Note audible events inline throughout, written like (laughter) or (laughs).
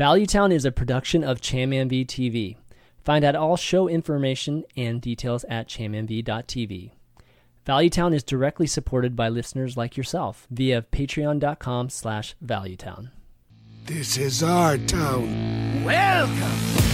Valuetown is a production of ChamMV TV. Find out all show information and details at chammv.tv. Valuetown is directly supported by listeners like yourself via patreon.com slash valuetown. This is our town. Welcome!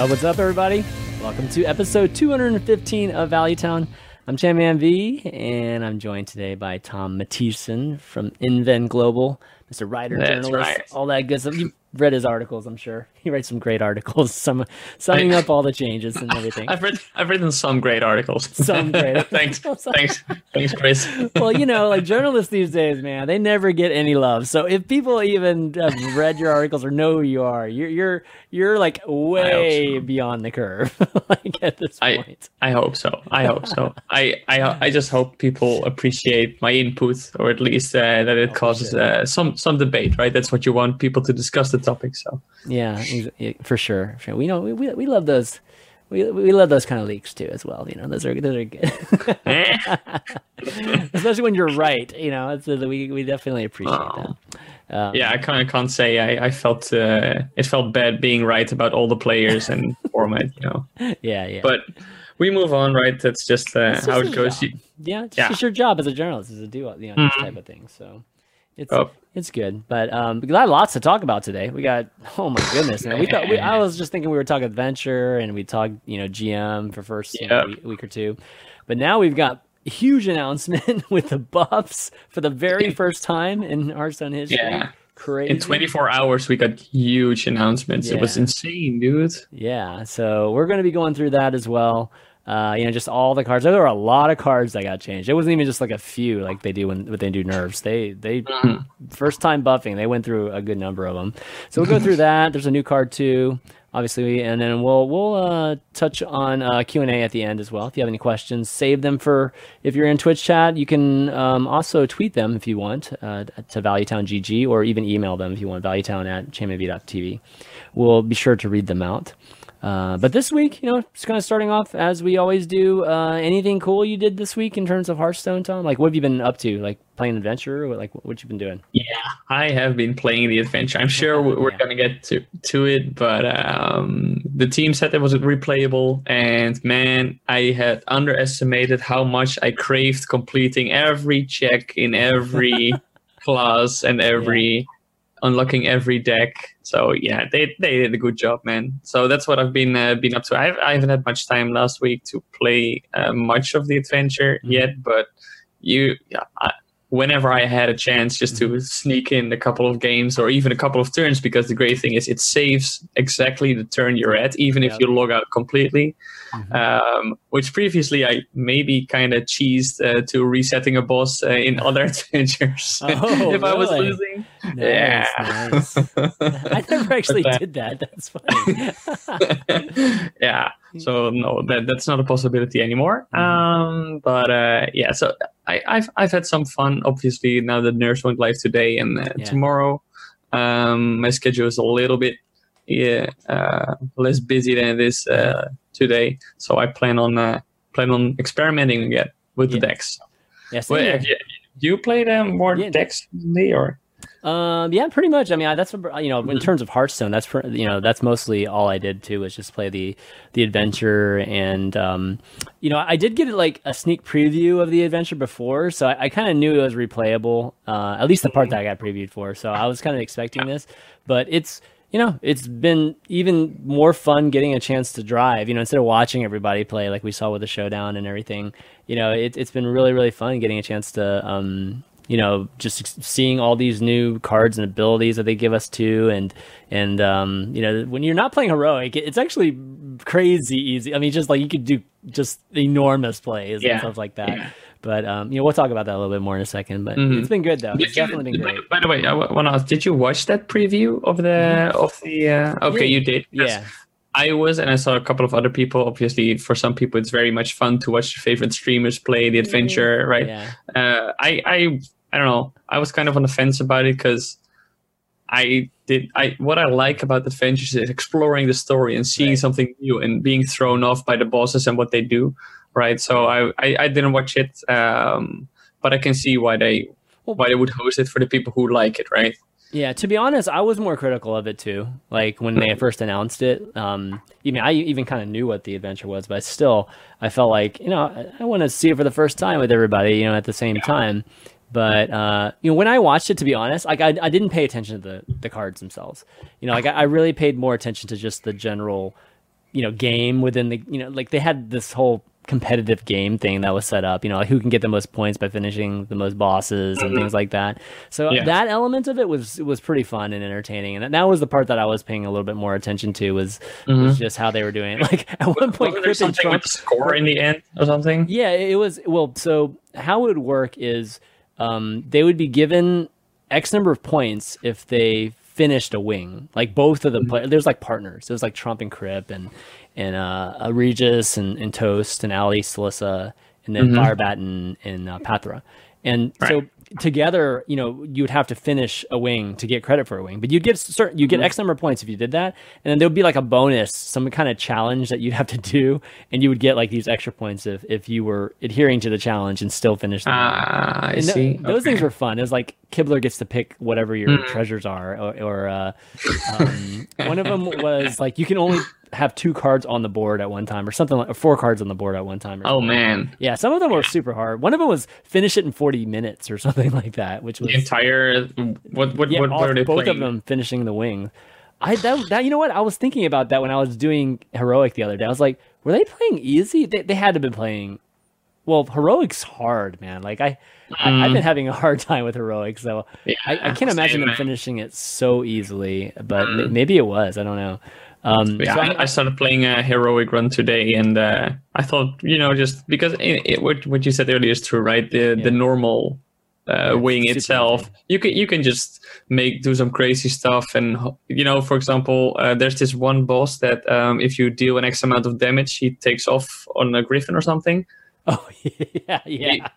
What's up, what's up, everybody? Welcome to episode 215 of Valuetown. I'm Chamman V, and I'm joined today by Tom Matthiesen from Inven Global, Mr. Writer, That's journalist, right. all that good stuff. You've read his articles, I'm sure. (laughs) He writes some great articles, some summing up all the changes and everything. I've read I've written some great articles. Some great- (laughs) thanks, (laughs) thanks, thanks, Chris. well, you know, like journalists these days, man, they never get any love. So if people even have read your articles or know who you are, you're you're you're like way so. beyond the curve, like at this I point. I hope so. I hope so. I I I just hope people appreciate my input, or at least uh, that it Oh, causes uh, some some debate. Right? That's what you want people to discuss the topic. So Yeah, yeah, for sure. For sure. We know we, we, we love those. We, we love those kind of leaks too, as well. You know, those are those are good, (laughs) especially when you're right. You know, it's, we we definitely appreciate Oh. that. Um, yeah, I kind of can't say I I felt uh, it felt bad being right about all the players and (laughs) format. You know, yeah, yeah. but we move on. Right? That's just uh, It's how it goes. You- yeah, it's Yeah. just your job as a journalist is to do you know this Mhm. type of thing. So it's Oh. It's good, but um, we got lots to talk about today. We got oh my goodness, man. We thought we, I was just thinking we were talking adventure and we talked you know GM for first you know, week, week or two, but now we've got huge announcement (laughs) with the buffs for the very first time in Hearthstone history. Yeah. Crazy. In 24 hours, we got huge announcements. It was insane, dude. Yeah, so we're going to be going through that as well. Uh, you know, just all the cards. There were a lot of cards that got changed. It wasn't even just like a few, like they do when, when they do nerfs. They they first time buffing. They went through a good number of them. So we'll go through that. There's a new card too, obviously, and then we'll we'll uh, touch on uh, Q and A at the end as well. If you have any questions, save them for if you're in Twitch chat. You can um, also tweet them if you want uh, to Valuetown GG, or even email them if you want Valuetown at champiv.tv. We'll be sure to read them out. Uh, but this week, you know, just kind of starting off as we always do. Uh, anything cool you did this week in terms of Hearthstone, Tom? Like, what have you been up to? Like playing adventure? Or like, what you been doing? Yeah, I have been playing the adventure. I'm sure we- we're Yeah. gonna get to to it, but um, the team said it was replayable, and man, I had underestimated how much I craved completing every check in every (laughs) class and every unlocking every deck. So yeah, they they did a good job, man. So that's what I've been uh, been up to. I, I haven't had much time last week to play uh, much of the adventure Mhm. yet, but you, yeah, I, whenever I had a chance just Mm-hmm. to sneak in a couple of games or even a couple of turns, because the great thing is it saves exactly the turn you're at, even if you log out completely. Mhm. Um, which previously I maybe kind of cheesed uh, to resetting a boss uh, in other (laughs) adventures Oh, (laughs) if I was losing. Nice, yeah. nice. (laughs) I never actually uh, did that. That's funny. (laughs) yeah. So no, that that's not a possibility anymore. Mhm. Um, but uh, yeah, so I, I've I've had some fun. Obviously, now that nerfs went live today and uh, Yeah. tomorrow, um, my schedule is a little bit yeah uh, less busy than it is uh, today. So I plan on uh, plan on experimenting again with Yeah. the decks. yeah, same Well, have you, you played um, more Yeah. decks recently, or Um, yeah, pretty much. I mean, I, that's you know, in terms of Hearthstone, that's you know, that's mostly all I did too was just play the the adventure, and um, you know, I did get like a sneak preview of the adventure before, so I, I kind of knew it was replayable. Uh, at least the part that I got previewed for, so I was kind of expecting this, but it's you know, it's been even more fun getting a chance to drive. You know, instead of watching everybody play like we saw with the showdown and everything, you know, it, it's been really really fun getting a chance to. Um, you know, just seeing all these new cards and abilities that they give us too, and and um, you know, when you're not playing heroic, it's actually crazy easy. I mean, just like you could do just enormous plays Yeah. and stuff like that. Yeah. But um, you know, we'll talk about that a little bit more in a second. But Mhm. it's been good though. Did It's you- definitely been by, great. by the way, I want to ask: Did you watch that preview of the of the? Uh, okay, Yeah. you did. Yeah, I was, and I saw a couple of other people. Obviously, for some people, it's very much fun to watch your favorite streamers play the adventure, right? Yeah. Uh, I, I, I don't know. I was kind of on the fence about it because I did. I what I like about adventures is exploring the story and seeing Right. something new and being thrown off by the bosses and what they do, right? So I, I, I didn't watch it, um, but I can see why they, why they would host it for the people who like it, right? Yeah, to be honest, I was more critical of it too. Like when they first announced it, um, even I even kind of knew what the adventure was, but still, I felt like you know I, I want to see it for the first time with everybody, you know, at the same time. But uh, you know, when I watched it, to be honest, like I, I didn't pay attention to the the cards themselves. You know, like I, I really paid more attention to just the general, you know, game within the you know, like they had this whole competitive game thing that was set up. You know, like who can get the most points by finishing the most bosses and things like that. So Yeah. that element of it was was pretty fun and entertaining, and that was the part that I was paying a little bit more attention to was was just how they were doing it. (laughs) Like at one point, Wasn't there something Trump with score in the end or something? yeah, it was well. So how it would work is um, they would be given X number of points if they finished a wing. Like both of the play- there's like partners. There's like Trump and Kripp and and uh, Regis and, and Toast and Alliestrasza and then Firebat and, and uh, Pathra. And so together, you know, you would have to finish a wing to get credit for a wing, but you'd get certain, you get X number of points if you did that, and then there would be like a bonus, some kind of challenge that you'd have to do, and you would get like these extra points if if you were adhering to the challenge and still finish. Ah, I And th- see. those things were fun. It was like Kibler gets to pick whatever your Mm. treasures are, or, or uh, (laughs) um, one of them was like you can only have two cards on the board at one time, or something like or four cards on the board at one time. Or Oh man, yeah, some of them were super hard. One of them was finish it in forty minutes or (laughs) something like that, which was the entire what what yeah, what all- were they both playing? of them finishing the wing. I that, that you know what I was thinking about that when I was doing heroic the other day. I was like, were they playing easy? They they had to be playing. Well, heroic's hard, man. Like I, I I've mm. been having a hard (laughs) time with heroic, so I, I can't imagine them man. finishing it so easily. But mm. ma- maybe it was. I don't know. Um, Yeah, I, I started playing a heroic run today, and uh, I thought, you know, just because it, it, what what you said earlier is true, right? The Yeah. the normal uh, wing super itself, you can you can just make do some crazy stuff, and you know, for example, uh, there's this one boss that um, if you deal an X amount of damage, he takes off on a griffin or something. oh (laughs) yeah, yeah.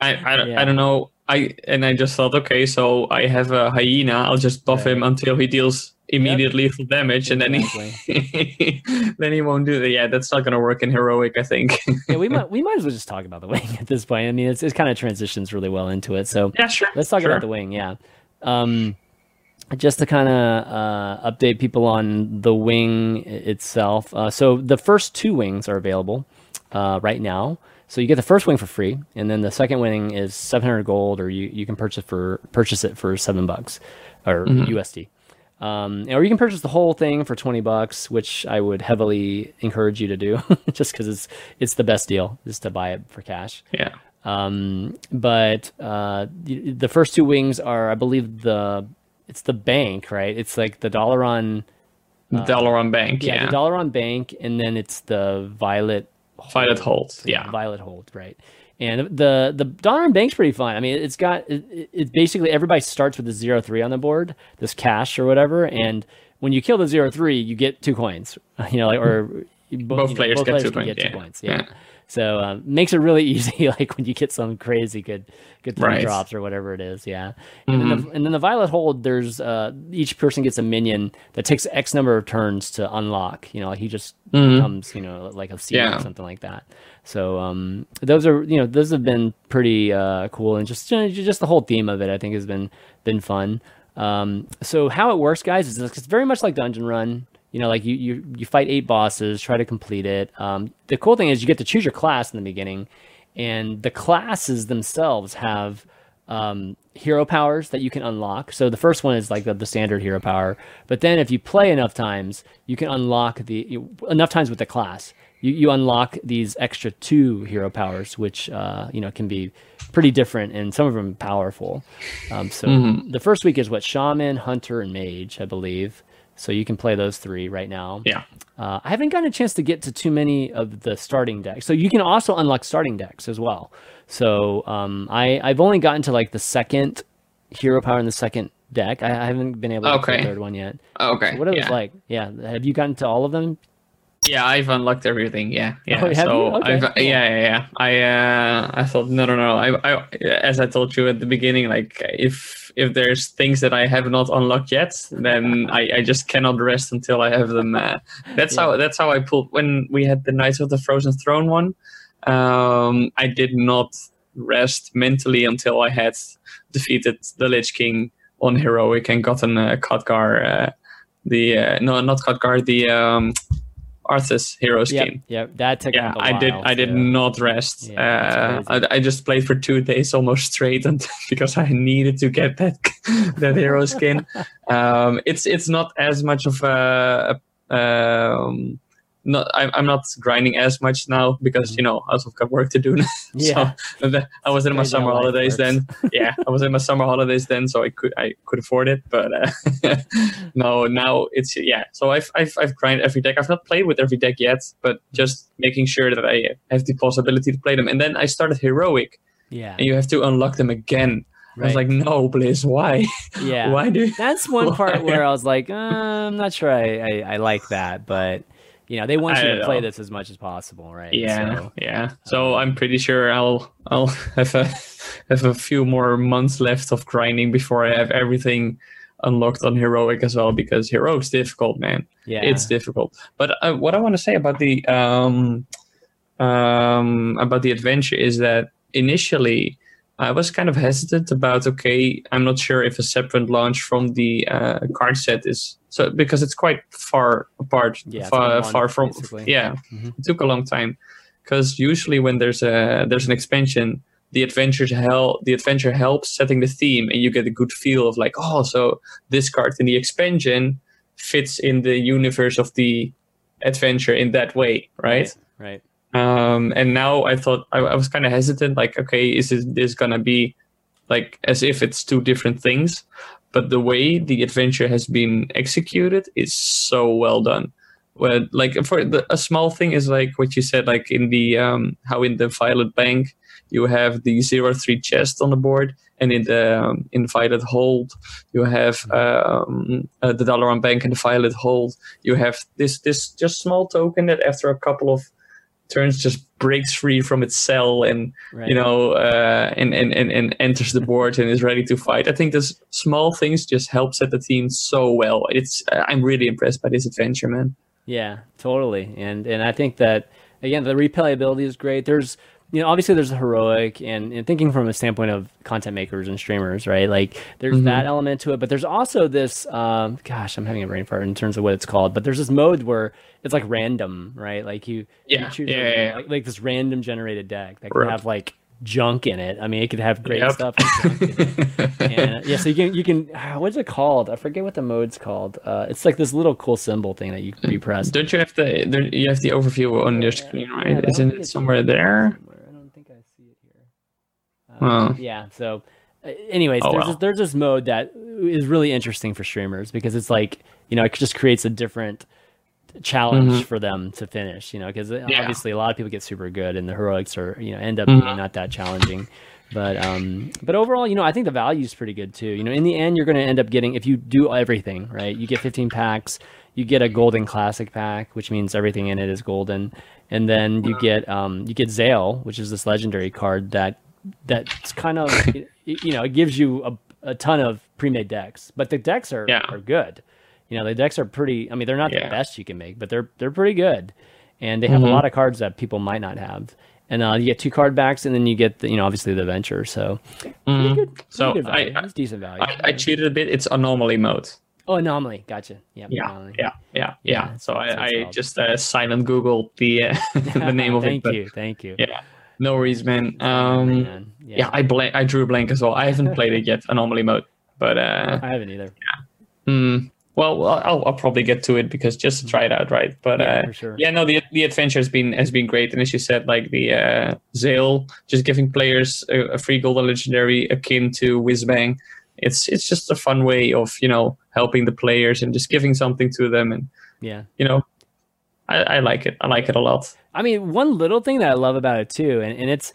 I I, don't- Yeah. I don't know. I and I just thought, okay, so I have a hyena. I'll just buff him until he deals immediate lethal damage, and then he (laughs) then he won't do that. Yeah, that's not gonna work in heroic. I think. yeah, we might (laughs) we might as well just talk about the wing at this point. I mean, it's it kind of transitions really well into it. So yeah, sure. let's talk sure. about the wing. Yeah, um, just to kind of uh, update people on the wing itself. Uh, so the first two wings are available uh, right now. So you get the first wing for free, and then the second wing is 700 gold, or you, you can purchase for purchase it for seven bucks, or USD. Um, or you can purchase the whole thing for 20 bucks, which I would heavily encourage you to do, (laughs) just because it's it's the best deal, is to buy it for cash. Yeah. Um, but uh, the, first two wings are, I believe, the it's the bank, right? It's like the Dalaran, Dalaran Bank. yeah, Yeah. the Dalaran bank, and then it's the Violet Violet Hold. Yeah. Violet Hold, right? And the the Dalaran Bank's pretty fun. I mean, it's got it, it- it's basically everybody starts with the zero three on the board, this cash or whatever, and when you kill the zero three, you get two coins. (laughs) You know, like or Both players get two can points, two yeah. points. Yeah. Yeah. So um, makes it really (laughs) easy, like when you get some crazy good good three Right. drops or whatever it is. Yeah. And, then the, and then the Violet Hold, there's uh, each person gets a minion that takes X number of turns to unlock. You know, like he just becomes, you know, like a Yeah. or something like that. So um, those are you know those have been pretty uh, cool and just just the whole theme of it I think has been been fun. Um, so how it works, guys, is it's very much like Dungeon Run. You know, like you you you fight eight bosses, try to complete it. Um, the cool thing is you get to choose your class in the beginning, and the classes themselves have um, hero powers that you can unlock. So the first one is like the, the standard hero power, but then if you play enough times, you can unlock the you, enough times with the class. You, you unlock these extra two hero powers, which uh, you know can be pretty different and some of them powerful. Um, so the first week is what shaman, hunter, and mage, I believe. So you can play those three right now. Yeah. Uh, I haven't gotten a chance to get to too many of the starting decks. So you can also unlock starting decks as well. So um, I I've only gotten to like the second hero power and the second deck. I, I haven't been able to okay. the third one yet. Okay. So what are yeah. those like? Yeah. Have you gotten to all of them? Yeah, I've unlocked everything. Yeah, yeah. Oh, so okay, I've, yeah, yeah, yeah. I uh, I thought no, no, no. I, I, as I told you at the beginning, like if if there's things that I have not unlocked yet, then (laughs) I, I just cannot rest until I have them. Uh, that's yeah. how that's how I pulled when we had the Knights of the Frozen Throne one. Um, I did not rest mentally until I had defeated the Lich King on heroic and gotten a uh, Khadgar. Uh, the uh, no, not Khadgar. The um, Arthas hero scheme. Yeah, yep. that took. Yeah, I did. I did not rest. Yeah, uh, I, I, just played for two days almost straight, and (laughs) because I needed to get that (laughs) that hero skin. (laughs) um, it's it's not as much of a, a um, not I'm, I'm not grinding as much now because you know I also got work to do. (laughs) yeah, so I was in my summer holidays then. (laughs) yeah, I was in my summer holidays then, so I could I could afford it. But uh, (laughs) no, now it's yeah. So I've I've I've grinded every deck. I've not played with every deck yet, but just making sure that I have the possibility to play them. And then I started heroic. Yeah, and you have to unlock them again. Right. I was like, no, please, why? Yeah, why do? That's one part where I was like, uh, I'm not sure I, I, I like that, but you know they want you to play this as much as possible right? Yeah so, yeah. so um, i'm pretty sure i'll i'll (laughs) have a have a few more months left of grinding before i have everything unlocked on heroic as well because heroic's difficult man. Yeah. It's difficult. But uh, what i want to say about the um um about the adventure is that initially I was kind of hesitant about okay, I'm not sure if a separate launch from the uh, card set is so because it's quite far apart, yeah, far, far from basically. yeah. Mm-hmm. It took a long time because usually when there's a there's an expansion, the adventure help the adventure helps setting the theme, and you get a good feel of like oh, so this card in the expansion fits in the universe of the adventure in that way, right? Right. right. Um, and now I thought I, I was kind of hesitant, like, okay, is this gonna be like as if it's two different things? But the way the adventure has been executed is so well done. Where like for the, a small thing is like what you said, like in the um, how in the Violet Bank you have the zero three chest on the board, and in the um, in Violet Hold you have um, uh, the Dalaran Bank and the Violet Hold. You have this this just small token that after a couple of turns just breaks free from its cell and right. you know uh, and, and, and and enters the board and is ready to fight. I think those small things just help set the team so well. It's I'm really impressed by this adventure, man. Yeah, totally. And and I think that again the replayability is great. There's you know, obviously there's a heroic and, and, thinking from a standpoint of content makers and streamers, right? Like there's mm-hmm. that element to it, but there's also this, um, gosh, I'm having a brain fart in terms of what it's called, but there's this mode where it's like random, right? Like you, yeah, you choose yeah, a, yeah, like, like, this random generated deck that can right. have like junk in it. I mean, it could have great yep. stuff. and, (laughs) yeah, so you can you can ah, what's it called? I forget what the mode's called. Uh, it's like this little cool symbol thing that you can be. Don't you have the you have the overview on your screen, right? Isn't it somewhere there? Um, Yeah. So, uh, anyways, oh, there's this, there's this mode that is really interesting for streamers because it's like you know it just creates a different challenge mm-hmm. for them to finish. You know, because uh, yeah. obviously a lot of people get super good and the heroics are you know end up mm-hmm. being not that challenging. But um, but overall, you know, I think the value is pretty good too. You know, in the end, you're going to end up getting if you do everything right. You get 15 packs. You get a golden classic pack, which means everything in it is golden, and then you get um, you get Zayle, which is this legendary card that that's kind of (laughs) you know it gives you a, a ton of pre-made decks, but the decks are yeah. are good. You know the decks are pretty. I mean they're not yeah. the best you can make, but they're they're pretty good, and they have mm-hmm. a lot of cards that people might not have. And uh, you get two card backs, and then you get the, you know obviously the venture. So mm-hmm. good, so I, I, decent value. I, I, cheated a bit. It's anomaly mode. Oh, anomaly. Gotcha. Yep, yeah, anomaly. yeah, yeah, yeah, yeah. So I, I just uh, silent Googled the uh, (laughs) the name of (laughs) thank it. Thank you. Thank you. Yeah. No worries, man. Um, man. Yeah. yeah, I blank. I drew a blank as well. I haven't played it yet, anomaly mode, but uh, I haven't either. Yeah. Mm, well, I'll, I'll probably get to it because just to try it out, right? But yeah, uh, sure. yeah, no, the the adventure has been has been great, and as you said, like the uh, Zayle, just giving players a, a free golden legendary akin to Whizbang. It's it's just a fun way of you know helping the players and just giving something to them, and yeah, you know, I, I like it. I like it a lot. I mean, one little thing that I love about it too, and, and it's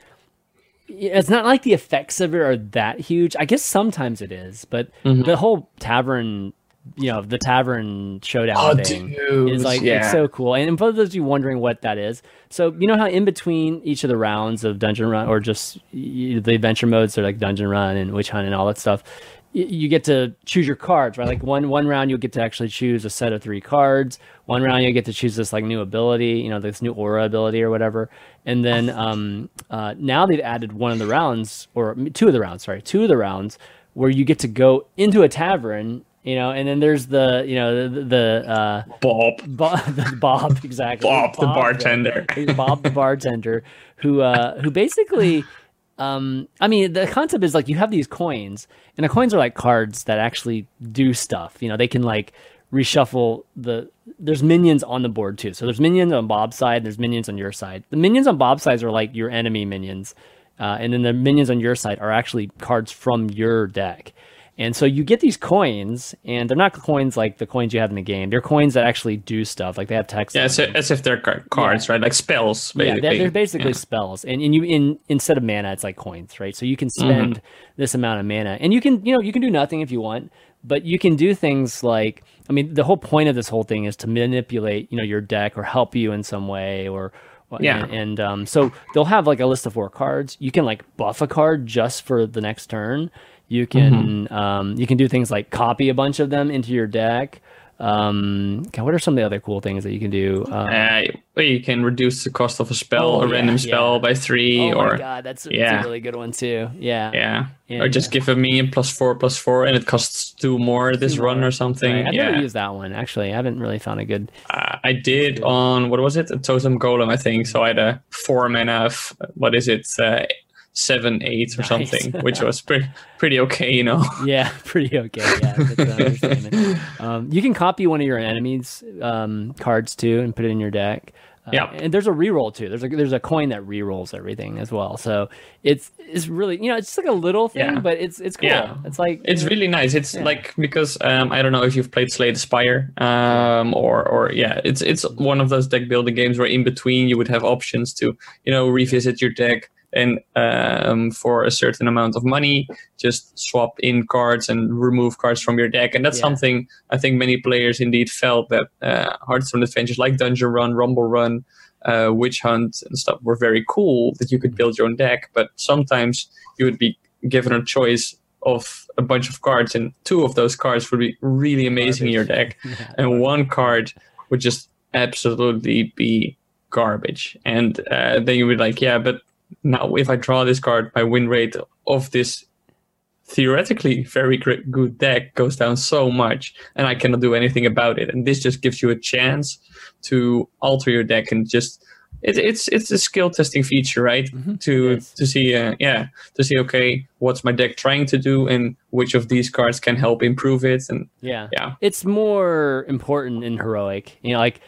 it's not like the effects of it are that huge. I guess sometimes it is, but Mhm. the whole tavern, you know, the tavern showdown Oh, thing dude, is like yeah. it's so cool. And for those of you wondering what that is, so you know how in between each of the rounds of dungeon run or just the adventure modes, are like dungeon run and witch hunt and all that stuff. You get to choose your cards, right? Like one one round, you'll get to actually choose a set of three cards. One round, you get to choose this like new ability, you know, this new aura ability or whatever. And then um, uh, now they've added one of the rounds, or two of the rounds, sorry, two of the rounds where you get to go into a tavern, you know, and then there's the, you know, the, the uh, Bob. Bob, Bob exactly. Bob the bartender. Bob the bartender, who uh, who basically, um, I mean, the concept is like you have these coins, and the coins are like cards that actually do stuff. You know, they can like reshuffle the. There's minions on the board too. So there's minions on Bob's side. There's minions on your side. The minions on Bob's side are like your enemy minions, uh, and then the minions on your side are actually cards from your deck. And so you get these coins, and they're not coins like the coins you have in the game. They're coins that actually do stuff. Like they have text. Yeah, as, them. as if they're car- cards, right? Like spells, Yeah, basically. they're, they're basically Yeah. spells, and, and you in instead of mana, it's like coins, right? So you can Mm-hmm. spend this amount of mana, and you can you know you can do nothing if you want, but you can do things like I mean the whole point of this whole thing is to manipulate you know your deck or help you in some way or. Yeah. and, and um, so they'll have like a list of four cards. You can like buff a card just for the next turn. You can Mm-hmm. um, you can do things like copy a bunch of them into your deck. Um, God, what are some of the other cool things that you can do? Um, Uh, well, you can reduce the cost of a spell, Oh, a random spell yeah. by three, oh or my god, that's, that's yeah. a really good one too. Yeah, yeah, or just give a minion plus four plus four, and it costs two more this Two run more. or something. Right. I've yeah, never used that one actually. I haven't really found a good. uh, I did on what was it? A totem golem, I think. So I had a four mana of what is it? Uh, seven, eight, or Nice. something, which was pretty pretty okay, you know. (laughs) Yeah, pretty okay. Yeah, that's an understatement. Um, you can copy one of your enemies' um, cards too and put it in your deck. Uh, Yeah. and there's a reroll too. There's a there's a coin that rerolls everything as well. So it's it's really you know it's just like a little thing, Yeah. but it's it's cool. Yeah. It's like It's really nice. It's Yeah. like because um, I don't know if you've played Slay the Spire, um, or or yeah, it's it's one of those deck building games where in between you would have options to you know revisit your deck and um, for a certain amount of money just swap in cards and remove cards from your deck, and that's Yeah. something I think many players indeed felt that uh, Hearthstone adventures like Dungeon Run, Rumble Run. Uh, Witch Hunt and stuff were very cool that you could build your own deck, but sometimes you would be given a choice of a bunch of cards, and two of those cards would be really amazing in your deck, (laughs) Yeah. and one card would just absolutely be garbage. And uh, then you would like, yeah, but now if I draw this card, my win rate of this theoretically very great, good deck goes down so much, and I cannot do anything about it. And this just gives you a chance to alter your deck and just. It, it's it's a skill testing feature, right? Mhm. To is. to see, uh, yeah, to see, okay, what's my deck trying to do, and which of these cards can help improve it, and yeah. yeah, It's more important in heroic. You know, like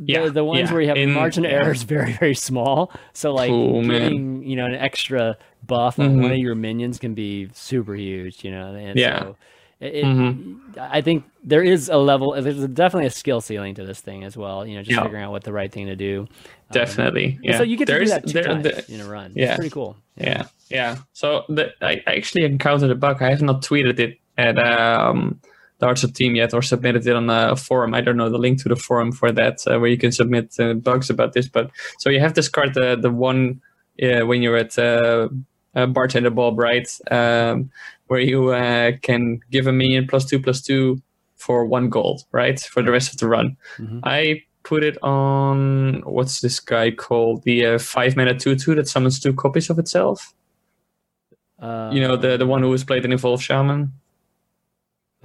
Yeah, the ones yeah. where you have In- margin of yeah. error is (laughs) very very small. So like Cool, man. getting you know an extra buff on one Mhm. of your minions can be super huge. You know, and Yeah. So it, Mhm. I think there is a level. There's definitely a skill ceiling to this thing as well. You know, just Yeah. figuring out what the right thing to do. Um, definitely. and Yeah. So you get to There's- do that two there- times the- in a run. yeah. It's pretty cool. yeah yeah so the, I, I actually encountered a bug i have not tweeted it at um the Hearthstone team yet or submitted it on a forum. I don't know the link to the forum for that uh, where you can submit uh, bugs about this but so you have this card the the one uh, when you're at uh, uh, bartender bob right? Um where you uh, can give a minion plus two plus two for one gold right? For the rest of the run. Mhm. i put it on what's this guy called? The uh, five mana two two that summons two copies of itself? Uh, you know the the one who was played in Evolve Shaman.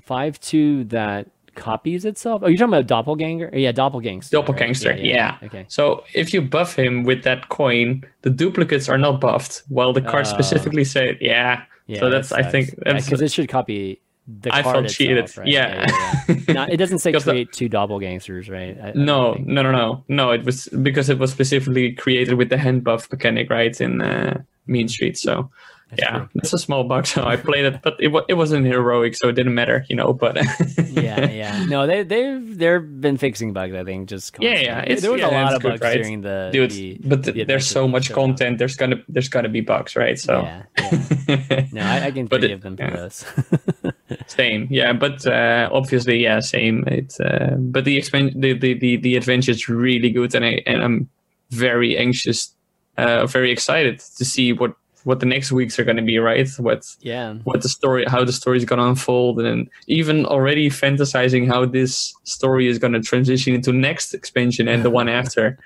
Five two that copies itself. Oh, you're talking about doppelganger? Yeah, doppelgangster. right? Doppelgangster, yeah. Okay. So if you buff him with that coin, the duplicates are not buffed, while the card Oh. specifically said, yeah. Yeah, So that's- that I think because it should copy the I felt itself, cheated. right? Yeah. yeah, yeah. (laughs) No, it doesn't say create two doppelgangsters, right? I- I No, don't no, no, no, no. It was because it was specifically created with the hand buff mechanic, right? In uh, Mean Street. So yeah, true. that's a small bug. So I played it, but it wa- it wasn't heroic, so it didn't matter, you know. But (laughs) yeah, yeah. No, they they've they've been fixing bugs. I think just Yeah, constantly. yeah, it's- there was yeah, a lot of good, bugs right? during the dude, the, but th- the there's so much showdown. content. There's gonna there's gonna be bugs, right? So Yeah, yeah. No, I, I can (laughs) But it- forgive them for yeah. those. (laughs) same, yeah. But uh, obviously, yeah, same. It's uh, but the expen- the, the the the adventure is really good, and I and I'm very anxious, uh, very excited to see what what the next weeks are going to be. Right? What yeah, what the story how the story is going to unfold and even already fantasizing how this story is going to transition into next expansion and the one (laughs) after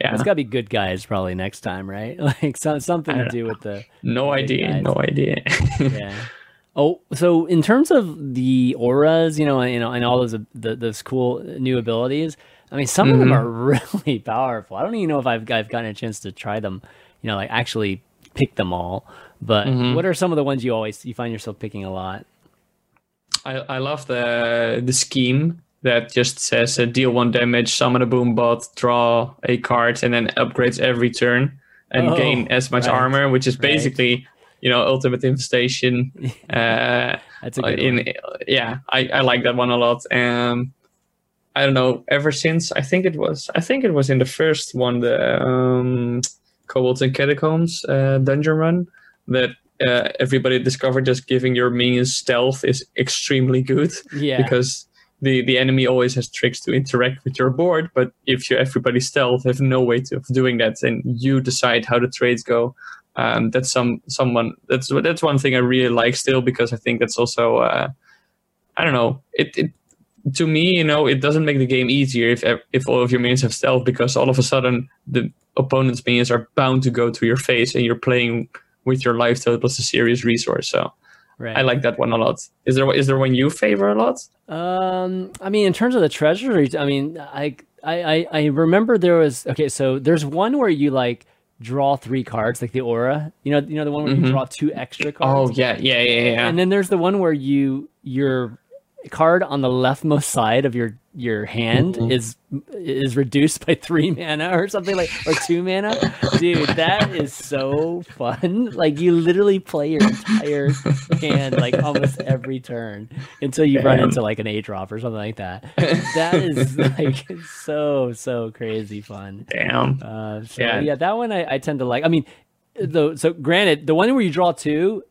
yeah it's got to be good guys probably next time, right? (laughs) Like some, something to do with the no idea guys. no idea (laughs) yeah. Oh, so in terms of the auras, you know, and, you know, and all those the, those cool new abilities, I mean, some of them mm-hmm. are really powerful. I don't even know if I've I've gotten a chance to try them, you know, like actually pick them all. But what are some of the ones you always you find yourself picking a lot? I, I love the the scheme that just says uh, deal one damage summon a boom bot draw a card and then upgrades every turn and Oh, gain as much right, armor which is right. basically you know ultimate infestation (laughs) uh That's a good in one. yeah I, I like that one a lot um i don't know ever since i think it was i think it was in the first one the um kobolds and catacombs uh, dungeon run that uh, everybody discovered just giving your minions stealth is extremely good. Yeah. because the, the enemy always has tricks to interact with your board but if you everybody stealth have no way to, of doing that. And you decide how the trades go. Um, that's some someone that's that's one thing I really like still because I think that's also uh, I don't know. It, it to me you know it doesn't make the game easier if if all of your minions have stealth because all of a sudden the opponent's minions are bound to go to your face and you're playing with your life total plus a serious resource so right. I like that one a lot is there is there one you favor a lot Um, I mean, in terms of the treasuries, I mean, I, I, I, remember there was okay. So there's one where you like draw three cards, like the aura. You know, you know the one where you draw two extra cards. oh cards. yeah yeah yeah yeah And then there's the one where you your card on the leftmost side of your your hand Mm-hmm. is is reduced by three mana or something like or two mana. Dude, that is so fun. Like you literally play your entire hand like almost every turn until you run into like an A drop or something like that. That is (laughs) like so so crazy fun. damn Uh, so, yeah. Yeah. that one I, I tend to like. I mean, though. So granted, the one where you draw two,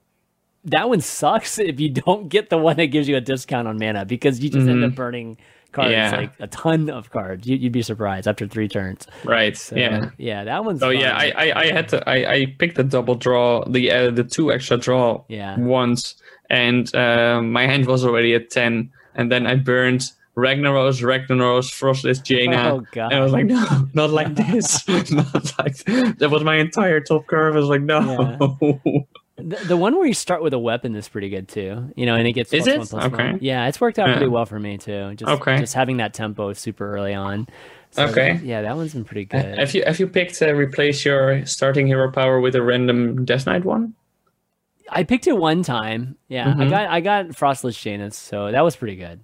that one sucks if you don't get the one that gives you a discount on mana because you just end up burning cards Mm-hmm. Yeah. like a ton of cards. You, you'd be surprised after three turns. right So, yeah yeah, that one's. Oh yeah. I, I, I had to I, I picked the double draw the uh, the two extra draw Yeah. once and uh, my hand was already at ten and then I burned Ragnaros, Ragnaros, Frost Lich Jaina. Oh, God. And I was like, no, not like this. (laughs) not like that was my entire top curve. I was like, no. (laughs) The, the one where you start with a weapon is pretty good too. You know, and it gets Is it? one, plus Okay. one. Yeah, it's worked out pretty well for me too. Just Okay. just having that tempo super early on. So Okay. that- yeah, that one's been pretty good. have you have you picked uh, replace your starting hero power with a random Death Knight one? I picked it one time. Yeah, I Mhm. got I got Frost Lich Jaina, so that was pretty good.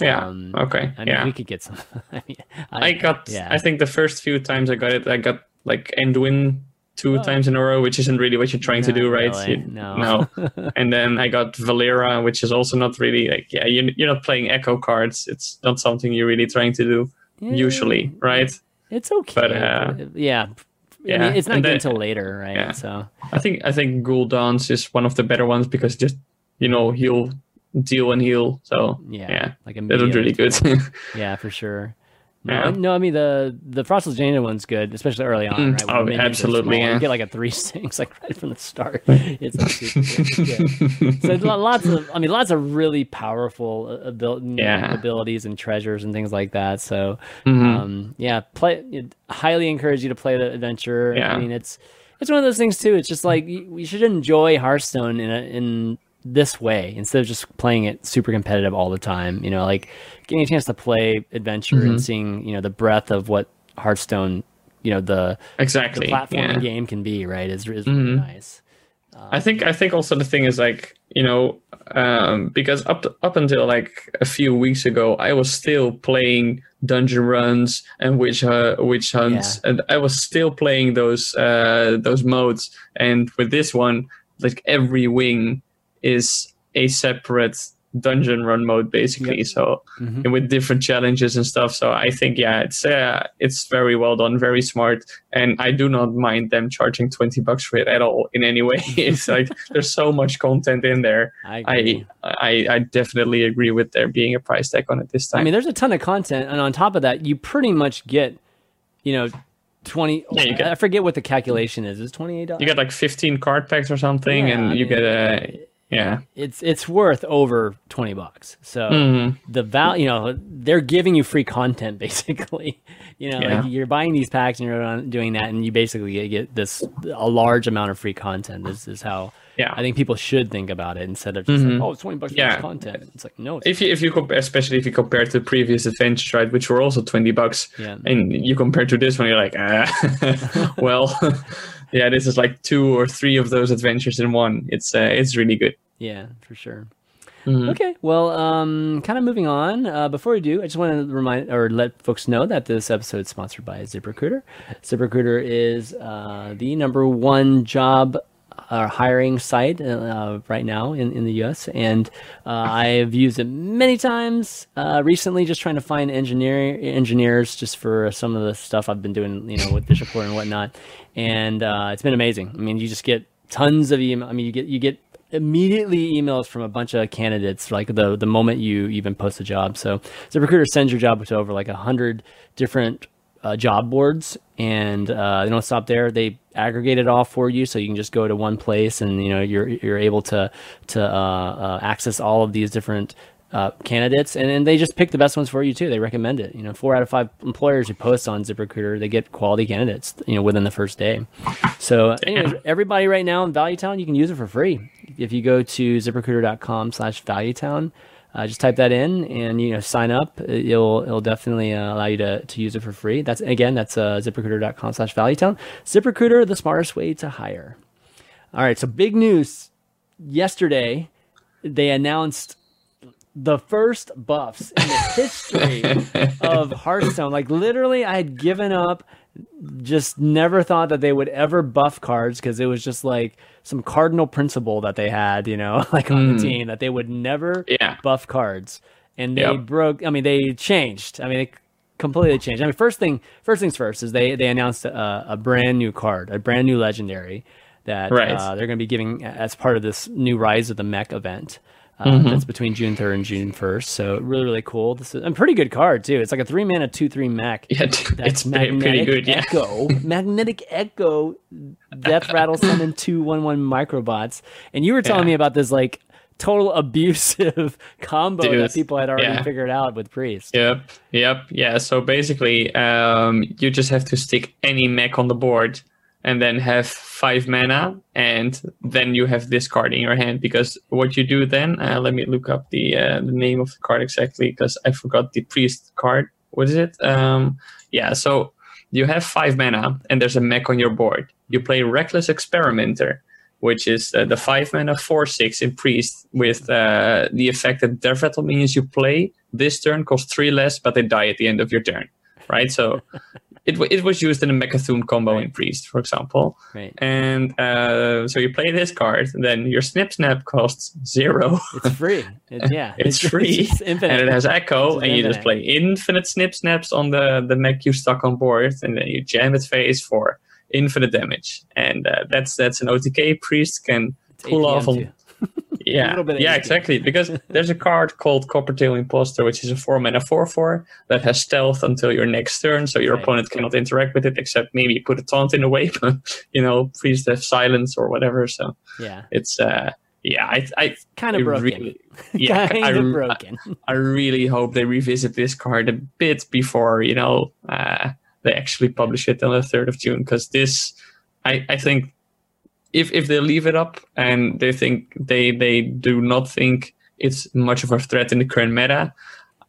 Yeah. Um, okay. I mean, yeah. we could get some. (laughs) I mean, I got. yeah. I think the first few times I got it, I got like Anduin two Oh. times in a row, which isn't really what you're trying to do, right? really, You- no. no. (laughs) and then I got Valeera, which is also not really like yeah, you're, you're not playing Echo cards. It's not something you're really trying to do Yeah, usually, right? it's okay. but, uh, yeah, I yeah, mean, it's not then- until later, right? yeah. So I think I think Gul'dan is one of the better ones because just you know he'll deal and heal. So yeah, yeah, like a that was really good. (laughs) Yeah, for sure. No, Yeah. no, I mean the the Frost Lich Jaina one's good, especially early on. Mm, Right? oh, the minions are absolutely, yeah. You get like a three (laughs) six like right from the start. It's like super good. So lots of, I mean, lots of really powerful uh, abil- Yeah. abilities and treasures and things like that. So, Mhm. um, yeah, play. Highly encourage you to play the adventure. I mean, it's it's one of those things too. It's just like you, you should enjoy Hearthstone in a, in this way instead of just playing it super competitive all the time. You know, like getting a chance to play adventure Mm-hmm. and seeing you know the breadth of what Hearthstone, you know the the exactly. platform yeah. game can be. Right, is is really Mhm. nice. I think I think also the thing is like you know um, because up to, up until like a few weeks ago I was still playing dungeon runs and witch uh, witch hunts and I was still playing those uh, those modes and with this one like every wing is a separate dungeon run mode basically Yep. so Mhm. and with different challenges and stuff so i think yeah it's uh, it's very well done very smart and i do not mind them charging 20 bucks for it at all in any way (laughs) it's (laughs) like there's so much content in there I. I, I i definitely agree with there being a price tag on it this time I mean, there's a ton of content, and on top of that, you pretty much get, you know, twenty. Yeah, you get- I forget what the calculation is. Eight dollars? you get like 15 card packs or something Yeah, and I you mean, get a yeah It's it's worth over twenty bucks. So Mhm. the value, you know, they're giving you free content (laughs) basically. You know, Yeah. like you're buying these packs and you're doing that, and you basically get, this a large amount of free content. This is how yeah I think people should think about it instead of just Mhm. like, oh, it's twenty bucks for Yeah. this content. It's like no, it's, if you if you compare especially if you compare to previous adventures right which were also 20 bucks yeah, and you compare to this one you're like ah (laughs) well (laughs) yeah this is like two or three of those adventures in one it's uh, it's really good yeah, for sure. Mhm. Okay, well, um, kind of moving on. Uh, before we do, I just want to remind or let folks know that this episode is sponsored by ZipRecruiter. ZipRecruiter is uh, the number one job uh, hiring site uh, right now in, in the U.S. and uh, I've used it many times uh, recently, just trying to find engineer engineers just for some of the stuff I've been doing, you know, with Bishopcore and whatnot. And uh, it's been amazing. I mean, you just get tons of email. I mean, you get you get immediately emails from a bunch of candidates like the the moment you even post a job. So the recruiter sends your job to over like a hundred different uh, job boards, and uh, they don't stop there. They aggregate it all for you, so you can just go to one place, and you know you're you're able to to uh, uh, access all of these different. Uh, candidates and then they just pick the best ones for you too. They recommend it. You know, four out of five employers who post on ZipRecruiter, they get quality candidates. You know, within the first day. So, anyways, everybody right now in Valuetown, you can use it for free. If you go to ziprecruiter.com slash valuetown, uh, just type that in and, you know, sign up. It'll, it'll definitely uh, allow you to, to use it for free. That's, again, that's uh, ziprecruiter.com slash valuetown. ZipRecruiter, the smartest way to hire. All right. So big news yesterday, they announced the first buffs in the history (laughs) of Hearthstone. Like literally, I had given up. Just never thought that they would ever buff cards because it was just like some cardinal principle that they had, you know, (laughs) like on the team that they would never Yeah. buff cards, and they Yep. broke. I mean, they changed. I mean, they completely changed. I mean, first thing, first things first is they they announced a, a brand new card, a brand new legendary that Right. uh, they're going to be giving as part of this new Rise of the Mech event. Uh, Mm-hmm. That's between June 3rd and June 1st. So really, really cool. This is a pretty good card too. It's like a three mana two three mech. Yeah, That's it's pretty, good. Yeah. Echo, magnetic echo, death rattle summon two one one microbots. And you were telling Yeah. me about this like total abusive (laughs) combo that people had already yeah. figured out with priest. Yep, yep, yeah. So basically, um, you just have to stick any mech on the board, and then have five mana, and then you have this card in your hand. Because what you do then, uh, let me look up the uh, the name of the card exactly, because I forgot the priest card. What is it? Um, yeah. So you have five mana, and there's a mech on your board. You play Reckless Experimenter. Which is uh, the five mana four six in priest with uh, the effect that Death Rattle minions you play this turn cost three less, but they die at the end of your turn, right? So (laughs) it, it was used in a Mecha'thun combo in Priest, for example. Right. And uh, so you play this card, then your Snip Snap costs zero, It's free. (laughs) It, yeah. It's (laughs) free, just infinite. and it has Echo, It's and you just play infinite Snip Snaps on the, the mech you stuck on board, and then you jam it face for infinite damage. And uh, that's that's an OTK Priest can It's pull APM off. Yeah, yeah, exactly. Because (laughs) there's a card called Coppertail Imposter, which is a four mana four four that has stealth until your next turn, so your Right. opponent cannot interact with it except maybe put a taunt in the way, (laughs) but you know, freeze the silence or whatever. So Yeah. it's uh, yeah, I I, Kind of broken. really, (laughs) yeah, kind I, of broken. I really hope they revisit this card a bit before you know uh, they actually publish it on the third of June because this, I I think if if they leave it up and they think they they do not think it's much of a threat in the current meta,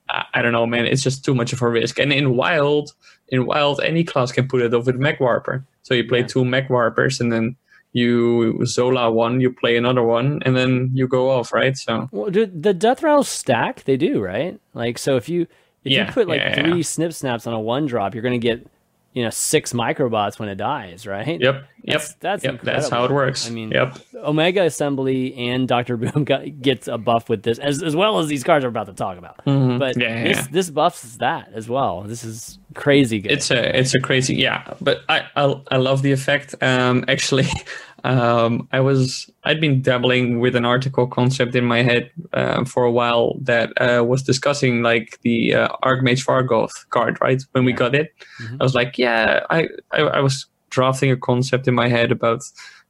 I, I don't know, man. It's just too much of a risk. And in wild, in wild, any class can put it off with Mech Warper. So you play Yeah. two Mech Warpers and then you Zola one, you play another one, and then you go off, right? So Well, the death rattles stack? They do, right? Like, so if you if Yeah, you put like yeah, three snip snaps on a one drop, you're gonna get you know six microbots when it dies, right? Yep. Yep. That's that's yep. That's how it works. I mean, yep. Omega Assembly and Doctor (laughs) Boom got, gets a buff with this, as as well as these cards we're about to talk about. But Mm-hmm. Yeah, yeah, this yeah. this buffs that as well. This is crazy good. It's a it's a crazy yeah, but I I, I love the effect. Um, actually, (laughs) um, I was I'd been dabbling with an article concept in my head uh, for a while that uh, was discussing like the uh, Archmage Vargoth card. Right when we got it, I was like, yeah, I, I I was drafting a concept in my head about.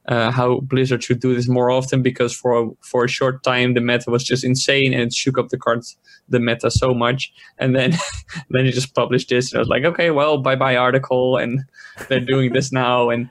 Uh, how Blizzard should do this more often because for a, for a short time the meta was just insane and it shook up the cards the meta so much and then (laughs) then you just published this and I was like okay well bye bye article and they're doing this now and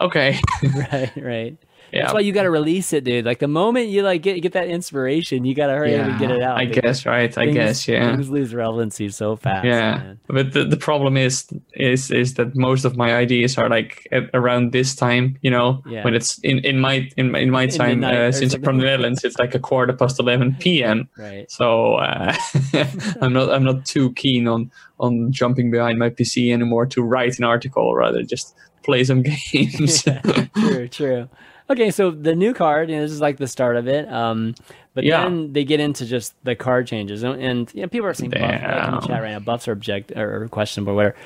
okay (laughs) (laughs) right, right. yeah That's why you got to release it, dude. Like the moment you like get get that inspiration, you got to hurry up and get it out. I guess right I things- guess yeah Things lose relevancy so fast. yeah man. but the, the problem is is is that most of my ideas are like at, around this time you know Yeah. when it's in in my in, my- in my time uh, since I'm from the. Netherlands it's like a quarter past 11 p.m. Right. so uh, (laughs) I'm not I'm not too keen on on jumping behind my PC anymore to write an article rather just play some (laughs) games true, true. Okay, so the new card, you know, this is like the start of it. Um, but Yeah. then they get into just the card changes, and, and you know, people are saying buff, like in the chat right now, buffs are object or questionable, or whatever.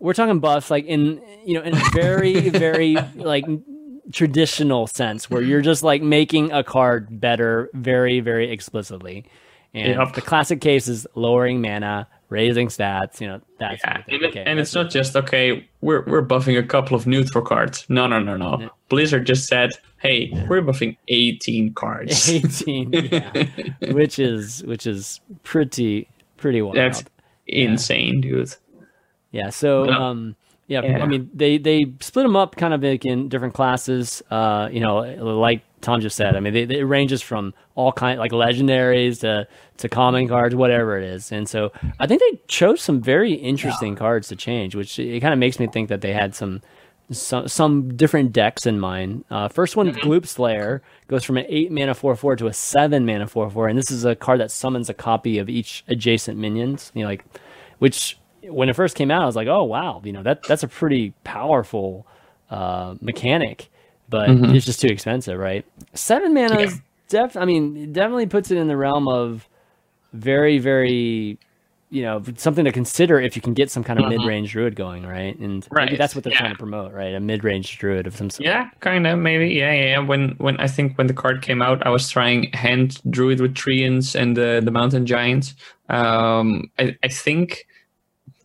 We're talking buffs, like in you know, in a very, (laughs) very like traditional sense, where you're just like making a card better, very, very explicitly. And Yep. the classic case is lowering mana, raising stats. You know, that sort of and, it- Okay, and it's not just okay. We're we're buffing a couple of neutral cards. No, no, no, no. Blizzard just said, "Hey, we're buffing 18 cards." (laughs) 18 yeah. (laughs) which is which is pretty pretty wild That's insane, dude. yeah so Yeah. um yeah, Yeah. i mean they they split them up kind of like in different classes uh you know like tom just said i mean they, they- it ranges from all kind like legendaries to to common cards whatever it is and so i think they chose some very interesting cards to change which it kind of makes me think that they had some some, some different decks in mind. Uh, first one, Gloop Sprayer, goes from an 8 mana 4 4 to a 7 mana 4 4. And this is a card that summons a copy of each adjacent minions. You know, like, which when it first came out, I was like, oh, wow, you know, that that's a pretty powerful uh, mechanic, but it's just too expensive, right? 7 mana is def, I mean, it definitely puts it in the realm of very, very. You know, something to consider if you can get some kind of mid-range druid going, right? And maybe that's what they're yeah. trying to promote, right? A mid-range druid of some sort. Yeah, kind of maybe. Yeah, yeah. yeah. When when I think when the card came out, I was trying hand druid with treants and the the mountain giants. Um, I I think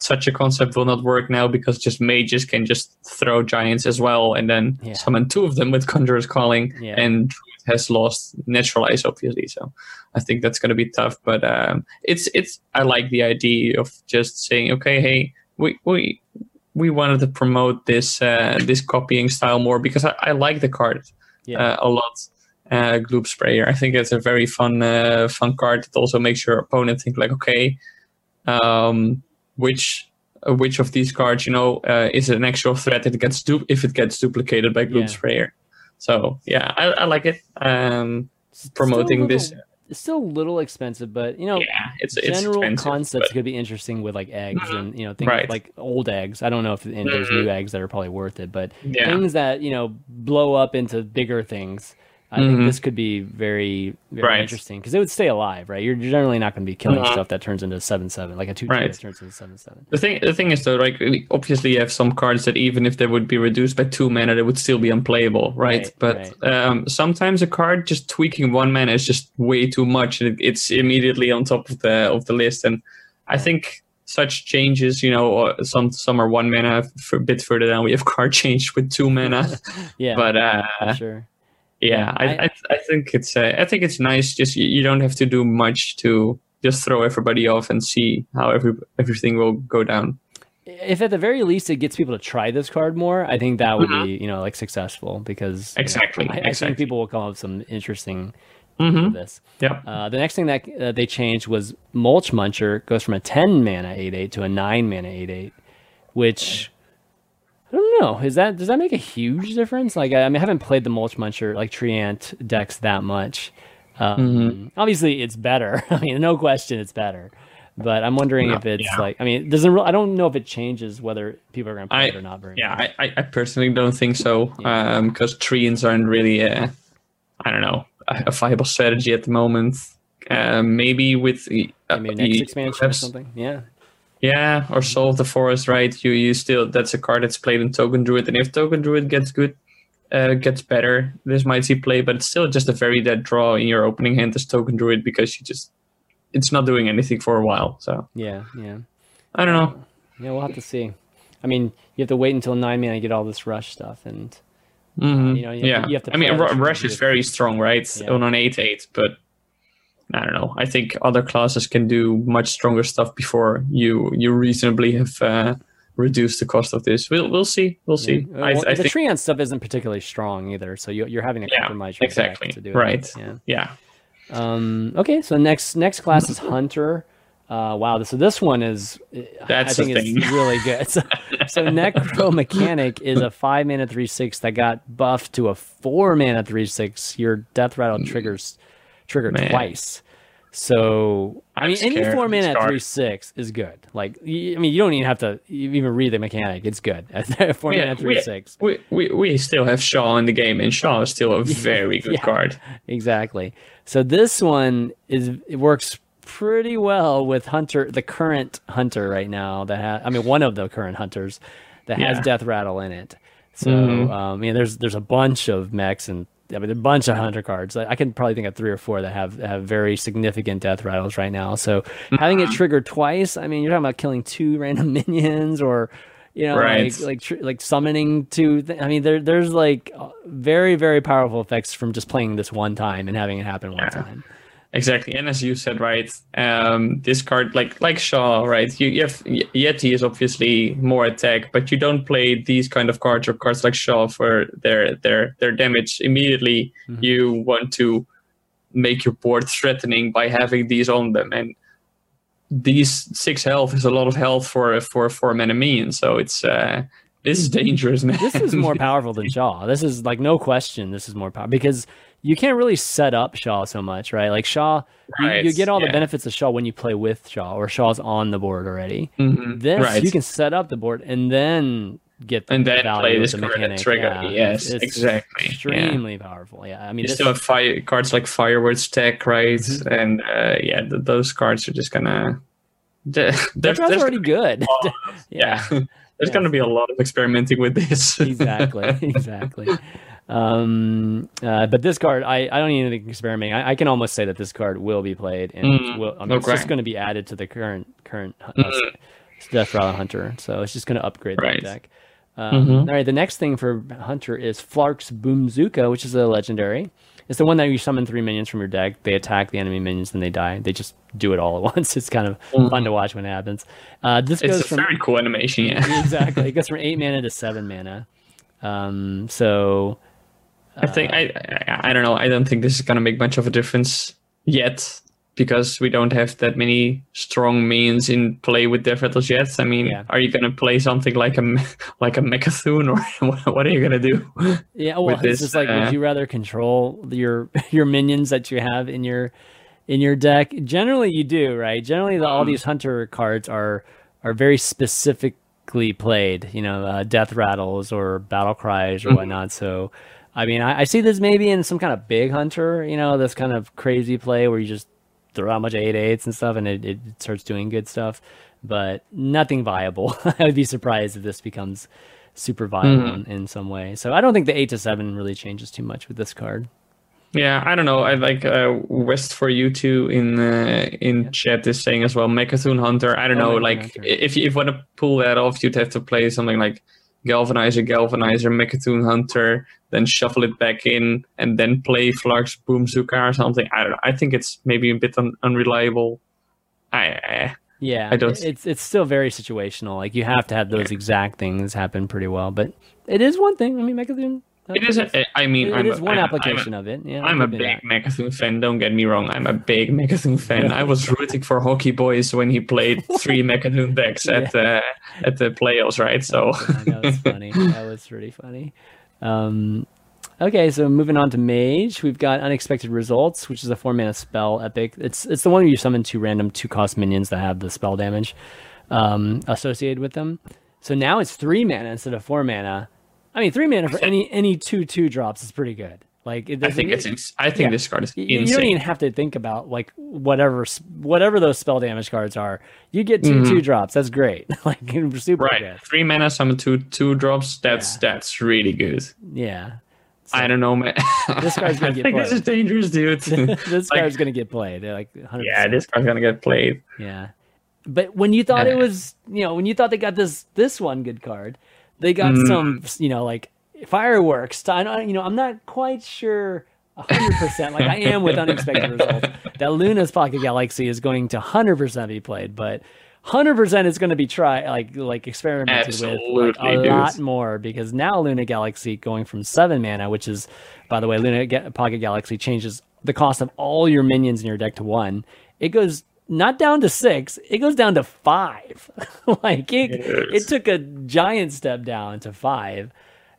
such a concept will not work now because just mages can just throw giants as well and then Yeah. summon two of them with conjurer's calling Yeah. and has lost naturalize obviously so i think that's going to be tough but um it's it's i like the idea of just saying okay hey we we we wanted to promote this uh this copying style more because i, I like the card Yeah. uh, a lot uh gloop sprayer i think it's a very fun uh fun card that also makes your opponent think like okay um which uh, which of these cards you know uh, is an actual threat it gets du- if it gets duplicated by gloop Yeah. sprayer so yeah I, I like it um promoting little- this It's still a little expensive, but you know, yeah it's it's general expensive, concepts but- could be interesting with like eggs and you know things Right. like old eggs. I don't know if and there's new eggs that are probably worth it, but Yeah. things that you know blow up into bigger things. I think Mhm. this could be very, very Right. interesting because it would stay alive, right? You're generally not going to be killing Mhm. stuff that turns into seven seven, like a two Right. that turns into seven seven. The thing, the thing is though, like obviously you have some cards that even if they would be reduced by two mana, they would still be unplayable, right? Right, but Um, sometimes a card just tweaking one mana is just way too much, and it, it's immediately on top of the of the list. And I think such changes, you know, some some are one mana, for a bit further down we have (laughs) card change with two mana. (laughs) Yeah, but uh, for sure. Yeah, I, I- I I think it's uh, I think it's nice. Just you, you don't have to do much to just throw everybody off and see how every everything will go down. If at the very least it gets people to try this card more, I think that would be you know like successful because you know, Exactly, I, I think people will come up with some interesting Mm-hmm. this. yeah Uh, the next thing that uh, they changed was Mulch Muncher goes from a 10 mana 8 8 to a 9 mana 8 8, which I don't know. Is that does that make a huge difference? Like, I, I mean, I haven't played the Mulch Muncher like Treant decks that much. Um, Mm-hmm. Obviously, it's better. (laughs) I mean, no question, it's better. But I'm wondering No, if it's yeah. like I mean, doesn't re- I don't know if it changes whether people are going to play I- it or not very Yeah, much. I, I, personally don't think so Yeah. because treants aren't really, uh, I don't know, a, a viable strategy at the moment. Um, maybe with uh, Maybe next expansion or have something. Yeah. Yeah, or Soul of the Forest, right? You you still that's a card that's played in Token Druid, and if Token Druid gets good, uh, gets better, this might see play, but it's still just a very dead draw in your opening hand as Token Druid because you just it's not doing anything for a while. So Yeah. Yeah. I don't know. Yeah. We'll have to see. I mean, you have to wait until nine mana to get all this rush stuff, and Mhm. you know, you have yeah, to- you have to I mean, play Ru- other Rush is very strong, right? Yeah. On an eight eight, but I don't know. I think other classes can do much stronger stuff before you you reasonably have uh, reduced the cost of this. We'll we'll see. We'll see. Yeah. I, Well, I the think Treant stuff isn't particularly strong either, so you, you're having to compromise your exactly. to do Right. it. Yeah. yeah. Um, okay, so next next class is Hunter. Uh, wow, so this one is That's I think it's really good. So, (laughs) so Necromechanic is a five mana three six that got buffed to a four mana three six. Your Death Rattle triggers trigger Man. twice. So I mean, any four this mana card. three six is good. Like I mean, you don't even have to even read the mechanic. It's good. (laughs) four Yeah, mana three we- six. We, we we still have Shaw in the game, and Shaw is still a (laughs) very good Yeah. card. Exactly. So this one is it works pretty well with Hunter, the current Hunter right now that has. I mean, one of the current Hunters that has Death Rattle in it. So Mhm. um, yeah, there's there's a bunch of mechs and I mean a bunch of Hunter cards. I can probably think of three or four that have have very significant Death Rattles right now. So having Mm-hmm. it triggered twice, I mean, you're talking about killing two (laughs) random minions or. You know, Right. like like tr- like summoning two. Th- I mean, there there's like uh, very very powerful effects from just playing this one time and having it happen one Yeah. time. Exactly, and as you said, right, um, this card, like like Shaw, right, you, you have Yeti is obviously more attack, but you don't play these kind of cards or cards like Shaw for their their their damage immediately. Mhm. You want to make your board threatening by having these on them, and these six health is a lot of health for for for mana minion. So it's uh, this is dangerous, man. This is more (laughs) powerful than Shaw. This is like no question. This is more powerful because you can't really set up Shaw so much, right? Like Shaw, you, you get all the benefits of Shaw when you play with Shaw or Shaw's on the board already. Mhm, This right. you can set up the board and then get the And then value play of this the card mechanic. trigger. Yeah, Yes, it's- it's exactly, yeah. Extremely powerful. Yeah, I mean, You this, still have fire cards like Fireworks Tech, right? Mm-hmm. And uh, yeah, th- those cards are just gonna. Th- that there's, draw's there's already good. (laughs) yeah, (laughs) there's Yeah. gonna be a lot of experimenting with this. (laughs) exactly, exactly. Um, uh, but this card, I, I don't even think experimenting. I, I can almost say that this card will be played, and Mm, will, I mean, it's just going to be added to the current current uh, Mm. Death Rattle Hunter. So it's just going to upgrade Right. that deck. Um, Mhm. All right, the next thing for Hunter is Flark's Boomzuka, which is a legendary. It's the one that you summon three minions from your deck. They attack the enemy minions, and they die. They just do it all at (laughs) once. It's kind of fun to watch when it happens. Uh, this Mm. it's goes a from very cool animation, yeah. (laughs) exactly. It goes (laughs) from eight mana to seven mana. Um, so I think I, I I don't know. I don't think this is gonna make much of a difference yet because we don't have that many strong minions in play with Death Rattles yet. I mean, Yeah. are you gonna play something like a like a Mecha'thun or (laughs) what- are you gonna do? yeah, well, this, just like, uh, would you rather control your (laughs) your minions that you have in your in your deck? Generally, you do, right? Generally, the, all these hunter cards are are very specifically played. You know, uh, death rattles or battle cries Mm-hmm. or whatnot. So. I mean, I, I see this maybe in some kind of big hunter, you know, this kind of crazy play where you just throw out a bunch of eight eights and stuff, and it, it starts doing good stuff. But nothing viable. (laughs) I would be surprised if this becomes super viable Mm-hmm. in, in some way. So I don't think the eight to seven really changes too much with this card. Yeah, I don't know. I like uh, West for you two in uh, in chat is saying as well. Mecha'thun Hunter. I don't Oh, know. Like Hunter. if you, if you want to pull that off, you'd have to play something like Galvanizer, Galvanizer, Mecha'thun Hunter, then shuffle it back in, and then play Flark's Boomzuka or something. I don't know. I think it's maybe a bit un- unreliable. I, Yeah, I don't- It's it's still very situational. Like you have to have those exact things happen pretty well. But it is one thing. I mean, Mecha'thun. It is. A, I mean, It I'm is a, one I'm application I'm a, of it. Yeah, I'm a I'll give you big that. Fan. Don't get me wrong. I'm a big (laughs) Mecha'thun fan. I was rooting for Hockey Boys when he played (laughs) three Mecha'thun decks at the at the playoffs, right? So Yeah, that was funny. (laughs) That was really funny. Um, Okay, so moving on to Mage, we've got Unexpected Results, which is a four mana spell epic. It's it's the one where you summon two random two cost minions that have the spell damage um, associated with them. So now it's three mana instead of four mana. I mean, three mana for any any two two drops is pretty good. Like it I think it's. Ins- I think yeah. this card is you, you don't even have to think about like whatever whatever those spell damage cards are. You get 2 two mm-hmm. drops. That's great. (laughs) like super right, good. three mana, summon two two drops. That's that's really good. Yeah. I don't know, man. (laughs) This card's (laughs) gonna I get think this is dangerous, dude. this Like- card's gonna get played. They're like 100%. yeah, this card's gonna get played. Yeah. But when you thought it was, you know, when you thought they got this this one good card, they got Mm. some, you know, like fireworks. I don't, you know, I'm not quite sure 100% like I am with unexpected results that Luna's Pocket Galaxy is going to 100% be played, but 100% is going to be try like like experimented with like, a lot more because now Luna Galaxy going from 7 mana, which is by the way Luna Ga- Pocket Galaxy changes the cost of all your minions in your deck to 1. It goes not down to 6, it goes down to 5. (laughs) like it it took a giant step down to 5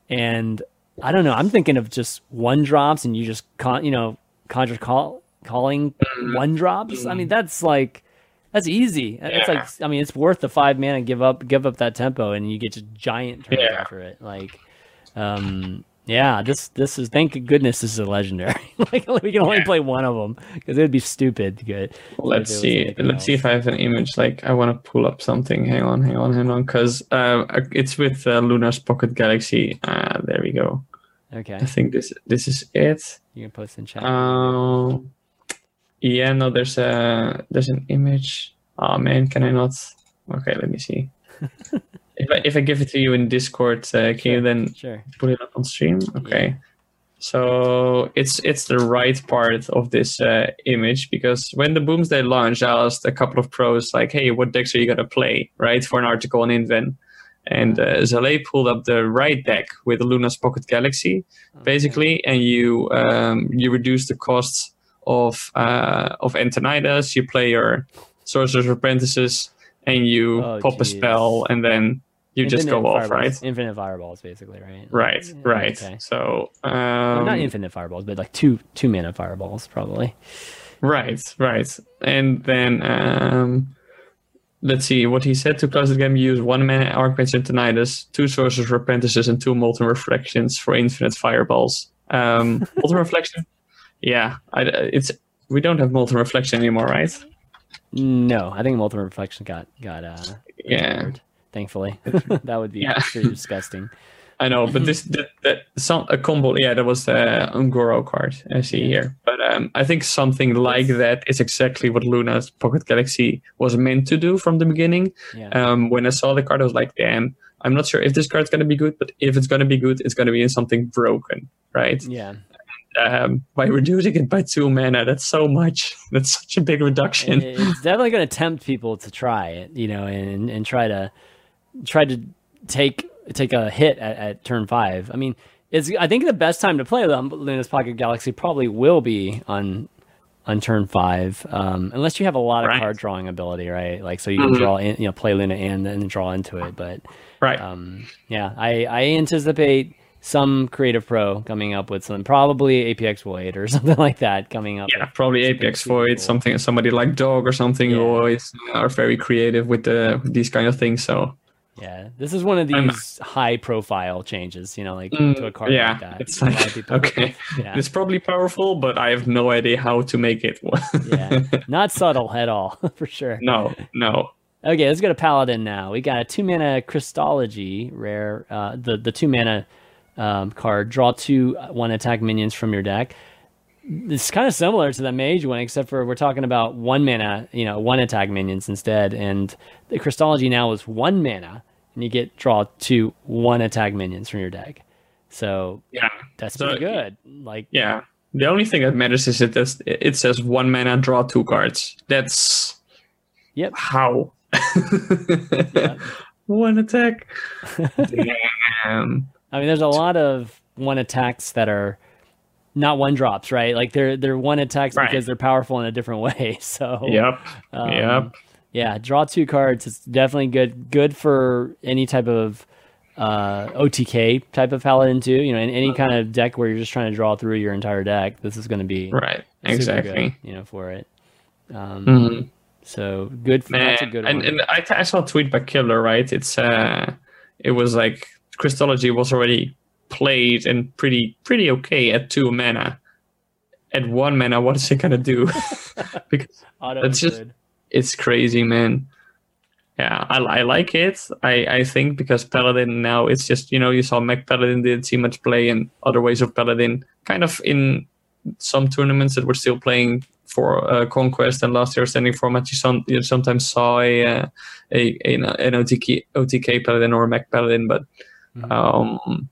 and I don't know. I'm thinking of just one drops, and you just con, you know, conjure call calling Mm-hmm. one drops. I mean, that's like that's easy. Yeah. like I mean, it's worth the five mana. Give up, give up that tempo, and you get just giant turns Yeah. after it. Like, um, yeah, this this is thank goodness this is a legendary. (laughs) like we can only Yeah. play one of them because it would be stupid. Good. Let's see. Let's see if I have an image. Like I want to pull up something. Hang on, hang on, hang on. Because uh, it's with uh, Luna's Pocket Galaxy. Uh, there we go. Okay, I think this this is it. you can post in chat. Um, yeah, no, there's a there's an image. Oh man, can I not? Okay, let me see. (laughs) if I if I give it to you in Discord, uh, can you then sure. put it up on stream? Okay. So it's it's the right part of this uh, image because when the Boomsday launched, I asked a couple of pros like, "Hey, what decks are you gonna play?" Right for an article on Inven, and uh, Zayle pulled up the right deck with Luna's Pocket Galaxy, basically, and you um, you reduce the costs of uh, of Antonidas. You play your Sorcerer's Apprentices, and you Oh, pop a spell, and then you just Infinite go off, fireballs. right? Infinite fireballs, basically, right? Right, Yeah, right. Okay. So, um, Well, not infinite fireballs, but like two two mana fireballs, probably. right, right. And then, um, let's see what he said. To close the game, use one mana Archmage Antonidas, two Sorcerer's Apprentices, and two Molten Reflections for infinite fireballs. Um, (laughs) Molten Reflection? Yeah, I, it's we don't have Molten Reflection anymore, right? No, I think Molten Reflection got got uh Yeah. Thankfully. (laughs) that would be Yeah. pretty disgusting. (laughs) I know, but this (laughs) that, that some a combo. Yeah, that was the Ungoro card I see here. But um, I think something like that is exactly what Luna's Pocket Galaxy was meant to do from the beginning. Yeah. Um, when I saw the card, I was like, "Damn, I'm not sure if this card's gonna be good, but if it's gonna be good, it's gonna be in something broken, right?" yeah. Um, by reducing it by two mana, that's so much. That's such a big reduction. It's definitely going to tempt people to try it, you know, and and try to try to take take a hit at, at turn five. I mean, it's I think the best time to play Luna's Pocket Galaxy probably will be on on turn five, um, unless you have a lot of Right. card drawing ability, right? Like so you can draw in, you know, play Luna and then draw into it. But right. um, yeah, I I anticipate some creative pro coming up with some probably Apxvoid or (laughs) something like that coming up. yeah, probably super Void, cool. something somebody like Dog or something who always are very creative with the with these kind of things. So Yeah, this is one of these high profile changes, you know, like Mm, to a card yeah, like that. it's like (laughs) okay, (laughs) yeah, it's probably powerful, but I have no idea how to make it. yeah, (laughs) not subtle at all, for sure. no, no. Okay, let's go to Paladin now. We got a two mana Crystology rare, uh, the the two mana um, card. Draw two uh, one attack minions from your deck. It's kind of similar to the mage one, except for we're talking about one mana, you know, one attack minions instead. And the Crystology now is one mana, and you get draw two one attack minions from your deck. So Yeah, that's So- pretty good. Like yeah. The only thing that matters is it does, it says one mana, draw two cards. That's Yep. how. (laughs) One attack. Damn. (laughs) I mean, there's a lot of one attacks that are not one drops, right? Like they're they're one attacks Right. because they're powerful in a different (laughs) way. So Yep. um, yep. Yeah, draw two cards. It's definitely good good for any type of uh, OTK type of paladin too. You know, in any kind of deck where you're just trying to draw through your entire deck, this is going to be Right. Exactly. good, you know, for it. Um, Mhm. So good. For, Man, that's a good and, one. and I, I saw a tweet by Killer, right? It's uh, it was like Crystology was already played and pretty pretty okay at two mana. At one mana, what is it gonna do? (laughs) because (laughs) Auto that's just- good. It's crazy, man. Yeah, I, I like it. I, I think because Paladin now it's just you know you saw Mech Paladin didn't see much play and other ways of Paladin kind of in some tournaments that were still playing for uh, Conquest and last year standing format you, some, you sometimes saw a, uh, a, a an OTK OTK Paladin or Mech Paladin, but Mhm. um,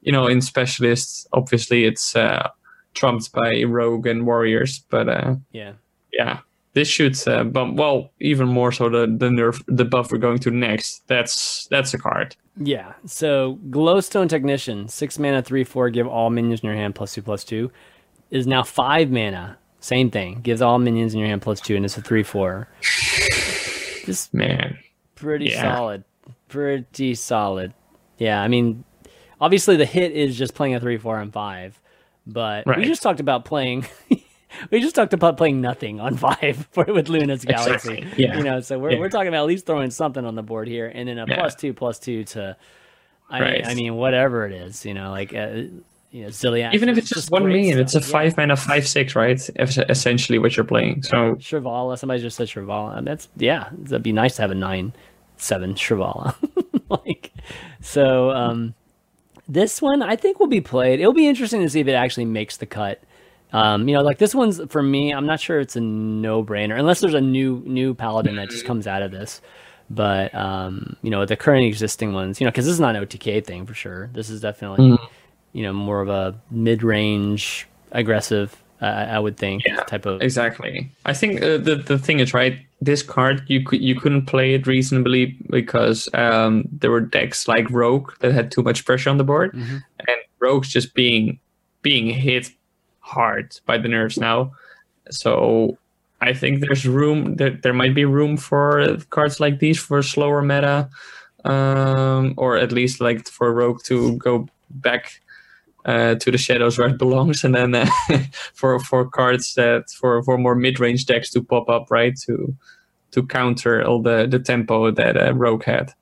you know in specialists obviously it's uh, trumped by Rogue and Warriors, but uh, yeah. yeah, this should uh, bump. Well, even more so the the nerf the buff we're going to next. That's that's a card. Yeah. So Glowstone Technician, six mana, three four, give all minions in your hand plus two plus two, is now five mana. Same thing. Gives all minions in your hand plus two, and it's a three four. This Man, pretty Yeah. solid. Pretty solid. Yeah, I mean obviously the hit is just playing a three, four, and five. But we just talked about playing (laughs) (laughs) we just talked about playing nothing on (laughs) five for, with Luna's Galaxy. Exactly, yeah. You know, so we're Yeah. we're talking about at least throwing something on the board here, and then a Yeah. plus two, plus two to I, Right. I mean, whatever it is, you know, like uh, you know, Zillion. even if it's just one great minion, it's a five Yeah. mana five six, right? Es- Essentially, what you're playing. So Shirvallah. Somebody just said Shirvallah. That's yeah. That'd be nice to have a nine seven Shirvallah. (laughs) like so. Um, this one I think will be played. It'll be interesting to see if it actually makes the cut. Um, you know, like this one's for me. I'm not sure it's a no brainer unless there's a new new paladin that just comes out of this. But um, you know, the current existing ones, you know, because this is not an OTK thing for sure. This is definitely you know more of a mid range aggressive. Uh, I would think Yeah, type of exactly, I think uh, the the thing is right. This card you could you couldn't play it reasonably because um, there were decks like Rogue that had too much pressure on the board, Mhm. and Rogue's just being being hit hard by the nerfs now. So I think there's room. There, there might be room for cards like these for slower meta, um, or at least like for Rogue to go back uh, to the shadows where it belongs, and then uh, (laughs) for for cards that for for more mid range decks to pop up, right? To to counter all the the tempo that uh, Rogue had.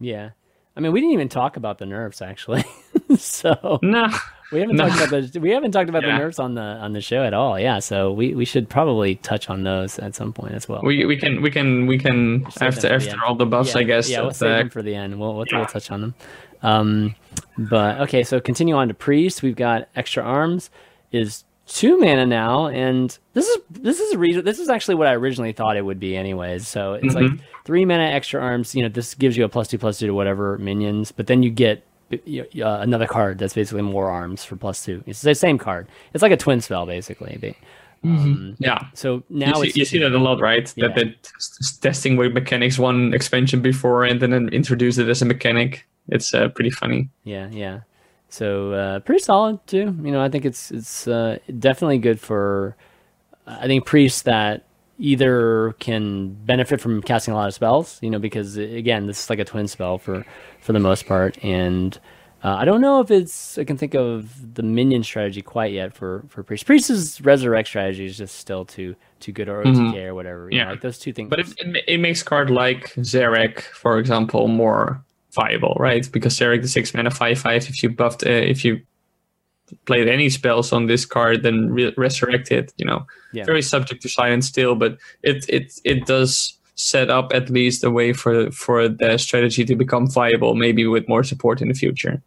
Yeah. I mean, we didn't even talk about the nerfs actually. (laughs) so Nah, we haven't No. talked about the we haven't talked about Yeah. the nerfs on the on the show at all. Yeah, so we, we should probably touch on those at some point as well. we we can we can we can them after after all the buffs, yeah, I guess. Yeah, we'll save them for the end. We'll we'll, we'll touch on them. Um, but okay, so continue on to priest. We've got extra arms is two mana now, and this is this is a reason. This is actually what I originally thought it would be, anyways. So it's like Mm-hmm. three mana extra arms. You know, this gives you a plus two plus two to whatever minions, but then you get uh, another card that's basically more arms for plus two. It's the same card. It's like a twin spell basically. They- Um, yeah. so You now see, it's you see that a lot, right? Yeah. That they're t- testing with mechanics one expansion before and then introduce it as a mechanic. It's uh, pretty funny. Yeah, yeah. So uh, pretty solid too. You know, I think it's it's uh, definitely good for. I think priests that either can benefit from casting a lot of spells. You know, because again, this is like a twin spell for for the most part, and uh, I don't know if it's. I can think of the minion strategy quite yet for for priest. Priest's resurrect strategy is just still too too good or OTK or whatever. You know, Yeah. like those two things. But it, it, it makes card like Zerek, for example, more viable, right? Because Zerek, the six mana five five, if you buffed, uh, if you played any spells on this card, then re- resurrect it. You know, Yeah. very subject to silence still, but it it it does set up at least a way for for the strategy to become viable, maybe with more support in the future.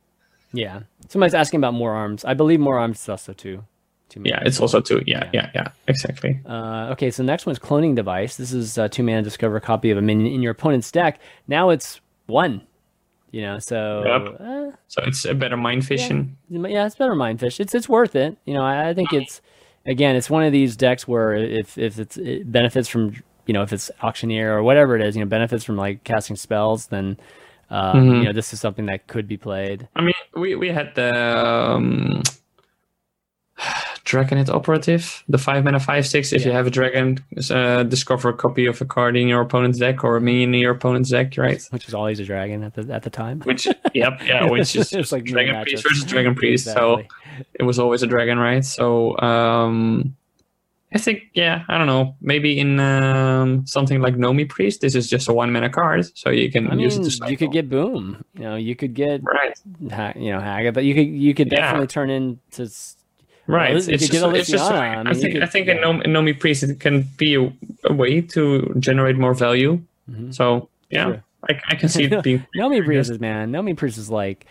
yeah, somebody's asking about more arms. I believe more arms is also two. two Yeah, it's also two. Yeah, Yeah. yeah, yeah, exactly. Uh, okay, so the next one is cloning device. This is uh, two mana discover a copy of a minion in your opponent's deck. Now it's one. You know, so Yep. uh, So it's a better mind fishing. yeah, it's better mindfish. It's it's worth it. You know, I, I think it's again, it's one of these decks where if if it's it benefits from you know if it's auctioneer or whatever it is, you know, benefits from like casting spells, then uh, Mhm. you know this is something that could be played. I mean, we we had the um, Drakonid Operative, the five mana five six. If you have a dragon, uh, discover a copy of a card in your opponent's deck or a minion in your opponent's deck, right? which was always a dragon at the at the time. Which, yep, yeah, (laughs) which is It was like Dragon Priest versus Dragon Priest. So it was always a dragon, right? So um, I think, yeah, I don't know, maybe in um, something like Nomi Priest, this is just a one mana card, so you can I use it to cycle. you could get boom. You know, you could get right, ha- you know Haga, but you could you could Yeah. definitely turn into right. you it's just, a it's just. I, I mean, you think could- I think yeah. in Nomi, Nomi Priest it can be a, a way to generate more value. Mhm. So yeah, Sure. I, I can see it being. (laughs) Nomi Priest is man. Nomi Priest is like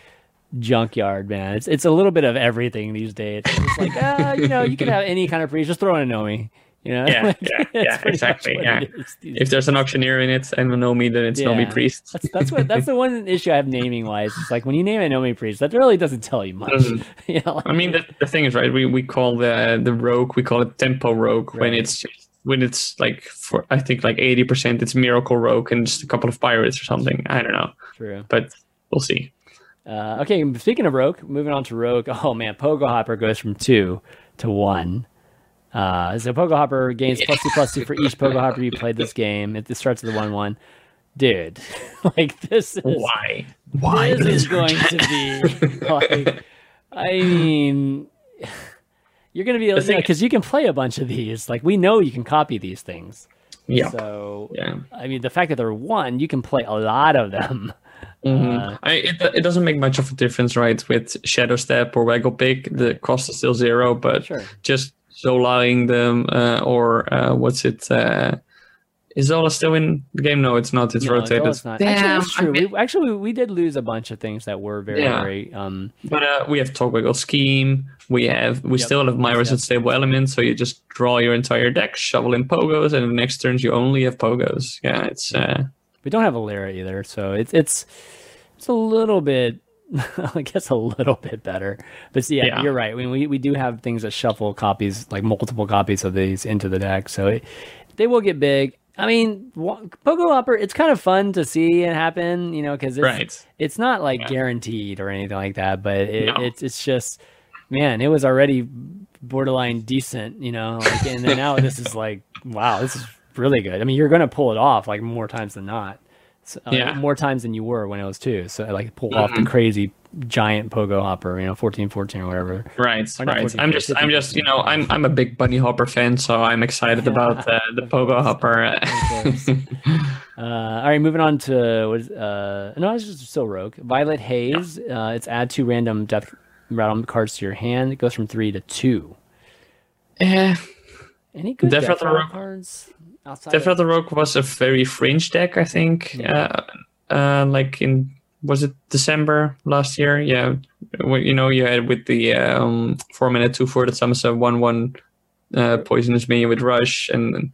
junkyard man. It's it's a little bit of everything these days. It's like ah, (laughs) you know, you can have any kind of priest. Just throw in a Nomi. You know, Yeah, (laughs) Like, yeah, (laughs) yeah, exactly, yeah. If there's an auctioneer in it and a Nomi, then it's Yeah. Nomi Priest. That's that's what that's the one issue I have naming wise. It's like when you name a Nomi priest, that really doesn't tell you much. Doesn't. (laughs) you know, like- I mean, the, the thing is, right? We we call the the rogue, we call it tempo rogue when it's when it's like for I think like eighty percent it's miracle rogue and just a couple of pirates or something. I don't know, true. but we'll see. Uh, okay, speaking of Rogue, moving on to Rogue. Oh man, Pogo Hopper goes from two to one. Uh, so Pogo Hopper gains plus two plus two for each Pogo Hopper you played this game. It, it starts with a one one. Dude, (laughs) like this is Why? this is this going to be like, I mean, you're going to be able thing- because you can play a bunch of these. Like we know you can copy these things. Yeah, So yeah. I mean, the fact that they're one, you can play a lot of them. Mhm. I, it, it doesn't make much of a difference, right? With Shadow Step or Waggle Pick, the cost is still zero, but Sure. just Zolaing them uh, or uh, what's it? Uh, is Zola still in the game? No, it's not. It's No, rotated. Zola's not. Actually, Damn, that's I mean- we, actually, we, we did lose a bunch of things that were very, Yeah. very. Um, But uh, we have Togwaggle's Scheme. We have we Yep. still have Myra's Yep. Unstable Element, so you just draw your entire deck, shovel in pogos, and the next turns you only have pogos. Yeah, it's uh, we don't have a Lyra either, so it's it's it's a little bit. (laughs) I guess a little bit better, but yeah, Yeah. you're right. I mean, we we do have things that shuffle copies, like multiple copies of these into the deck, so it, they will get big. I mean, Pogo Hopper, it's kind of fun to see it happen, you know, because it's, right. it's not like Yeah. guaranteed or anything like that, but it, No. it's it's just man, it was already borderline decent, you know, like, and then now this is like wow, this is really good. I mean, you're gonna pull it off like more times than not, so, uh, Yeah. more times than you were when it was two. So like pull off Mm-hmm. the crazy giant pogo hopper, you know, 14, 14 or whatever. Right, Or right. 14, I'm just, 15, I'm just, you know, I'm, I'm a big Bunny Hopper fan, so I'm excited about uh, the Pogo (laughs) Hopper. Uh, all right, moving on to what is uh no, it's just still rogue. Violet Haze. Uh, it's add two random death rattle cards to your hand. It goes from three to two. yeah, Any good Death death, Rattle rattle Rogue- cards outside? Death Rattle Rogue was a very fringe deck, I think. Yeah. Uh, uh, like in was it December last year? Yeah, Well, you know, you had with the um, four minute two four that summons a one one uh, poisonous minion with rush, and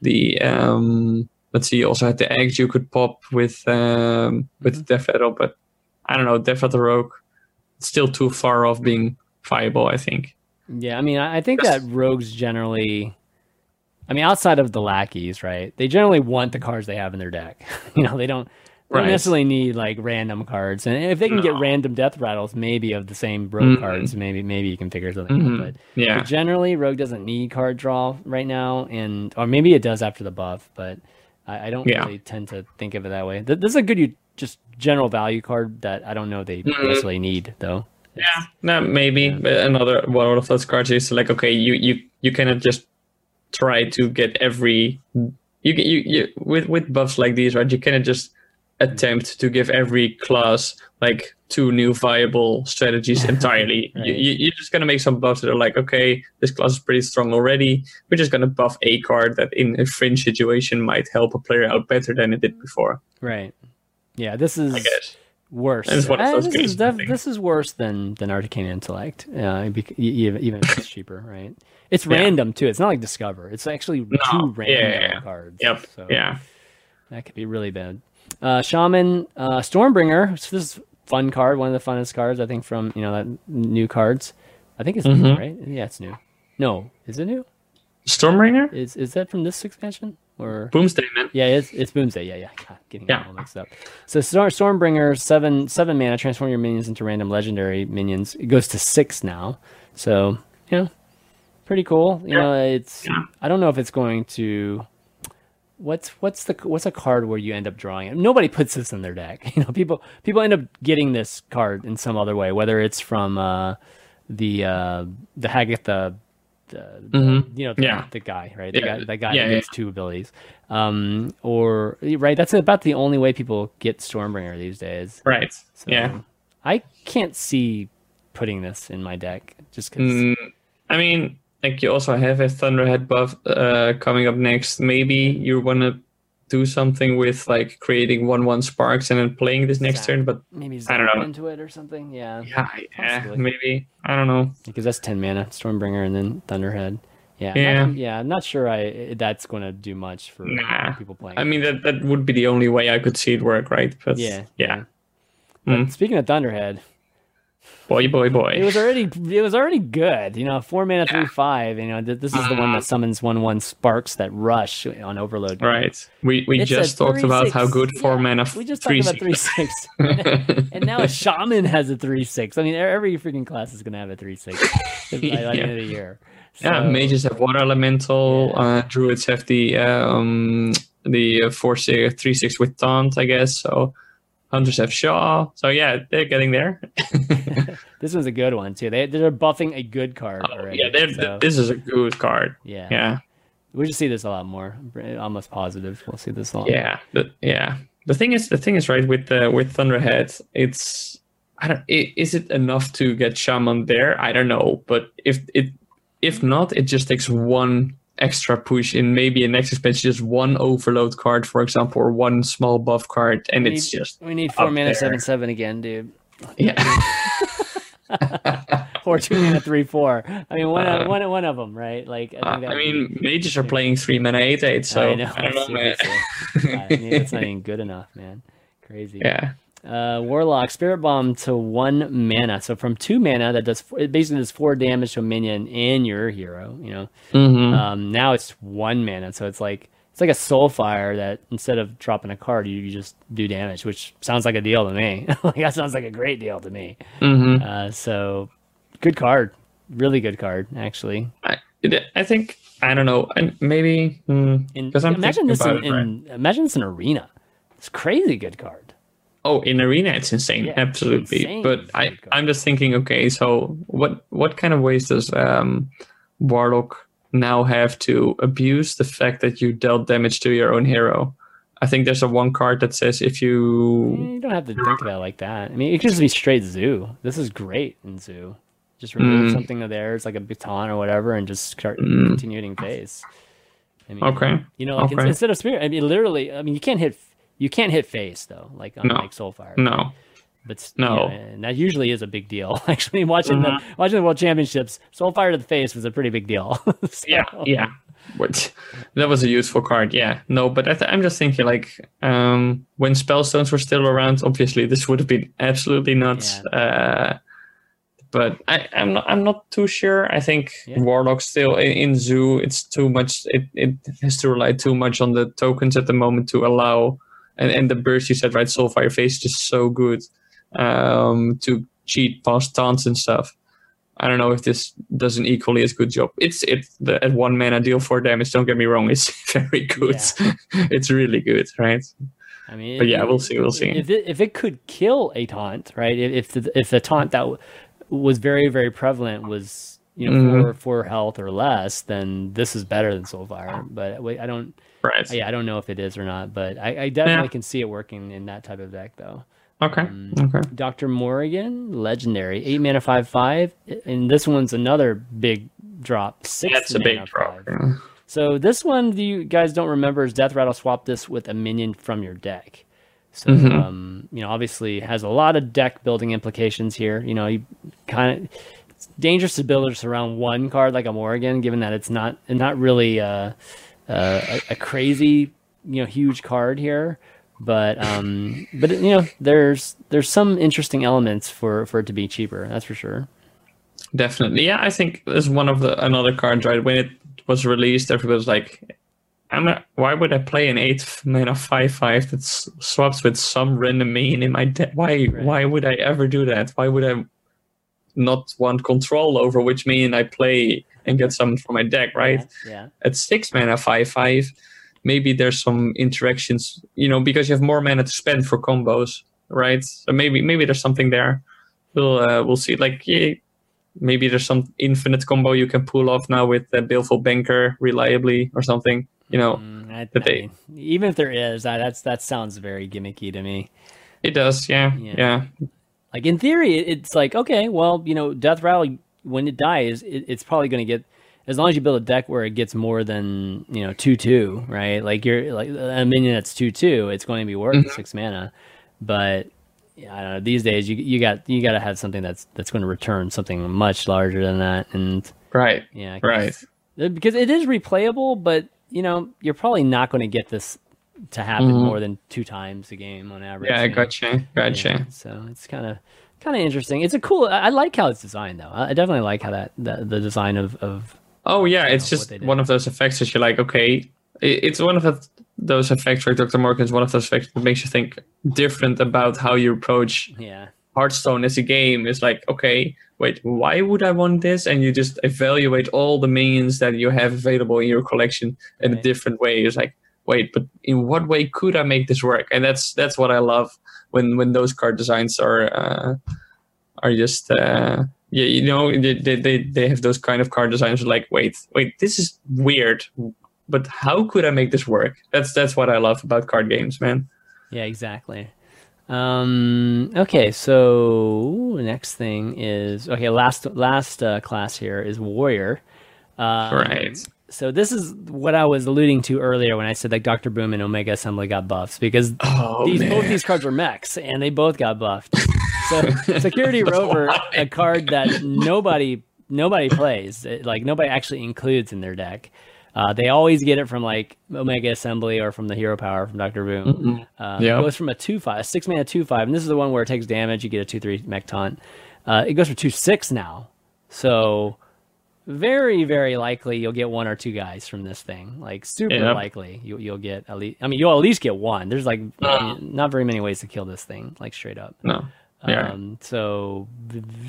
the um, let's see, you also had the eggs you could pop with um, with Mm-hmm. Death Rattle, but I don't know, Death Rattle Rogue, still too far off being viable. I think. Yeah, I mean, I think that rogues generally. I mean, outside of the lackeys, right? They generally want the cards they have in their deck. (laughs) you know, they don't. They don't necessarily need like random cards, and if they can get random death rattles, maybe of the same rogue Mhm. cards, maybe maybe you can figure something Mhm. out. But Yeah. But generally, Rogue doesn't need card draw right now, and or maybe it does after the buff, but I, I don't Yeah. really tend to think of it that way. Th- This is a good, just general value card that I don't know they Mhm. necessarily need though. Yeah, no, maybe but another one of those cards is like okay, you you you cannot just try to get every you get- you you with with buffs like these, right? You cannot just attempt to give every class like two new viable strategies (laughs) entirely. Right. you, you, you're just gonna make some buffs that are like, okay, this class is pretty strong already. We're just gonna buff a card that in a fringe situation might help a player out better than it did before. Right. Yeah, this is I guess. worse. One of Uh, this, is def- this is worse than than Arcane Intellect. Uh, even if it's (laughs) cheaper, right? It's Yeah. random too. It's not like Discover. It's actually two random yeah, yeah. cards. Yep. So Yeah. that could be really bad. Uh, Shaman, uh, Stormbringer. So this is fun card. One of the funnest cards I think from you know that new cards. I think it's new, Mhm. right? Yeah, it's new. No, is it new? Stormbringer? Is is that from this expansion or? Boomsday, man. Yeah, it's it's Boomsday. Yeah, yeah. God, getting Yeah. all mixed up. So Storm, Stormbringer, seven seven mana, transform your minions into random legendary minions. It goes to six now. So you know, pretty cool. You know, it's Yeah. I don't know if it's going to. What's what's the what's a card where you end up drawing it? Nobody puts this in their deck. (laughs) You know, people people end up getting this card in some other way, whether it's from uh, the uh, the Hagatha, the, the- Mhm. you know, the, Yeah. the guy, right? The Yeah. guy, that guy Yeah, yeah. gets two abilities, um, or right. That's about the only way people get Stormbringer these days. Right. So yeah. I can't see putting this in my deck just because. Mm, I mean, like you also have a Thunderhead buff uh, coming up next. Maybe you want to do something with like creating one one sparks and then playing this next Zap. turn. But maybe I don't know. into it or something. Yeah, yeah, yeah, maybe I don't know. because that's ten mana, Stormbringer, and then Thunderhead. Yeah, Yeah. Not, yeah. I'm not sure. I that's going to do much for Nah. people playing. I mean, that that would be the only way I could see it work, right? But yeah, yeah, But Mm. speaking of Thunderhead, boy, boy, boy. it was already it was already good. You know, four mana, three five. You know, th- this is the one that summons one one sparks that rush on Overload. right. We we It's just talked about how good four Yeah, mana. We just three talked about three six, (laughs) and now a shaman has a three six. I mean, every freaking class is going to have a three six (laughs) by the Yeah. end of the year. Yeah, mages have water elemental. Yeah. Uh, druids have the um the uh, four six three six with taunt, I guess. So hunters have Shaw. So yeah, they're getting there. (laughs) This one's a good one too. They they're buffing a good card Oh, already. yeah, they're, so, this is a good card. yeah. Yeah, We should see this a lot more. Almost positive. We'll see this a lot. yeah, the, yeah. The thing is, the thing is, right with the with Thunderhead, it's I don't. Is it enough to get Shaman there? I don't know, but if it if not, it just takes one extra push in maybe a next expansion, just one overload card, for example, or one small buff card, and We it's need- just We need four mana there. seven seven again, dude. yeah. (laughs) four two mana three four. I mean, one Uh, one one of them, right? Like I, Uh, I mean, be- mages are playing three mana eight eight, so I know. I don't know, (laughs) man. I mean, that's not (laughs) even good enough, man. Crazy. yeah, Uh, Warlock, Spirit Bomb to one mana. So from two mana, that does it basically does four damage to a minion and your hero. You know. Mhm. Um, now it's one mana, so it's like it's like a Soulfire that instead of dropping a card, you, you just do damage, which sounds like a deal to me. (laughs) like that sounds like a great deal to me. Mhm. Uh, so good card, really good card, actually. I, I think I don't know. Maybe because I'm imagine this in, it, right? in imagine this in arena. It's crazy good card. Oh, in arena, it's insane, Yeah, absolutely. insane But I, I'm just thinking, okay, so what, what kind of ways does um, Warlock now have to abuse the fact that you dealt damage to your own hero? I think there's a one card that says if Eh, you, You don't have to think about it like that. I mean, it could just be straight zoo. This is great in zoo. Just remove Mm. something of theirs, like a baton or whatever, and just start Mm. continuing phase. I mean, okay, You know, like Okay. instead of spirit, I mean, literally, I mean, you can't hit, you can't hit face though, like on No. like Soulfire. no, but No. know, and that usually is a big deal. (laughs) Actually, watching the Mhm. watching the World Championships, Soulfire to the face was a pretty big deal. (laughs) So- yeah, yeah. What that was a useful card, yeah. No, but I th- I'm just thinking like um, when spellstones were still around, obviously this would have been absolutely nuts. Uh, but I, I'm not I'm not too sure. I think Yeah. Warlock still in, in Zoo. It's too much. It, it has to rely too much on the tokens at the moment to allow. And, and the burst you said right, Soulfire Face is just so good um, to cheat past taunts and stuff. I don't know if this does an equally as good job. It's it the at one mana deal four damage. Don't get me wrong, it's (laughs) very good. (laughs) it's really good, right? I mean, But yeah, it- we'll see, we'll see. If it, if it could kill a taunt, right? If if the, if the taunt that w- was very very prevalent was you know Mhm. four four health or less, then this is better than Soulfire. But wait, I don't. Right. Yeah, I don't know if it is or not, but I, I definitely Yeah. can see it working in that type of deck though. Okay. Um, Okay. Dr. Morrigan, legendary, eight mana, five five, and this one's another big drop. Six That's a big drop. five. So this one, you guys don't remember, is Death Rattle. Swap this with a minion from your deck. So Mhm. um, you know, obviously has a lot of deck building implications here. You know, you kind of it's dangerous to build this around one card like a Morrigan, given that it's not not really uh, a, a crazy you know huge card here. But um, but you know, there's there's some interesting elements for for it to be cheaper. That's for sure. Definitely. Yeah, I think there's one of the another card right when it was released. Everybody was like, "I'm not. Why would I play an eight mana five five that swaps with some random main in my deck? Why? Right. Why would I ever do that? Why would I not want control over which minion I play and get something from my deck, right? Yeah. yeah. At six mana, five five, maybe there's some interactions, you know, because you have more mana to spend for combos, right? So maybe maybe there's something there. We'll uh, we'll see. Like yeah, maybe there's some infinite combo you can pull off now with the Baleful Banker reliably or something. You know, Mm, I, that I they- mean, even if there is, that that's that sounds very gimmicky to me. it does. Yeah, Yeah. yeah, Like in theory, it's like okay, well, you know, Death Rattle when it dies, it, it's probably going to get as long as you build a deck where it gets more than you know two two, right? Like you're like a minion that's two two, it's going to be worth Mm-hmm. six mana. But yeah, I don't know. These days, you you got you got to have something that's that's going to return something much larger than that, and right, yeah, right. because it is replayable, but you know, you're probably not going to get this to happen more than two times a game on average. Mm-hmm. Yeah, gotcha, gotcha. Yeah, so it's kind of kind of interesting. It's a cool. I, I like how it's designed though. I definitely like how that, that the design of of Oh yeah, it's what just one of those effects that you're like, okay, it- it's one of the, those effects, like Dr. Morgan is one of those effects that makes you think different about how you approach yeah Hearthstone as a game. It's like, okay, wait, why would I want this? And you just evaluate all the minions that you have available in your collection in a different way. It's like, wait, but in what way could I make this work? And that's that's what I love when when those card designs are uh, are just uh, yeah, you know, they, they they have those kind of card designs. Like, wait, wait, this is weird, but how could I make this work? That's that's what I love about card games, man. yeah exactly. Um. Okay. So next thing is okay. Last last uh, class here is warrior. Um, Right. So this is what I was alluding to earlier when I said that Doctor Boom and Omega Assembly got buffs because Oh these both these cards were mechs and they both got buffed. So (laughs) Security Rover, a card that nobody nobody plays, it- like nobody actually includes in their deck. Uh, they always get it from like Omega Assembly or from the Hero Power from Doctor Boom. Uh, Yeah. It goes from a two five, a six mana two five, and this is the one where it takes damage. You get a two three mech taunt. Uh, it goes for two six now, so very very likely you'll get one or two guys from this thing. Like super likely you, you'll get at least. I mean, you'll at least get one. There's like not very many ways to kill this thing, like straight up. No. Yeah. Um, so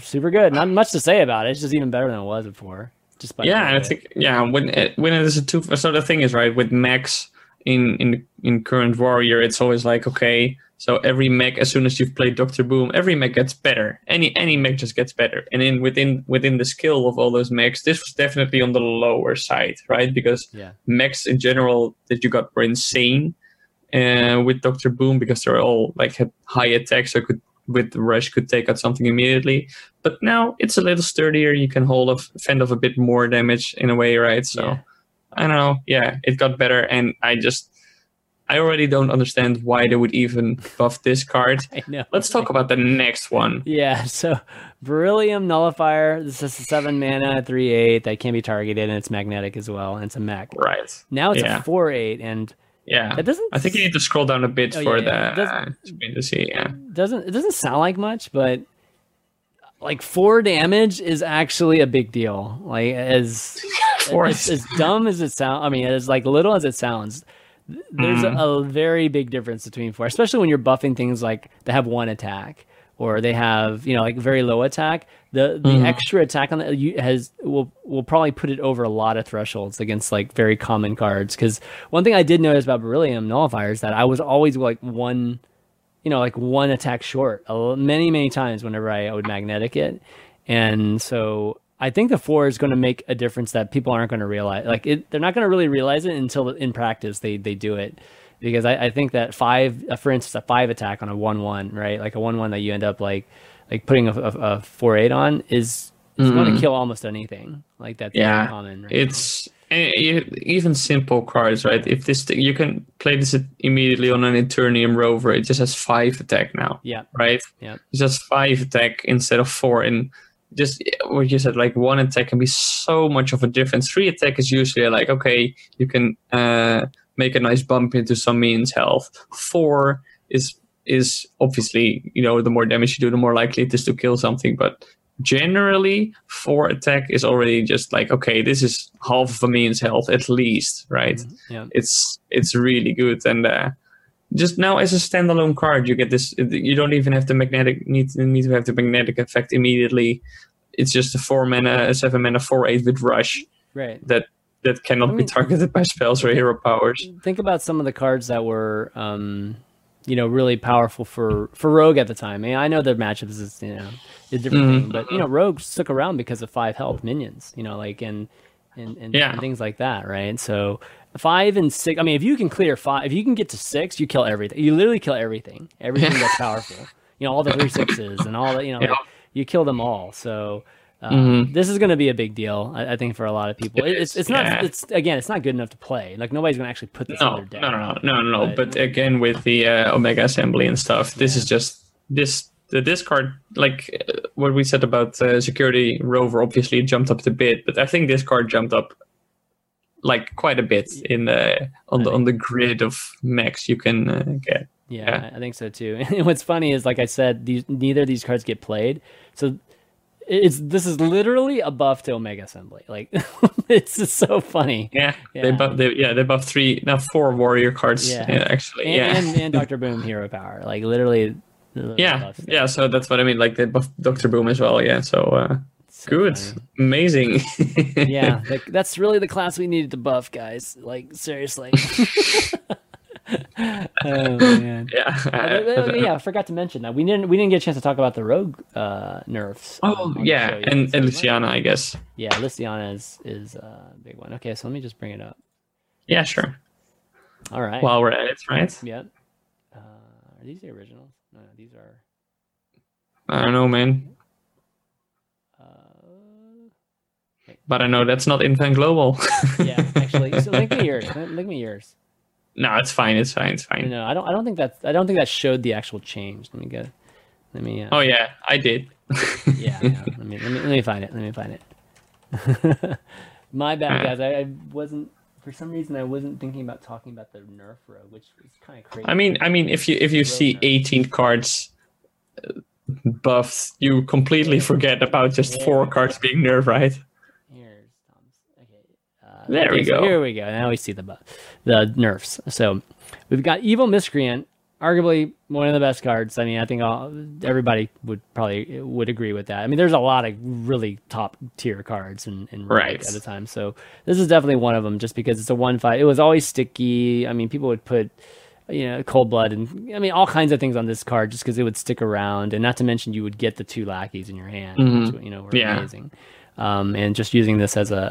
super good. Not much to say about it. It's just even better than it was before. Just by yeah, I think yeah, when it, when it is a two, so the thing is right with mechs in in in current warrior, it's always like okay, so every mech as soon as you've played Doctor Boom, every mech gets better. Any any mech just gets better, and in within within the skill of all those mechs, this was definitely on the lower side, right? Because yeah, mechs in general that you got were insane uh, with Doctor Boom because they're all like had high attack, so could with rush could take out something immediately. But now it's a little sturdier. You can hold off, fend off a bit more damage in a way, right? So Yeah. I don't know. Yeah, it got better, and I just I already don't understand why they would even buff this card. (laughs) I know. Let's talk about the next one. Yeah, so Beryllium Nullifier. This is a seven mana, three eight that can be targeted, and it's magnetic as well, and it's a mech. Right. Now it's Yeah. a four eight, and Yeah. it doesn't. I think you need to scroll down a bit Oh, for yeah, yeah. It the doesn't- screen to see. Yeah. doesn't it doesn't sound like much, but like four damage is actually a big deal. Like as (laughs) Four as, as dumb as it sounds, I mean, as like little as it sounds, th- there's a, mm-hmm. a very big difference between four, especially when you're buffing things like that have one attack or they have you know like very low attack. The the mm-hmm. extra attack on that you has will will probably put it over a lot of thresholds against like very common cards. Because one thing I did notice about Beryllium Nullifier is that I was always like one you know, like one attack short many, many times whenever I would magnetic it. And so I think the four is going to make a difference that people aren't going to realize. Like it, they're not going to really realize it until in practice they, they do it. Because I, I think that five, uh, for instance, a five attack on a one one, right? Like a one one that you end up like like putting a, a, a four eight on is, is going to kill almost anything. Like that's yeah common. Right? it's eh, you- even simple cards right if this th- you can play this immediately on an eternium rover it just has five attack now yeah, right yeah, it's just five attack instead of four and just what you said like one attack can be so much of a difference. Three attack is usually like okay you can uh make a nice bump into some means health. Four is is obviously you know the more damage you do the more likely it is to kill something. But generally four attack is already just like okay this is half of a means health at least right? Yeah. it's it's really good. And uh just now as a standalone card you get this you don't even have the magnetic need, need to have the magnetic effect immediately it's just a four mana, a seven mana, four eight with rush Right. that that cannot I mean- be targeted by spells or hero powers. Think about some of the cards that were, um, you know, really powerful for for Rogue at the time. I, mean, I know their matchups is you know a different Mm-hmm. thing, but you know, Rogue stuck around because of five health minions. You know, like and and and, Yeah. and things like that, right? So five and six. I mean, if you can clear five, if you can get to six, you kill everything. You literally kill everything. (laughs) Everything that's powerful. You know, all the three sixes and all that. you know, like, you kill them all. So. Uh, Mhm. This is going to be a big deal, I, I think, for a lot of people. It It- it's it's not. It's again, it's not good enough to play. Like nobody's going to actually put this in No, their deck. no, no, no, no, no. But- But again, with the uh, Omega Assembly and stuff, this is just this the discard. Like uh, what we said about uh, Security Rover, obviously jumped up a bit, but I think this card jumped up like quite a bit in the on the on the grid of mechs you can uh, get. Yeah, Yeah. I think so too. (laughs) And what's funny is, like I said, these neither of these cards get played. So it's this is literally a buff to Omega Assembly. Like (laughs) it's just so funny. Yeah, they Yeah. buff. They, yeah, they buff three, now four warrior cards. Yeah. Yeah, actually. And, yeah. and, and Doctor (laughs) Boom hero power. Like literally. the yeah, yeah. So that's what I mean. Like they buff Doctor Boom as well. Yeah. So uh, So good, funny. amazing. Yeah, (laughs) like, that's really the class we needed to buff, guys. Like seriously. (laughs) (laughs) oh man. yeah. Uh, yeah, I forgot to mention that we didn't we didn't get a chance to talk about the rogue uh, nerfs. Oh the yeah, and So and Luciana, I guess. Yeah, Lysiana is is uh, a big one. Okay, so let me just bring it up. Yeah, sure. All right. While we're at it, right? Yep. Uh, are these the originals? No, no, these are. I don't know, man, but I know that's not Invent Global. (laughs) yeah, actually, so link me yours. Link me yours. no, it's fine. It's fine. It's fine. No, I don't. I don't think that. I don't think that showed the actual change. Let me go. Let me. Uh, Oh yeah, I did. yeah, (laughs) yeah. Let me. Let me. Let me find it. Let me find it. (laughs) My bad, guys. I, I wasn't. For some reason, I wasn't thinking about talking about the Nerf rogue, which was kind of crazy. I mean, I mean, if you if you see Roadmap. 18 cards buffs, you completely forget about just four cards being nerfed, right? Here's Tom's. Okay. Uh, There okay, we so go. Here we go. Now we see the the nerfs. So we've got Evil Miscreant, arguably one of the best cards. I mean, I think all, everybody would probably would agree with that. I mean, there's a lot of really top tier cards in, in Right. at the time. So this is definitely one of them, just because it's a one fight. It was always sticky. I mean, people would put you know, cold blood and I mean all kinds of things on this card just because it would stick around, and not to mention you would get the two lackeys in your hand, which you know were Mm-hmm. Yeah. amazing. Um, and just using this as a,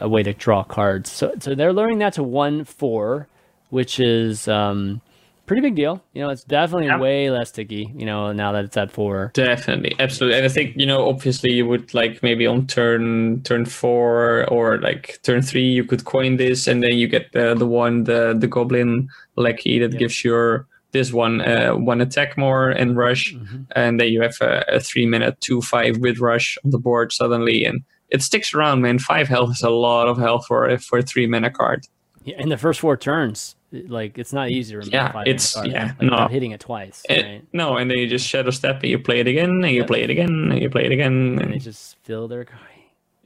a, a way to draw cards. So so they're lowering that to one four, which is um, pretty big deal. You know, it's definitely Yeah. way less sticky. You know, now that it's at four. Definitely, absolutely. And I think you know, obviously, you would like maybe on turn turn four or like turn three, you could coin this, and then you get the the one the the goblin lackey that gives your this one uh, one attack more and rush, Mm-hmm. and then you have a, a three minute two five with rush on the board suddenly, and it sticks around, man. Five health is a lot of health for a for a three mana card. Yeah, in the first four turns, like it's not easy to remove Yeah, five it's- cards, yeah, like, no. hitting it twice, Eh, right? No, and then you just shadow step and you play it again, and you Yep. play it again, and you play it again. And they just fill their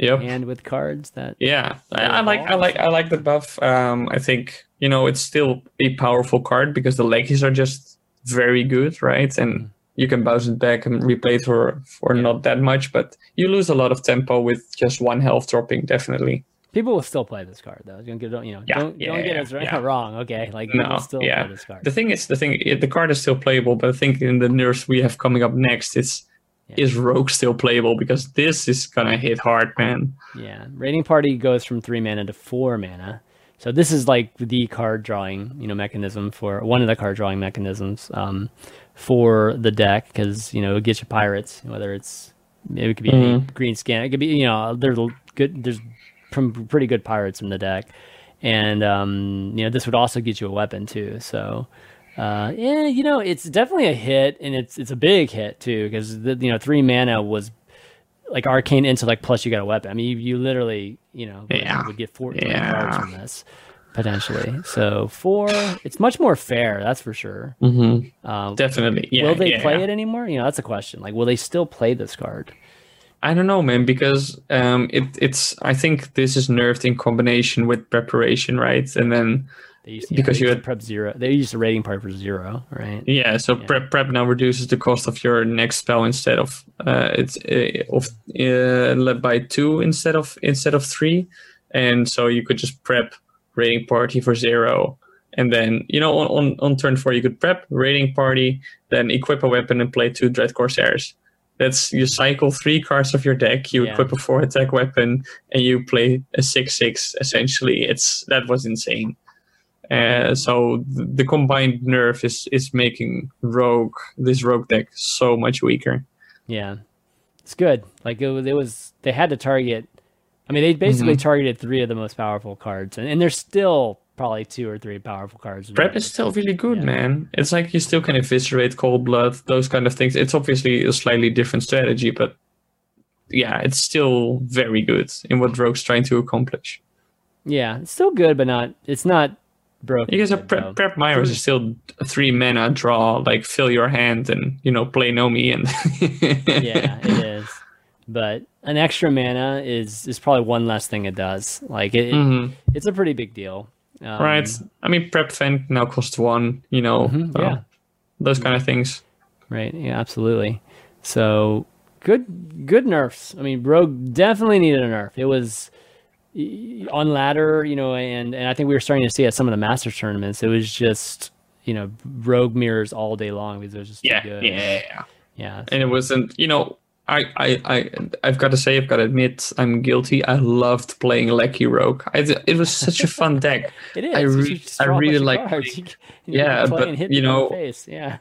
yep. hand with cards that Yeah, I, I like I like I like the buff. Um, I think you know it's still a powerful card because the lackeys are just very good, right? And Mm-hmm. you can bounce it back and replay it for for Yeah. not that much, but you lose a lot of tempo with just one health dropping. Definitely. people will still play this card though. Don't get you know Yeah, don't, yeah, don't get us right, yeah. (laughs) wrong. Okay, like No, still yeah. play this card. The thing is, the thing the card is still playable, but I think in the nerfs we have coming up next, it's Yeah. is Rogue still playable because this is gonna hit hard, man. Yeah, raiding party goes from three mana to four mana. So this is like the card drawing, you know, mechanism for one of the card drawing mechanisms um, for the deck because you know it gets you pirates, whether it's it could be Mm-hmm. Greenskin, it could be you know there's good there's pr- pretty good pirates in the deck, and um, you know this would also get you a weapon too. So. Uh, yeah, you know, it's definitely a hit, and it's it's a big hit too, because you know three mana was like arcane intellect plus you got a weapon. I mean, you, you literally, you know, would- Yeah. would get 14 Yeah. cards from this potentially. So four, it's much more fair, that's for sure. Mm-hmm. Um, Definitely. Yeah. will they yeah, play yeah. it anymore? You know, that's a question. Like, will they still play this card? I don't know, man, because um, it it's. I think this is nerfed in combination with preparation, right? And then They used, yeah, Because you had- prep zero. They used a rating part for zero, right? Yeah, so Yeah. prep prep now reduces the cost of your next spell instead of uh, it's uh, of uh, led by two instead of instead of three, and so you could just prep raiding party for zero, and then you know on, on, on turn four you could prep raiding party, then equip a weapon and play two dread corsairs. That's you cycle three cards of your deck, you Yeah. equip a four attack weapon, and you play a six six. Essentially, it's that was insane. Uh, so th- the combined nerf is is making rogue this rogue deck so much weaker. Yeah, it's good. Like it was, it was they had to target. I mean, they basically Mm-hmm. targeted three of the most powerful cards, and, and there's still probably two or three powerful cards. Prep is still really good, Yeah. man. It's like you still can eviscerate cold blood, those kind of things. It's obviously a slightly different strategy, but yeah, it's still very good in what Rogue's trying to accomplish. Yeah, it's still good, but not. It's not broken. Because a good, prep, prep Myra's is still three mana draw, like fill your hand and you know play Nomi and (laughs) yeah, it is. But an extra mana is is probably one less thing it does. Like it, it- Mhm. it's a pretty big deal. Um, right. I mean, prep Fan now costs one. You know, Mhm, uh, yeah. those kind of things. Right. Yeah, absolutely. So good, good nerfs. I mean, Rogue definitely needed a nerf. It was on ladder, you know, and and I think we were starting to see at some of the Masters tournaments. It was just you know Rogue mirrors all day long because it was just Yeah, good. yeah, yeah. yeah. and it wasn't you know I, I i i've got to say i've got to admit i'm guilty i loved playing Lackey rogue I, it was such a fun deck (laughs) It is. I re- I really like (laughs) (laughs) Yeah, but, you people in the know, face. Yeah.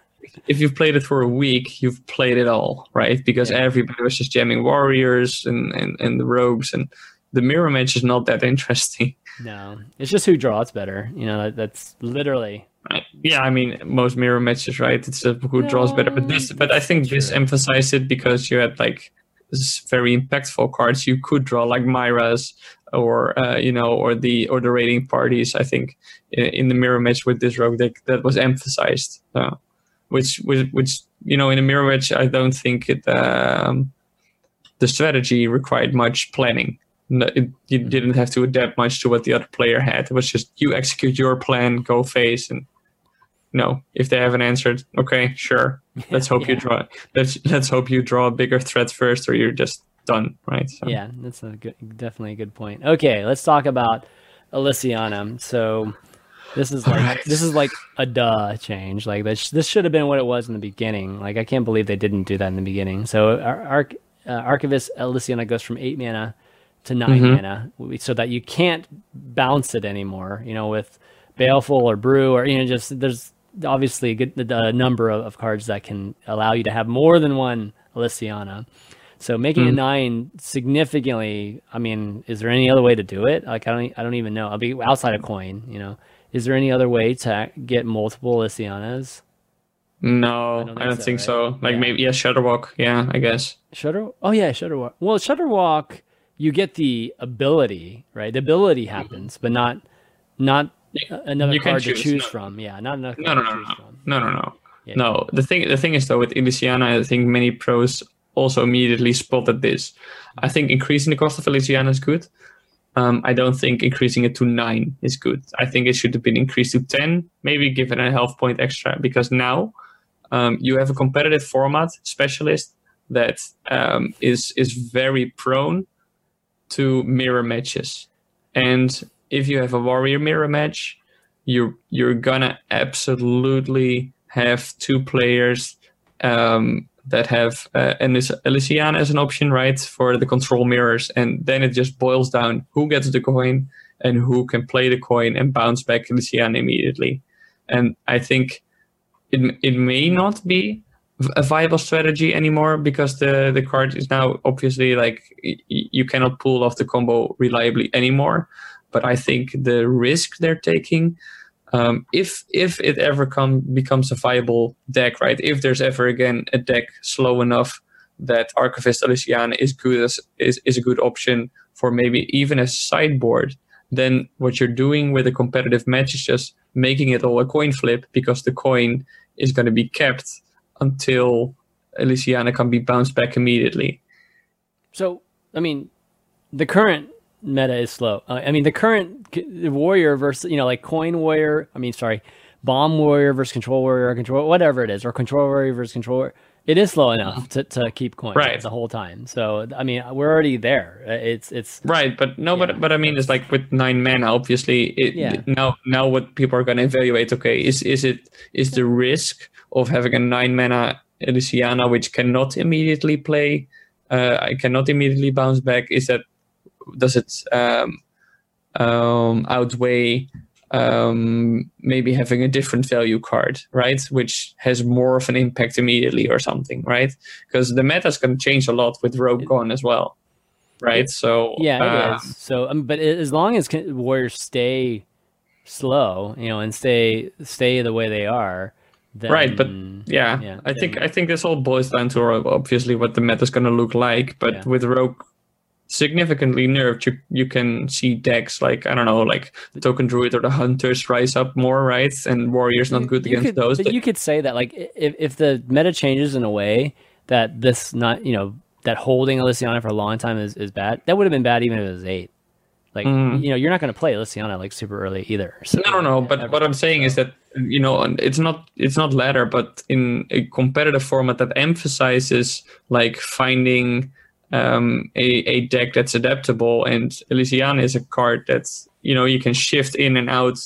if you've played it for a week you've played it all right because Yeah. everybody was just jamming warriors and, and and the rogues and the mirror match is not that interesting (laughs) No, it's just who draws better. You know, that, that's literally. Yeah, I mean most mirror matches, right? It's just who draws better. But this, but I think this emphasized it because you had like this very impactful cards you could draw, like Myra's or uh, you know, or the or the raiding parties. I think in, in the mirror match with this rogue deck that was emphasized, uh, which which which you know in a mirror match I don't think it um, the strategy required much planning. No, it, you Mm-hmm. didn't have to adapt much to what the other player had. It was just you execute your plan, go face, and no. If they haven't answered, okay, sure. (laughs) Let's hope you draw. Let's let's hope you draw a bigger threat first, or you're just done, right? So, Yeah, that's a good, definitely a good point. Okay, let's talk about Elysiana. So this is like Alright. this is like a duh change. Like this this should have been what it was in the beginning. Like I can't believe they didn't do that in the beginning. So Arch uh, Archivist Elysiana goes from eight mana to 9 Mhm. mana, so that you can't bounce it anymore. You know, with Baleful or Brew or you know just there's obviously a good a number of, of cards that can allow you to have more than one Elysiana. So making Mm. nine significantly. I mean, is there any other way to do it? Like I don't, I don't even know. I'll be outside of coin. You know, is there any other way to get multiple Lysianas? No, don't I don't, think think, so, so. Like Yeah. maybe yeah, Shutterwalk. Yeah, I guess. Shutter. Oh yeah, Shutterwalk. Well, Shutterwalk, you get the ability, right? The ability happens, but not, not another You can card to choose, choose no. from. Yeah, not another No, card no, to no, choose no, from. no, no, no. Yeah. No, the thing the thing is though with Elysiana, I think many pros also immediately spotted this. I think increasing the cost of Elysiana is good. Um, I don't think increasing it to nine is good. I think it should have been increased to ten, maybe given a health point extra, because now um, you have a competitive format specialist that um, is is very prone to mirror matches, and if you have a warrior mirror match, you're you're gonna absolutely have two players um, that have uh, this Elysiana as an option, right, for the control mirrors, and then it just boils down who gets the coin and who can play the coin and bounce back Elysiana immediately. And I think it it may not be a viable strategy anymore because the the card is now obviously like you cannot pull off the combo reliably anymore. But I think the risk they're taking um, if if it ever come becomes a viable deck, right? If there's ever again a deck slow enough that Archivist Elysiana is good as is, is a good option for maybe even a sideboard, then what you're doing with a competitive match is just making it all a coin flip because the coin is going to be kept until Elysiana can be bounced back immediately. So, I mean, the current meta is slow. Uh, I mean, the current warrior versus you know like coin warrior. I mean, sorry, bomb warrior versus control warrior, or control whatever it is, or control warrior versus controller. It is slow enough to, to keep coins Right. the whole time. So I mean, we're already there. Uh, It's it's Right, but no, Yeah. but but I mean, it's like with nine men. Obviously, it, Yeah. now now what people are going to evaluate. Okay, is is it is the risk of having a nine mana Elysiana which cannot immediately play, uh, I cannot immediately bounce back. Is that does it um, um, outweigh um, maybe having a different value card, right, which has more of an impact immediately or something, right? Because the meta is going to change a lot with Rogue gone as well, right? So yeah, it is. So, um, but as long as warriors stay slow, you know, and stay stay the way they are, then, Right, but yeah, yeah, I think I think this all boils down to uh, obviously what the meta is going to look like. But Yeah. with Rogue significantly nerfed, you you can see decks like I don't know, like the Token Druid or the Hunters rise up more, right? And Warriors not good you against could, those. But but- you could say that like if if the meta changes in a way that this not you know that holding Elysiana for a long time is, is bad, that would have been bad even if it was eight. Like Mhm. you know, you're not going to play Elysiana like super early either. So, No, no, no. But what I'm saying is that you know, it's not it's not ladder, but in a competitive format that emphasizes like finding um, a a deck that's adaptable, and Elysiana is a card that's you know you can shift in and out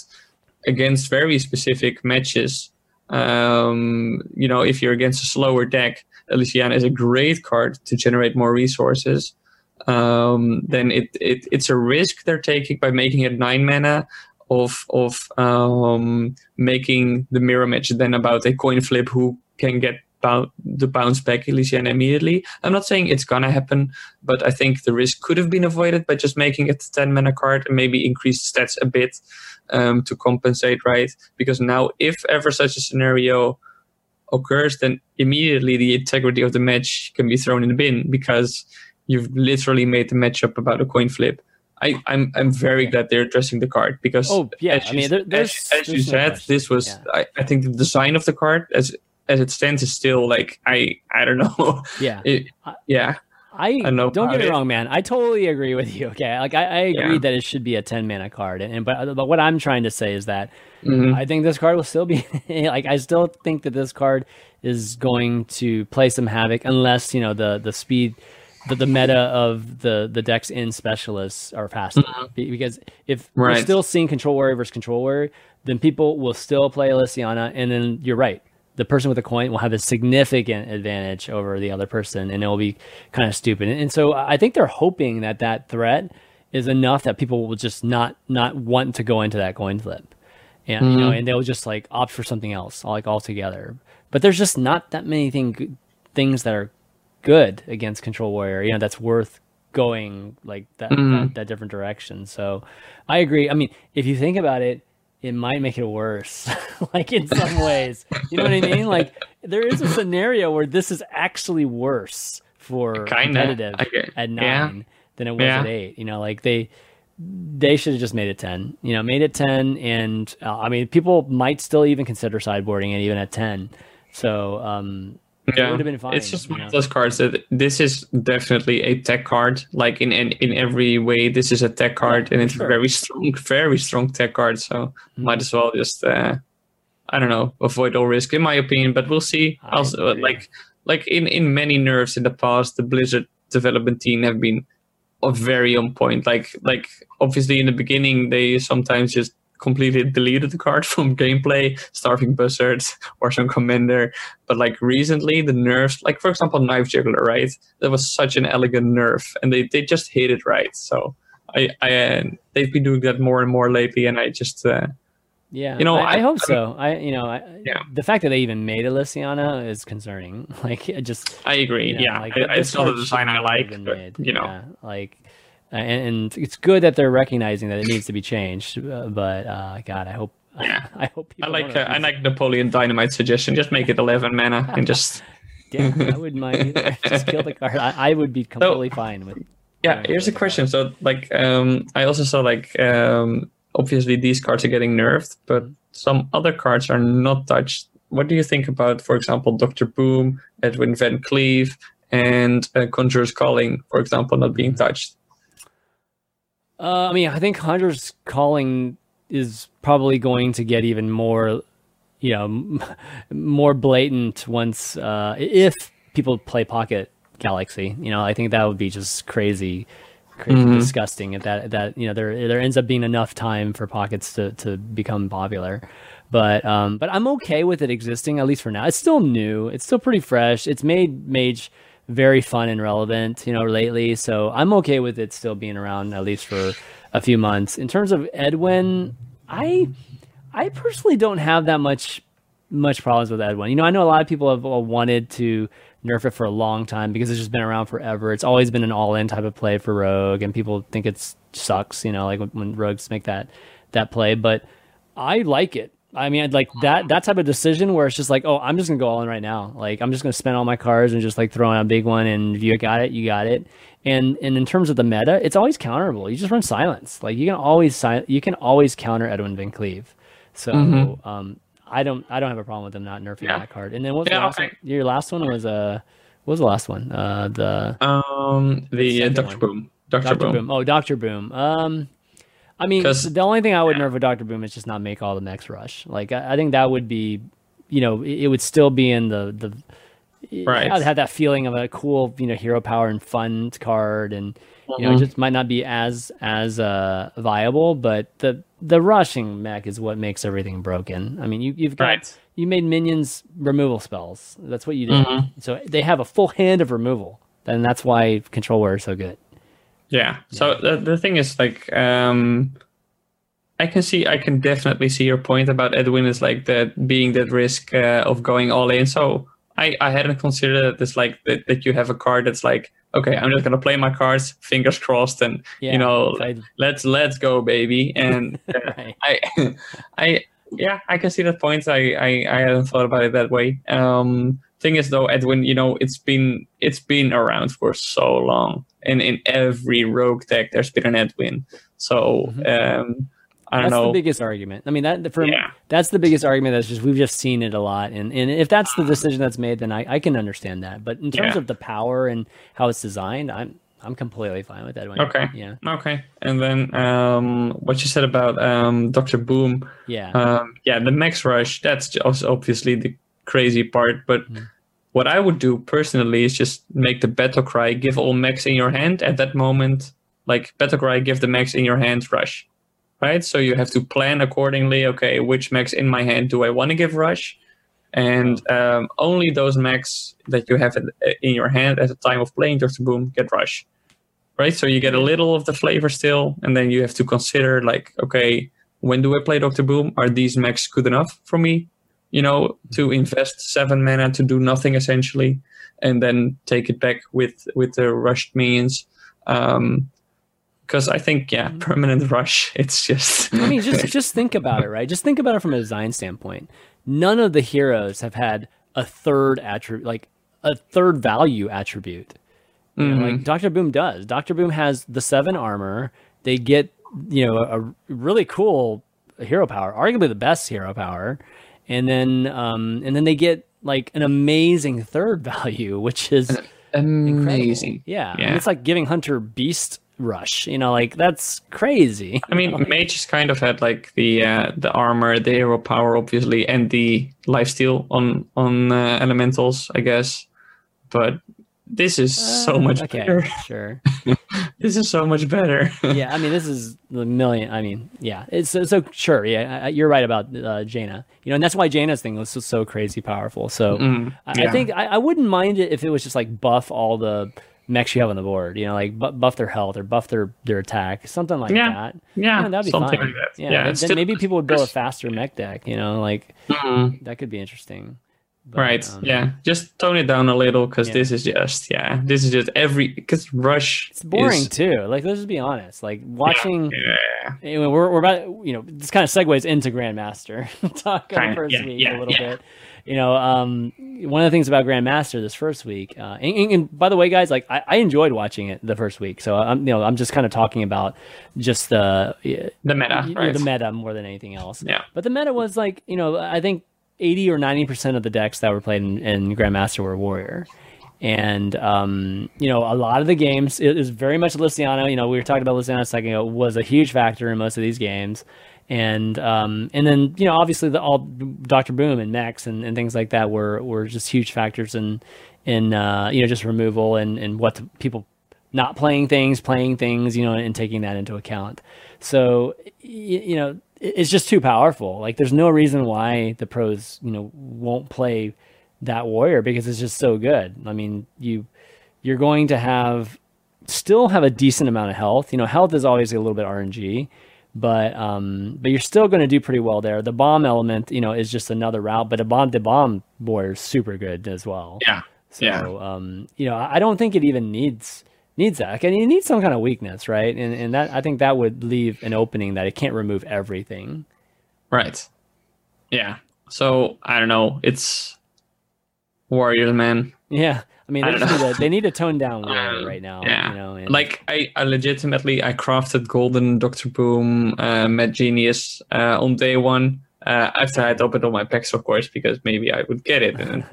against very specific matches. Um, you know, if you're against a slower deck, Elysiana is a great card to generate more resources. Um, then it, it it's a risk they're taking by making it nine mana of of um, making the mirror match then about a coin flip who can get the bounce back Elysian immediately. I'm not saying it's gonna happen, but I think the risk could have been avoided by just making it a 10 mana card and maybe increase stats a bit um, to compensate, right? Because now, if ever such a scenario occurs, then immediately the integrity of the match can be thrown in the bin because you've literally made the matchup about a coin flip. I, I'm I'm very glad they're addressing the card because Oh, yeah, as I you, mean, there- as- as, you there's no said, this was Yeah. I, I think the design of the card as as it stands is still like I I don't know (laughs) yeah. It- yeah I, I know don't get me it. wrong, man. I totally agree with you. Okay, like I, I agree Yeah. that it should be a ten mana card, and, and but but what I'm trying to say is that Mhm. I think this card will still be (laughs) like I still think that this card is going to play some havoc unless you know the the speed. The, the meta of the the decks in specialists are faster Be- because if we're Mm-hmm. Still seeing control warrior versus control warrior, then people will still play Elysiana, and then you're right. The person with the coin will have a significant advantage over the other person, and it will be kind of stupid. And so I think they're hoping that that threat is enough that people will just not not want to go into that coin flip, and you know, and they'll just like opt for something else, like altogether. But there's just not that many thing, things that are good against control warrior. You know, that's worth going like that, that that different direction. So I agree. I mean, if you think about it, it might make it worse, (laughs) like in some (laughs) ways. You know what I mean? Like there is a scenario where this is actually worse for Kinda. competitive at yeah. nine than it was Yeah. at eight. You know, like they they should have just made it 10 you know made it 10 and uh, i mean people might still even consider sideboarding it even at 10 so um yeah would've been fine, it's just one of those cards that this is definitely a tech card like in in, in every way this is a tech card and it's sure. very strong very strong tech card so Mm-hmm. might as well just uh i don't know avoid all risk in my opinion but we'll see I also uh, agree. like like in in many nerves in the past the blizzard development team have been uh, very on point like like obviously in the beginning they sometimes just completely deleted the card (laughs) from gameplay starving buzzard or some commander. But like recently the nerfs like for example knife juggler right? That was such an elegant nerf and they, they just hit it right. So i i uh, they've been doing that more and more lately and i just uh, yeah You know, i, I I- hope so. i you know I, Yeah. the fact that they even made Elysiana is concerning. (laughs) Like it just i agree. you know, yeah. like, I, it's not a design i like but you know. Yeah, like and, and it's good that they're recognizing that it needs to be changed uh, but uh god i hope Yeah. (laughs) i hope I like uh, I like Napoleon Dynamite suggestion. Just make it eleven mana and (laughs) just Yeah, I wouldn't mind either. (laughs) Just kill the card. I, I would be completely fine with. yeah. Yeah, Here's a question. So like um, I also saw like um, obviously these cards are getting nerfed, but some other cards are not touched. What do you think about, for example, Doctor Boom, Edwin VanCleef, and uh, Conjurer's Calling, for example, not being touched? Uh, I mean, I think Hunter's calling is probably going to get even more, you know, m- (laughs) more blatant once uh, if people play Pocket Galaxy. You know, I think that would be just crazy, crazy disgusting. If that that you know there there ends up being enough time for Pockets to to become popular. But um, but I'm okay with it existing at least for now. It's still new. It's still pretty fresh. It's made Mage very fun and relevant, you know, lately. So I'm okay with it still being around at least for a few months. In terms of Edwin, I I personally don't have that much much problems with Edwin. You know, I know a lot of people have wanted to nerf it for a long time because it's just been around forever. It's always been an all-in type of play for Rogue, and people think it sucks. You know, like when, when Rogues make that that play, but I like it. I mean, like that that type of decision where it's just like, oh, I'm just gonna go all in right now. Like I'm just gonna spend all my cards and just like throw in a big one, and if you got it, you got it. And and in terms of the meta, it's always counterable. You just run silence. Like you can always si- you can always counter Edwin VanCleef. So um, I don't I don't have a problem with them not nerfing Yeah. that card. And then what's Yeah, the last okay. one? Your last one was uh, what was the last one? Uh, the Um, the uh, Doctor one. Boom. Doctor Doctor Boom. Boom. Oh, Doctor Boom. Um, I mean, the only thing I would yeah. nerf with Doctor Boom is just not make all the mechs rush. Like I, I think that would be, you know, it, it would still be in the the. Right. I'd have that feeling of a cool, you know, hero power and fun card, and you Mm-hmm. know, it just might not be as as uh viable, but the the rushing mech is what makes everything broken. I mean, you you've got Right. you made minions removal spells. That's what you did. So they have a full hand of removal, and that's why control wear is so good. Yeah. So the the thing is like um I can see I can definitely see your point about Edwin is like that being that risk uh, of going all in. So I I hadn't considered this like that, that you have a card that's like okay I'm just gonna play my cards fingers crossed and Yeah, you know I- let's let's go baby and (laughs) uh, Right. I (laughs) I yeah I can see that point. I I I hadn't thought about it that way. Um thing is though Edwin you know it's been it's been around for so long and in every rogue deck there's been an Edwin. So um I don't that's know. the biggest argument. I mean, that for Yeah. that's the biggest argument. That's just we've just seen it a lot, and and if that's the decision that's made, then I, I can understand that. But in terms Yeah. of the power and how it's designed, I'm I'm completely fine with that. one. Okay. Yeah. Okay. And then um what you said about um Dr. Boom Yeah. Um, yeah, the max rush, that's just obviously the crazy part. But Mm-hmm. what I would do personally is just make the battle cry, give all max in your hand at that moment. Like battle cry, give the max in your hand, rush. Right? So you have to plan accordingly. Okay, which max in my hand do I want to give rush? And um, only those max that you have in, your hand at the time of playing Dr. Boom get rush. Right? So you get a little of the flavor still, and then you have to consider like, okay, when do I play Doctor Boom? Are these mechs good enough for me? You know, to invest seven mana to do nothing essentially, and then take it back with with the rushed means. Um, because I think yeah, permanent rush. (laughs) It's just. I mean, just (laughs) just think about it, right? Just think about it from a design standpoint. None of the heroes have had a third attribute, like a third value attribute. You know, Mm-hmm. like Doctor Boom does. Doctor Boom has the seven armor. They get you know a, really cool hero power, arguably the best hero power, and then um and then they get like an amazing third (laughs) value, which is incredible. amazing. Yeah, I mean, it's like giving Hunter Beast Rush. You know, like that's crazy. I mean, (laughs) mages kind of had like the uh, the armor, the hero power, obviously, and the lifesteal on on uh, elementals, I guess. But this is so much Uh, okay, better. sure. (laughs) This is so much better. yeah, I mean, this is the million. I mean, yeah, it's so, so sure. Yeah, I- I- you're right about uh, Jaina. You know, and that's why Jaina's thing was so, so crazy powerful. So I, I Mm, yeah. think I, I wouldn't mind it if it was just like buff all the mechs you have on the board. You know, like bu- buff their health or buff their their attack, something like Yeah. that. Yeah, that'd be something fine. like that. Yeah, Yeah, then, maybe people would build a faster mech deck. You know, like Mhm. that could be interesting. But, right. um, yeah. Just tone it down a little because Yeah. this is just yeah. This is just every because rush. It's boring is- too. Like, let's just be honest. Like watching. Yeah. Anyway, we're, we're about you know this kind of segues into Grandmaster (laughs) talk on Kinda, first yeah, week yeah, a little bit. You know, um, one of the things about Grandmaster this first week, uh, and, and- and by the way, guys, like I, I enjoyed watching it the first week. So I'm you know I'm just kind of talking about just the The meta, you know, right? the meta more than anything else. Yeah. But the meta was like you know I think 80 or 90 percent of the decks that were played in, in Grandmaster were Warrior. And um, you know, a lot of the games it is very much Liciana. You know, we were talking about Liciana a second ago. Was a huge factor in most of these games, and um, and then you know, obviously the all Doctor Boom and Max and, and things like that were were just huge factors in in uh, you know just removal and and what the, people not playing things, playing things, you know, and taking that into account. So you know, it's just too powerful. Like there's no reason why the pros, you know, won't play that warrior because it's just so good. I mean, you you're going to have still have a decent amount of health. You know, health is always a little bit RNG, but um, but you're still going to do pretty well there. The bomb element, you know, is just another route, but a bomb the bomb warrior is super good as well. Yeah. So Yeah. um, you know, I don't think it even needs needs that. And it needs some kind of weakness, right? And and that I think that would leave an opening that it can't remove everything. Right. Yeah. So I don't know. It's Warriors, man. Yeah. I mean, I they, need to, they need to tone down (laughs) Um, right now. yeah. You know, and, Like I, I legitimately I crafted Golden Doctor Boom, uh, Mad Genius uh, on day one. Uh, after I had opened all my packs, of course, because maybe I would get it, and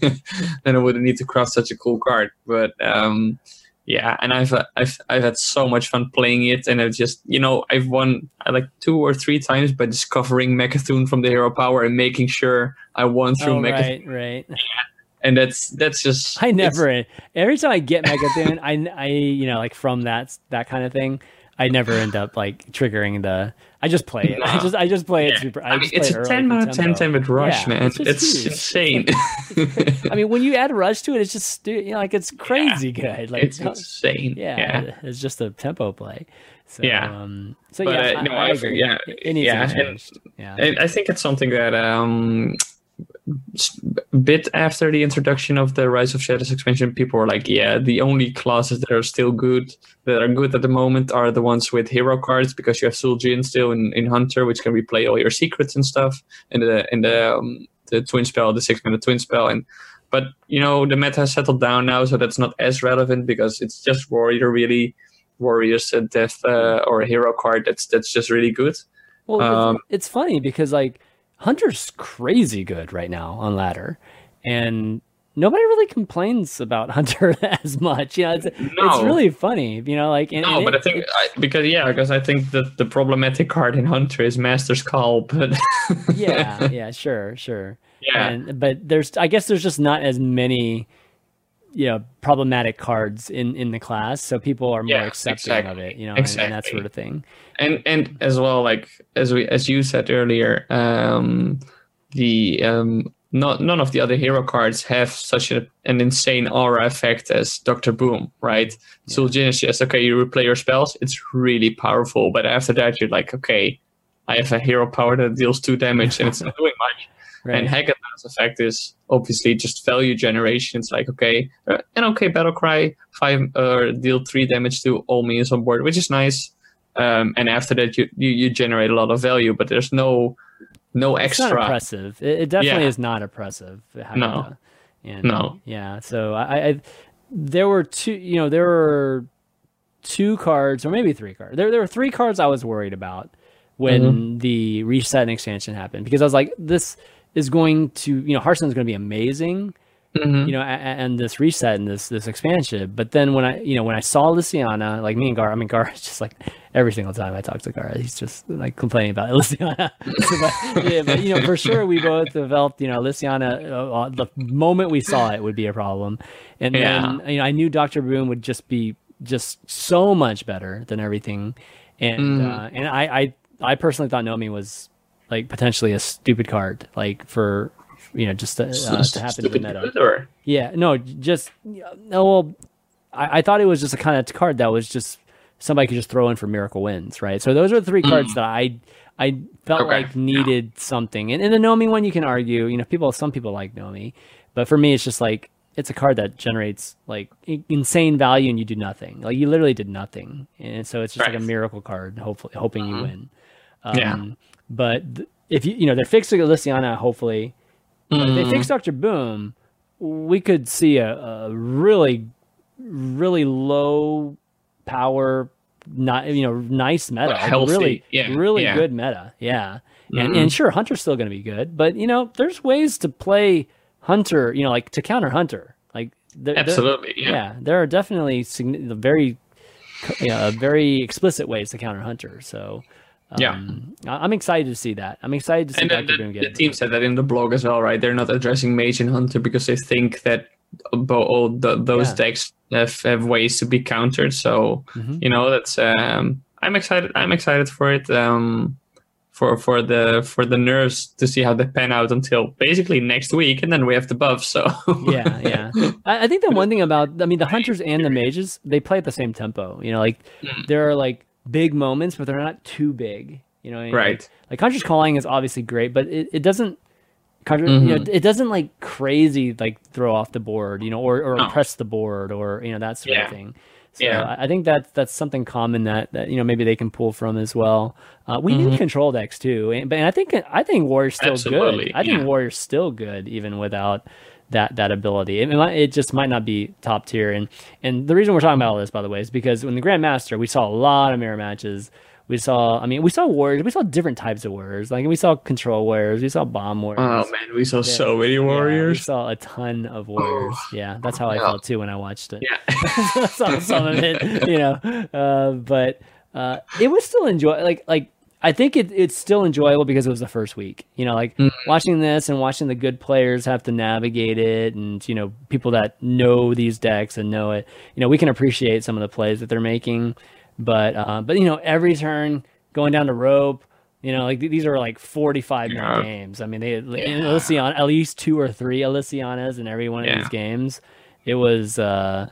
(laughs) (laughs) then I wouldn't need to craft such a cool card. But um, yeah, and I've I've I've had so much fun playing it, and I've just you know I've won uh, like two or three times by discovering Mecha'thun from the Hero Power and making sure I won through oh, Mecha'thun, right, right. and that's that's just I never. Every time I get Mecha'thun, I, I, you know, like from that that kind of thing, I never end up like triggering the. I just play it. I just, I just play it super. I, I mean, just it's play a 10 early for mana 10 tempo. 10 with rush, Yeah, man. it's It's, just huge. insane. (laughs) I mean, when you add rush to it, it's just you know, like it's crazy good. Like it's (laughs) insane. yeah, Yeah. it's just a tempo play. So, Yeah. Um, so But, yeah, uh, I, no, I I agree. yeah, it, it needs yeah, and- Yeah. I, think it's something that um, bit after the introduction of the Rise of Shadows expansion, people were like, yeah, the only classes that are still good, that are good at the moment, are the ones with hero cards because you have Zul'jin still in, in Hunter, which can replay all your secrets and stuff, and the in the um, the twin spell, the six minute twin spell, and but you know the meta has settled down now, so that's not as relevant because it's just warrior really. Warriors a death uh, or a hero card that's that's just really good. Well, it's- Um, it's, funny because like Hunter's crazy good right now on ladder, and nobody really complains about (laughs) Hunter as much. You know, it's, it's really funny. You know, like and, No, and but it- I think I, because yeah, because I think that the problematic card in Hunter is Master's Call, but (laughs) yeah, yeah, sure, sure. yeah, And but there's, I guess, there's just not as many, you know, problematic cards in in the class, so people are more Yeah, accepting of it. You know, and, and that sort of thing. And and as well, like as we as you said earlier, um, the um, not none of the other hero cards have such a, an insane aura effect as Doctor Boom, right? So is just okay, you replay your spells, it's really powerful, but after that, you're like, okay, I have a hero power that deals two damage, and it's not (laughs) doing much. Right. And Hagatha's effect is obviously just value generation. It's like okay, uh, and okay, battle cry five or deal three damage to all minions on board, which is nice. Um, and after that, you, you you generate a lot of value, but there's no no extra it's not oppressive. It, it definitely Yeah. is not oppressive. No. And, No. Yeah. So I, I, there were two. You know, there were two cards, or maybe three cards. There, there were three cards I was worried about when Mm-hmm. the reset and expansion happened because I was like, this is going to, you know, Hearthstone's going to be amazing. Mhm. You know, a- a- and this reset and this this expansion. But then when I, you know, when I saw Luciana, like me and Gar, I mean, Gar (laughs) is just like every single time I talk to Gar, he's just like complaining about (laughs) Luciana. So, (laughs) but, yeah, but you know, for sure, we both developed, you know, Luciana, uh, uh, the moment we saw it would be a problem, and then you know, I knew Doctor Boom would just be just so much better than everything, and uh, and I, I I personally thought Nomi was like potentially a stupid card, like for you know just to, uh, to happen in the Stupid meta. good, or Yeah, no, just no. Well, I, I thought it was just a kind of card that was just somebody could just throw in for miracle wins, right? So those are the three cards that I I felt Mm. Okay, like needed something. And, in the Nomi one, you can argue, you know, people some people like Nomi, but for me, it's just like it's a card that generates like insane value and you do nothing. Like you literally did nothing, and so it's just like a miracle card. Hopefully, hoping you win. Um, Yeah. But th- if you you know they're fixing Luciana, hopefully. But if they Mm. fix Doctor Boom, we could see a, a really, really low power, not you know, nice meta, like really, yeah, really yeah. good meta, yeah. And, Mhm. and sure, Hunter's still going to be good, but you know, there's ways to play Hunter, you know, like to counter Hunter. Like there, there- Absolutely. Yeah. yeah. there are definitely signi- very, yeah, very explicit ways to counter Hunter. So. Um, I- I'm excited to see that. I'm excited to see And that the, they're the, the team said that in the blog as well, right? They're not addressing Mage and Hunter because they think that bo- all the, those Yeah. decks have, have ways to be countered. So Mhm. you know that's um, I'm excited. I'm excited for it. Um, for for the for the nerves to see how they pan out until basically next week, and then we have the buff. So yeah, yeah. (laughs) I, I think the one thing about, I mean, the hunters and the mages, they play at the same tempo. You know, like Mm. there are like big moments, but they're not too big. You know, what I mean? Right. Like, like Hunter's calling is obviously great, but it, it doesn't. Conjure, Mm-hmm. you know, it doesn't like crazy like throw off the board, you know, or or No. press the board, or you know that sort Yeah. of thing. So Yeah. I- think that's that's something common that, that you know maybe they can pull from as well. Uh, we Mm-hmm. need control decks too, and, but and I think I think Warrior's still Absolutely, good. I think yeah. Warrior's still good even without that that ability. It, might, it just might not be top tier. And and the reason we're talking about all this, by the way, is because when the Grandmaster we saw a lot of mirror matches. We saw, I mean, we saw warriors. We saw different types of warriors. Like we saw control warriors. We saw bomb warriors. oh man, we saw so many Yeah, we saw a ton of warriors. yeah, that's how I yeah. felt too when I watched it. yeah. (laughs) saw some of it, you know. Uh, but uh, it was still enjoy like like I think it, it's still enjoyable because it was the first week. You know, like watching this and watching the good players have to navigate it, and you know people that know these decks and know it. You know, we can appreciate some of the plays that they're making, but uh, but you know every turn going down the rope. You know, like th- these are like forty-five minute games. I mean, they Elysian at least two or three Elysianas in every one of Yeah. these games. It was, uh,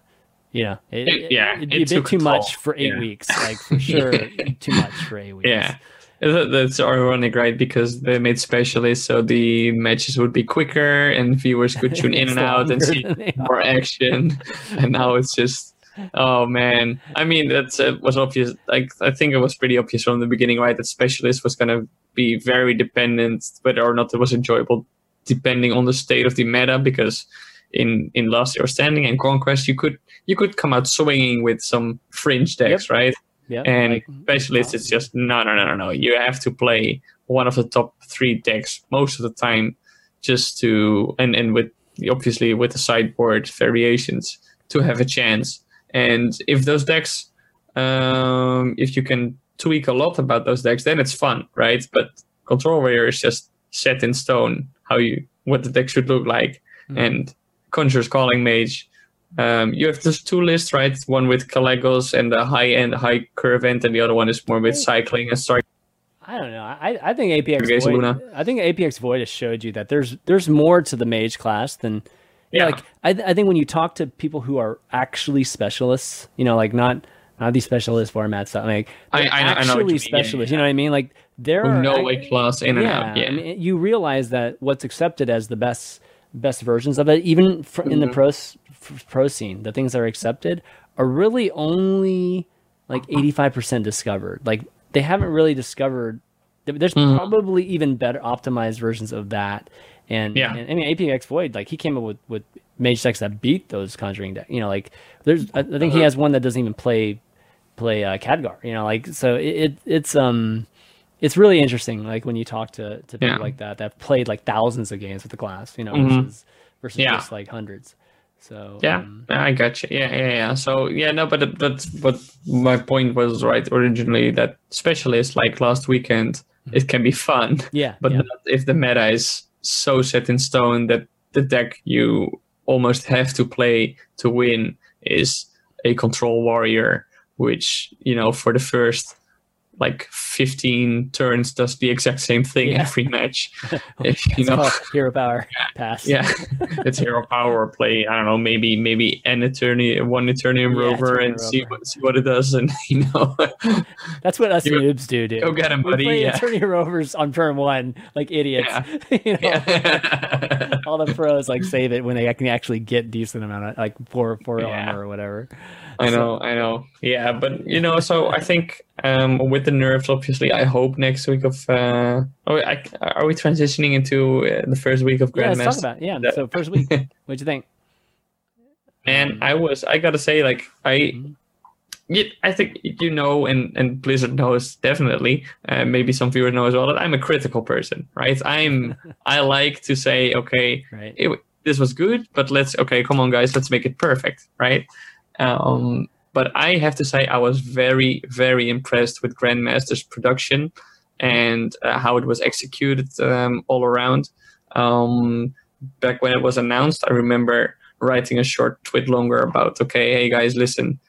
you know, it, It- yeah, it'd be it a bit too a much for eight Yeah. weeks, like for sure, too much for eight (laughs) weeks. Yeah. That- That's ironic, right? Because they made specialists so the matches would be quicker and viewers could tune in (laughs) and out and see than they are. more action. And now it's just, oh man. I mean, that's it was obvious. Like I think it was pretty obvious from the beginning, right? That specialist was gonna be very dependent whether or not it was enjoyable, depending on the state of the meta. Because in in Last Hero Standing and Conquest, you could you could come out swinging with some fringe decks, right? Yep, and like, specialist it's just no no no no no. You have to play one of the top three decks most of the time just to and and with obviously with the sideboard variations to have a chance. And if those decks um if you can tweak a lot about those decks then it's fun right? But control warrior is just set in stone how you what the deck should look like. Mhm. and conjurer's calling mage um, you have those two lists, right? One with Kalecgos and the high end, high curve end, and the other one is more with cycling and start. I don't know. I, I think Apxvoid. Luna. I think Apxvoid has showed you that there's there's more to the mage class than Yeah. Like I, th- I think when you talk to people who are actually specialists, you know, like not not these specialist formats, that like I- I know- I know actually. Yeah, specialists. yeah, You know what I mean? Like there are no a class in and out. Yeah. I mean, you realize that what's accepted as the best best versions of it, even fr- in the Mm-hmm. pro pro scene, the things that are accepted are really only like eighty five percent discovered. Like they haven't really discovered. th- There's Mm-hmm. probably even better optimized versions of that. And, Yeah. and I mean, Apxvoid, like he came up with with mage decks that beat those conjuring decks. You know, like there's, I, I think Uh-huh. he has one that doesn't even play play uh, Khadgar. You know, like so it, it it's um it's really interesting like when you talk to, to people Yeah. like that that played like thousands of games with the class you know Mhm. versus versus Yeah. just like hundreds so Yeah, um, I got you. Yeah, yeah, yeah. So yeah, no, but that's but my point was right originally that specialists like last weekend, it can be fun, (laughs) yeah but yeah. not if the meta is so set in stone that the deck you almost have to play to win is a control warrior, which you know for the first like 15 turns does the exact same thing Yeah. every match. (laughs) (laughs) If, you it's know, hero power (laughs) pass yeah, it's hero power play. I don't know, maybe maybe an eternity, one Eternium Yeah, rover, and see what see what it does, and you know, that's what us You- noobs do dude go get him, we buddy. play Yeah. Eternium Rovers on turn one like idiots you know yeah. all the pros like save it when they can actually get decent amount of like four four Yeah. armor or whatever I know, I know. Yeah, but you know, so I think um, with the nerfs, obviously, I hope next week of. Uh, oh, I, are we transitioning into uh, the first week of yeah let's talk Grandmaster? about it. yeah That- so first week (laughs) what'd you think And I was, I gotta say, like I, Mhm. yeah, I think you know, and and Blizzard knows definitely. Uh, maybe some viewers know as well that I'm a critical person, right? I'm, (laughs) I like to say, okay, right it, this was good, but let's okay, come on, guys, let's make it perfect, right? Um, but I have to say, I was very, very impressed with Grandmaster's production and uh, how it was executed um, all around. Um, back when it was announced, I remember writing a short tweet longer about, okay, hey guys, listen,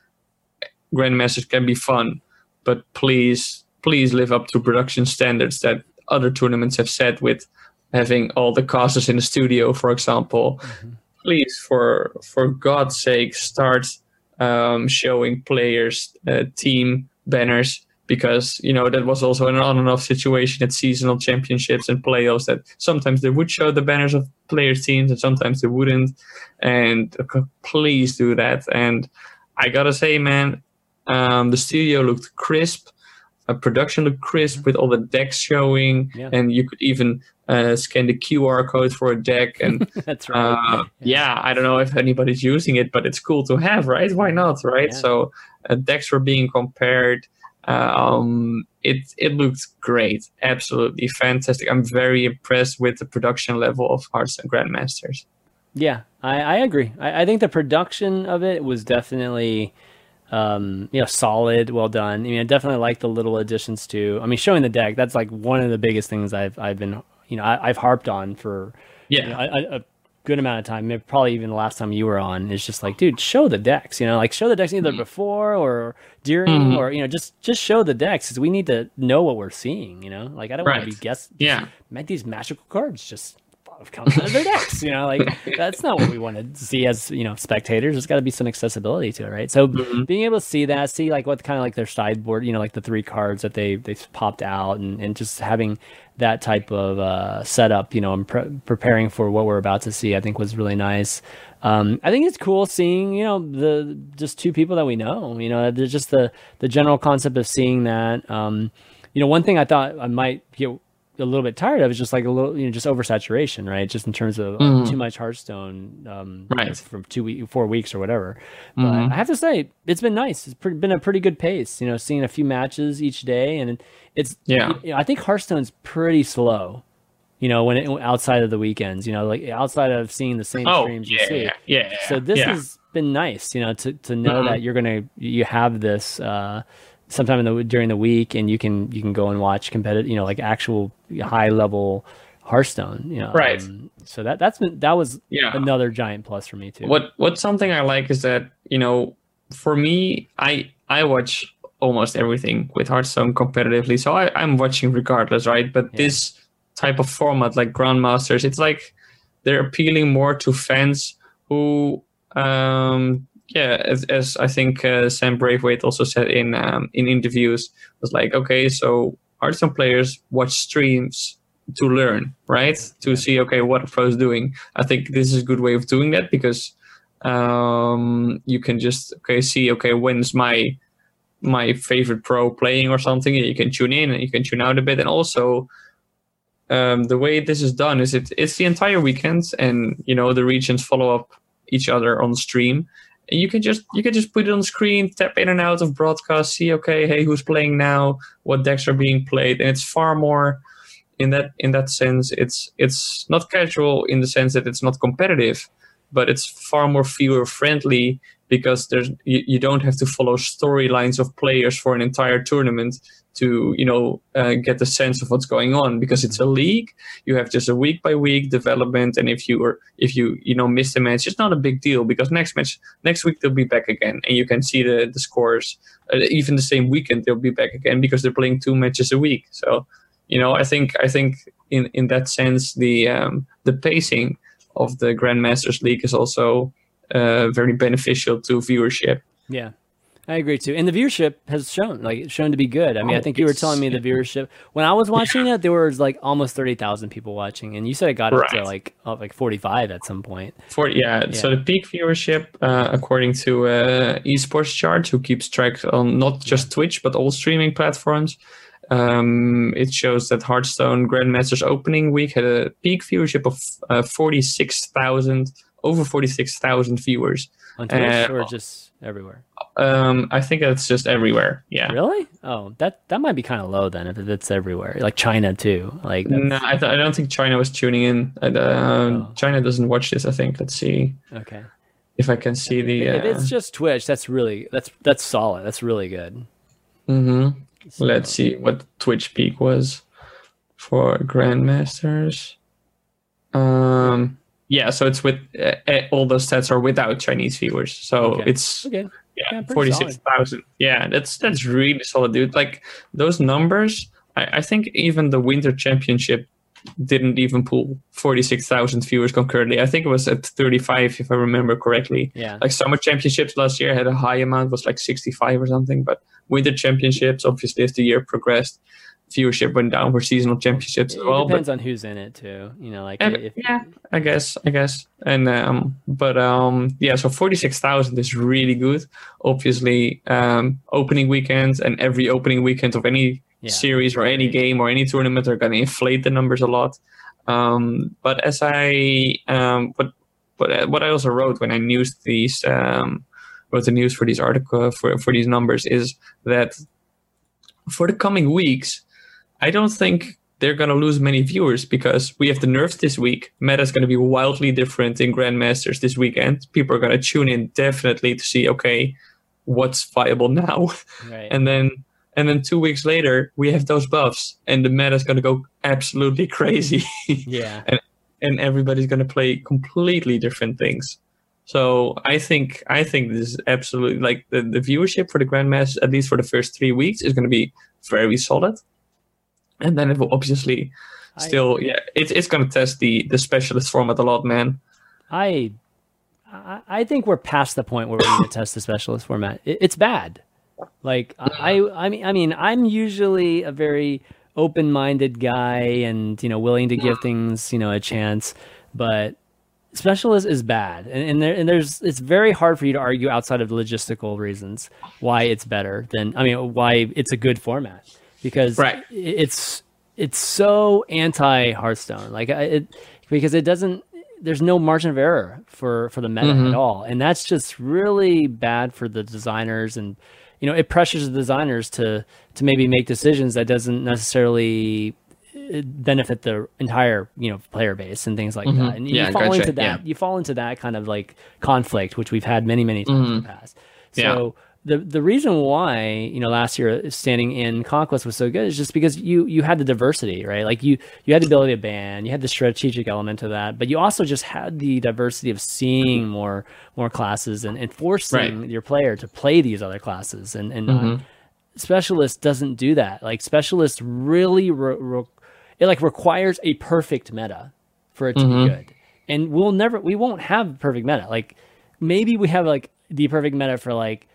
Grandmasters can be fun, but please, please live up to production standards that other tournaments have set with having all the casters in the studio, for example. Mm-hmm. Please, for for God's sake, start um, showing players uh, team banners because you know that was also an on and off situation at seasonal championships and playoffs that sometimes they would show the banners of players teams and sometimes they wouldn't. And uh, please do that. And i gotta say man um, the studio looked crisp uh, production looked crisp mm-hmm. with all the decks showing yeah. and you could even uh, scan the QR code for a deck, and (laughs) that's right. Uh, yeah. yeah. I don't know if anybody's using it, but it's cool to have, right? Why not, right? Yeah. So uh, decks were being compared. Um, it it looks great, absolutely fantastic. I'm very impressed with the production level of Hearthstone Grandmasters. Yeah, I, I agree. I, I think the production of it was definitely um, you know, solid, well done. I mean, I definitely like the little additions too. I mean, showing the deck, that's like one of the biggest things I've I've been you know I, have harped on for yeah you know, a, a, good amount of time. Maybe probably even the last time you were on is just like, dude, show the decks. You know, like show the decks either mm-hmm. before or during mm-hmm. or you know just just show the decks because we need to know what we're seeing. You know, like I don't right. want to be guess. Yeah, make these magical cards just of their decks. You know, like (laughs) that's not what we want to see as you know spectators. There's got to be some accessibility to it, right? So mm-hmm. being able to see that, see like what kind of like their sideboard, you know, like the three cards that they they popped out, and and just having that type of uh, setup, you know, and pre- preparing for what we're about to see, I think was really nice. Um, I think it's cool seeing, you know, the just two people that we know. You know, there's just the the general concept of seeing that. Um, you know, one thing I thought I might get a little bit tired of is just like a little, you know, just oversaturation, right? Just in terms of mm-hmm. too much Hearthstone, um, right? You know, from two week, four weeks or whatever. But mm-hmm. I have to say, it's been nice. It's pretty, been a pretty good pace. You know, seeing a few matches each day, and it's yeah. You know, I think Hearthstone's pretty slow. You know, when it, outside of the weekends, you know, like outside of seeing the same oh, streams yeah, you see. Yeah, yeah, so this yeah. has been nice, you know, to to know mm-hmm. that you're gonna you have this. uh sometime in the during the week and you can you can go and watch competitive you know like actual high level Hearthstone, you know. Right. Um, so that that's been that was yeah. another giant plus for me too. What what's something I like is that you know for me I I watch almost everything with Hearthstone competitively, so I, I'm watching regardless, right? But yeah. this type of format like Grandmasters, it's like they're appealing more to fans who um yeah, as, as I think uh, Sam Braithwaite also said in um, in interviews, was like, okay, so Hearthstone players watch streams to learn, right? To see, okay, what a pro is doing. I think this is a good way of doing that because um, you can just okay see, okay, when's my my favorite pro playing or something. You can tune in and you can tune out a bit, and also. Um, the way this is done is it, it's the entire weekend and you know the regions follow up each other on stream you can just you can just put it on screen, tap in and out of broadcast, see okay, hey, who's playing now, what decks are being played, and it's far more in that in that sense. It's it's not casual in the sense that it's not competitive, but it's far more viewer friendly because there's you, you don't have to follow storylines of players for an entire tournament to you know uh, get a sense of what's going on because it's a league. You have just a week by week development and if you are if you you know miss a match it's not a big deal because next match next week they'll be back again and you can see the the scores. Uh, even the same weekend they'll be back again because they're playing two matches a week. So you know i think i think in in that sense the um the pacing of the grandmasters league is also uh, very beneficial to viewership yeah I agree too, and the viewership has shown like shown to be good. I mean, oh, I think you were telling me the viewership when I was watching yeah. it, there was like almost thirty thousand people watching, and you said it got right. up to like up like forty five at some point. For yeah, yeah. so the peak viewership, uh, according to uh, Esports Chart, who keeps track on not just yeah. Twitch but all streaming platforms, um, it shows that Hearthstone Grandmasters opening week had a peak viewership of uh, forty six thousand over 46,000 viewers. On Twitch Uh, or just everywhere? Um, I think it's just everywhere. Yeah. Really? Oh, that that might be kind of low then if it's everywhere. Like China too. Like No, I, th- I don't think China was tuning in. Uh, Oh. China doesn't watch this. I think. Let's see okay. if I can see the. If Uh, it's just Twitch, that's really that's that's solid. That's really good. mhm. So- Let's see what Twitch peak was for Grandmasters. Um, yeah, so it's with uh, uh, all those stats are without Chinese viewers. So Okay. it's Okay. yeah, Yeah, forty six thousand. Yeah, that's that's really solid, dude. Like those numbers, I, I think even the Winter Championship didn't even pull forty six thousand viewers concurrently. I think it was at thirty five, if I remember correctly. Yeah. Like summer championships last year had a high amount, was like sixty five or something. But winter championships, obviously, as the year progressed, viewership went down for seasonal championships It as well. But depends on who's in it too. You know, like and- if yeah, I guess, I guess, and um, but um, yeah, so forty six thousand is really good. Obviously, um, opening weekends and every opening weekend of any Yeah. series or any game or any tournament are going to inflate the numbers a lot. Um, but as I um, but what what I also wrote when I news these um, wrote the news for these article for for these numbers is that for the coming weeks, I don't think they're going to lose many viewers because we have the nerfs this week. Meta is going to be wildly different in Grandmasters this weekend. People are going to tune in definitely to see, okay, what's viable now, right. and then and then two weeks later we have those buffs, and the meta is going to go absolutely (laughs) crazy, yeah. and everybody's going to play completely different things. So I think I think this is absolutely like the, the viewership for the Grandmasters, at least for the first three weeks, is going to be very solid, and then it will obviously I- still yeah it's it's going to test the the specialist format a lot, man. I, I I think we're past the point where we need to test the specialist format. It, it's bad. Like I, I mean, I mean, I'm usually a very open-minded guy, and you know, willing to give things, you know, a chance. But specialist is bad, and and, there, and there's it's very hard for you to argue outside of logistical reasons why it's better than I mean, why it's a good format because Right. it's it's so anti Hearthstone, like it because it doesn't. There's no margin of error for for the meta at all, and that's just really bad for the designers. And you know, it pressures the designers to to maybe make decisions that doesn't necessarily uh, benefit the entire you know player base and things like that. And Yeah, you fall gotcha, into that. yeah. You fall into that kind of like conflict, which we've had many many times in the past. Mm-hmm. Yeah. The the reason why you know last hero standing in conquest was so good is just because you you had the diversity right like you you had the ability to ban you had the strategic element to that but you also just had the diversity of seeing more more classes and, and forcing Right. Mm-hmm. your player to play these other classes and and not, specialist doesn't do that like specialist really re- re- it like requires a perfect meta for it to Mm-hmm. be good and we'll never we won't have perfect meta like maybe we have like the perfect meta for like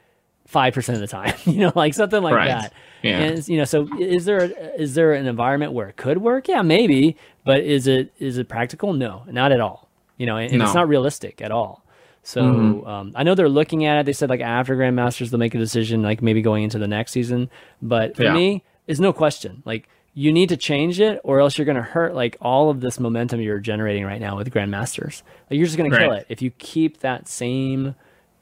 five percent of the time, (laughs) you know, like something like Right. that. Yeah. And you know, so is there is there an environment where it could work? Yeah, maybe, but is it is it practical? No, not at all. You know, and, and it's not realistic at all. So Mm-hmm. um, I know they're looking at it. They said like after Grandmasters they'll make a decision, like maybe going into the next season. But for Yeah. me, it's no question. Like you need to change it, or else you're going to hurt like all of this momentum you're generating right now with Grandmasters. Like, you're just going to kill it if you keep that same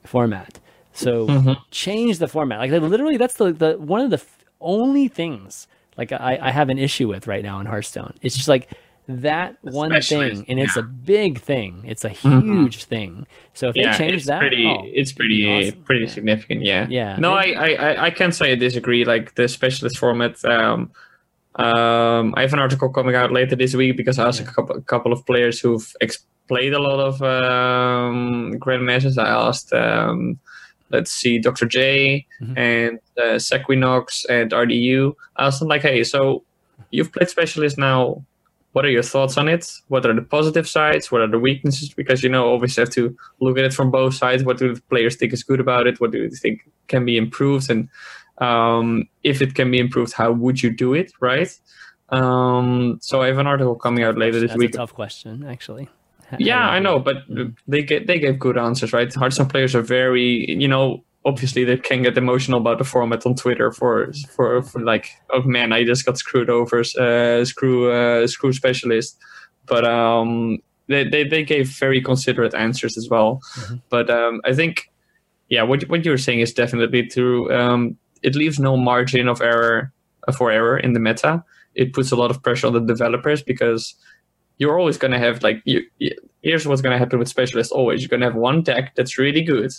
format. So Mm-hmm. change the format. Like literally, that's the, the one of the f- only things like I, I have an issue with right now in Hearthstone. It's just like that one Specialist, thing, and it's yeah. Mm-hmm. a big thing. It's a huge thing. So if yeah, they change it's that, pretty, oh, it's pretty, awesome. pretty Yeah. significant. Yeah. Yeah, No, I, I, I, I can't say I disagree. Like the specialist format. Um, um, I have an article coming out later this week because I asked a couple, a couple of players who've ex- played a lot of um, Grandmasters. I asked, um, let's see, Dr. J Mhm. and uh, Sequinox and RDU. I asked them like, hey, so you've played specialist now. What are your thoughts on it? What are the positive sides? What are the weaknesses? Because you know, always have to look at it from both sides. What do the players think is good about it? What do they think can be improved? And um, if it can be improved, how would you do it? Right. Um, so I have an article coming out later this week. That's week. a tough question, actually. Yeah, I know, but they get they gave good answers, right? Hearthstone players are very, you know, obviously they can get emotional about the format on Twitter for for, for like, oh man, I just got screwed over, uh, screw uh, screw specialist. But um, they, they, they gave very considerate answers as well. Mhm. But um, I think, yeah, what what you were saying is definitely true. Um, it leaves no margin of error for error in the meta. It puts a lot of pressure on the developers because you're always going to have like you, here's what's going to happen with specialists always. You're going to have one deck that's really good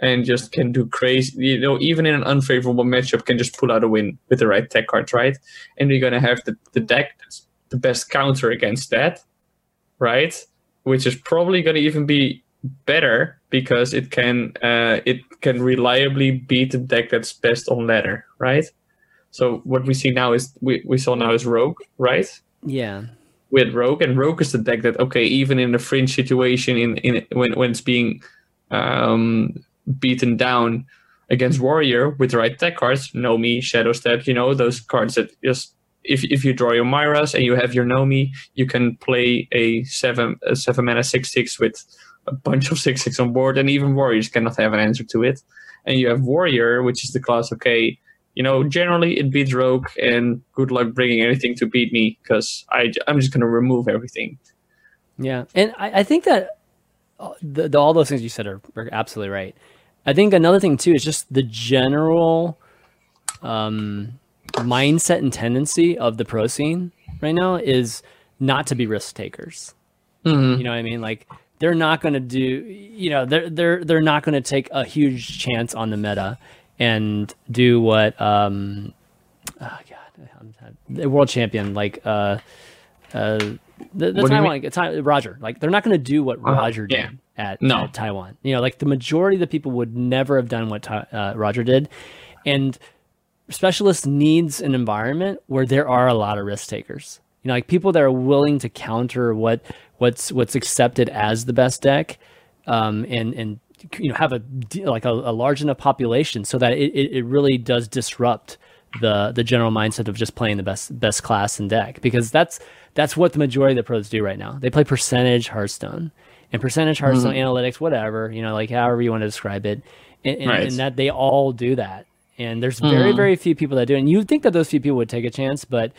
and just can do crazy you know even in an unfavorable matchup can just pull out a win with the right tech cards right? And you're going to have the, the deck that's the best counter against that right? Which is probably going to even be better because it can uh, it can reliably beat the deck that's best on ladder right? So what we see now is we, we saw now is rogue right? Yeah. With Rogue, and Rogue is the deck that okay, even in a fringe situation, in in when when it's being um, beaten down against Warrior with the right deck cards, Nomi, Shadow Step, you know those cards that just if if you draw your Myra's and you have your Nomi, you can play a seven a seven mana six six with a bunch of six six on board, and even Warriors cannot have an answer to it. And you have Warrior, which is the class okay you know, generally it beats Rogue, and good luck bringing anything to beat me because I I'm just gonna remove everything. Yeah, and I, I think that uh, the, the, all those things you said are, are absolutely right. I think another thing too is just the general um, mindset and tendency of the pro scene right now is not to be risk takers. Mm-hmm. You know what I mean? Like they're not going to do. You know, they're they're they're not going to take a huge chance on the meta and do what. Um, oh God, I'm, the world champion like. Uh, uh, the, the What do you Taiwan, Roger, like they're not going to do what Uh-huh, Roger did yeah. at, No. at Taiwan. You know, like the majority of the people would never have done what uh, Roger did, and specialist needs an environment where there are a lot of risk takers. You know, like people that are willing to counter what what's what's accepted as the best deck, um, and and you know have a like a, a large enough population so that it, it, it really does disrupt the the general mindset of just playing the best best class and deck because that's that's what the majority of the pros do right now. They play percentage Hearthstone and percentage mm-hmm. Hearthstone analytics, whatever you know, like however you want to describe it, and, and, Right. and that they all do that. And there's mm-hmm. very very few people that do, it. and you'd think that those few people would take a chance, but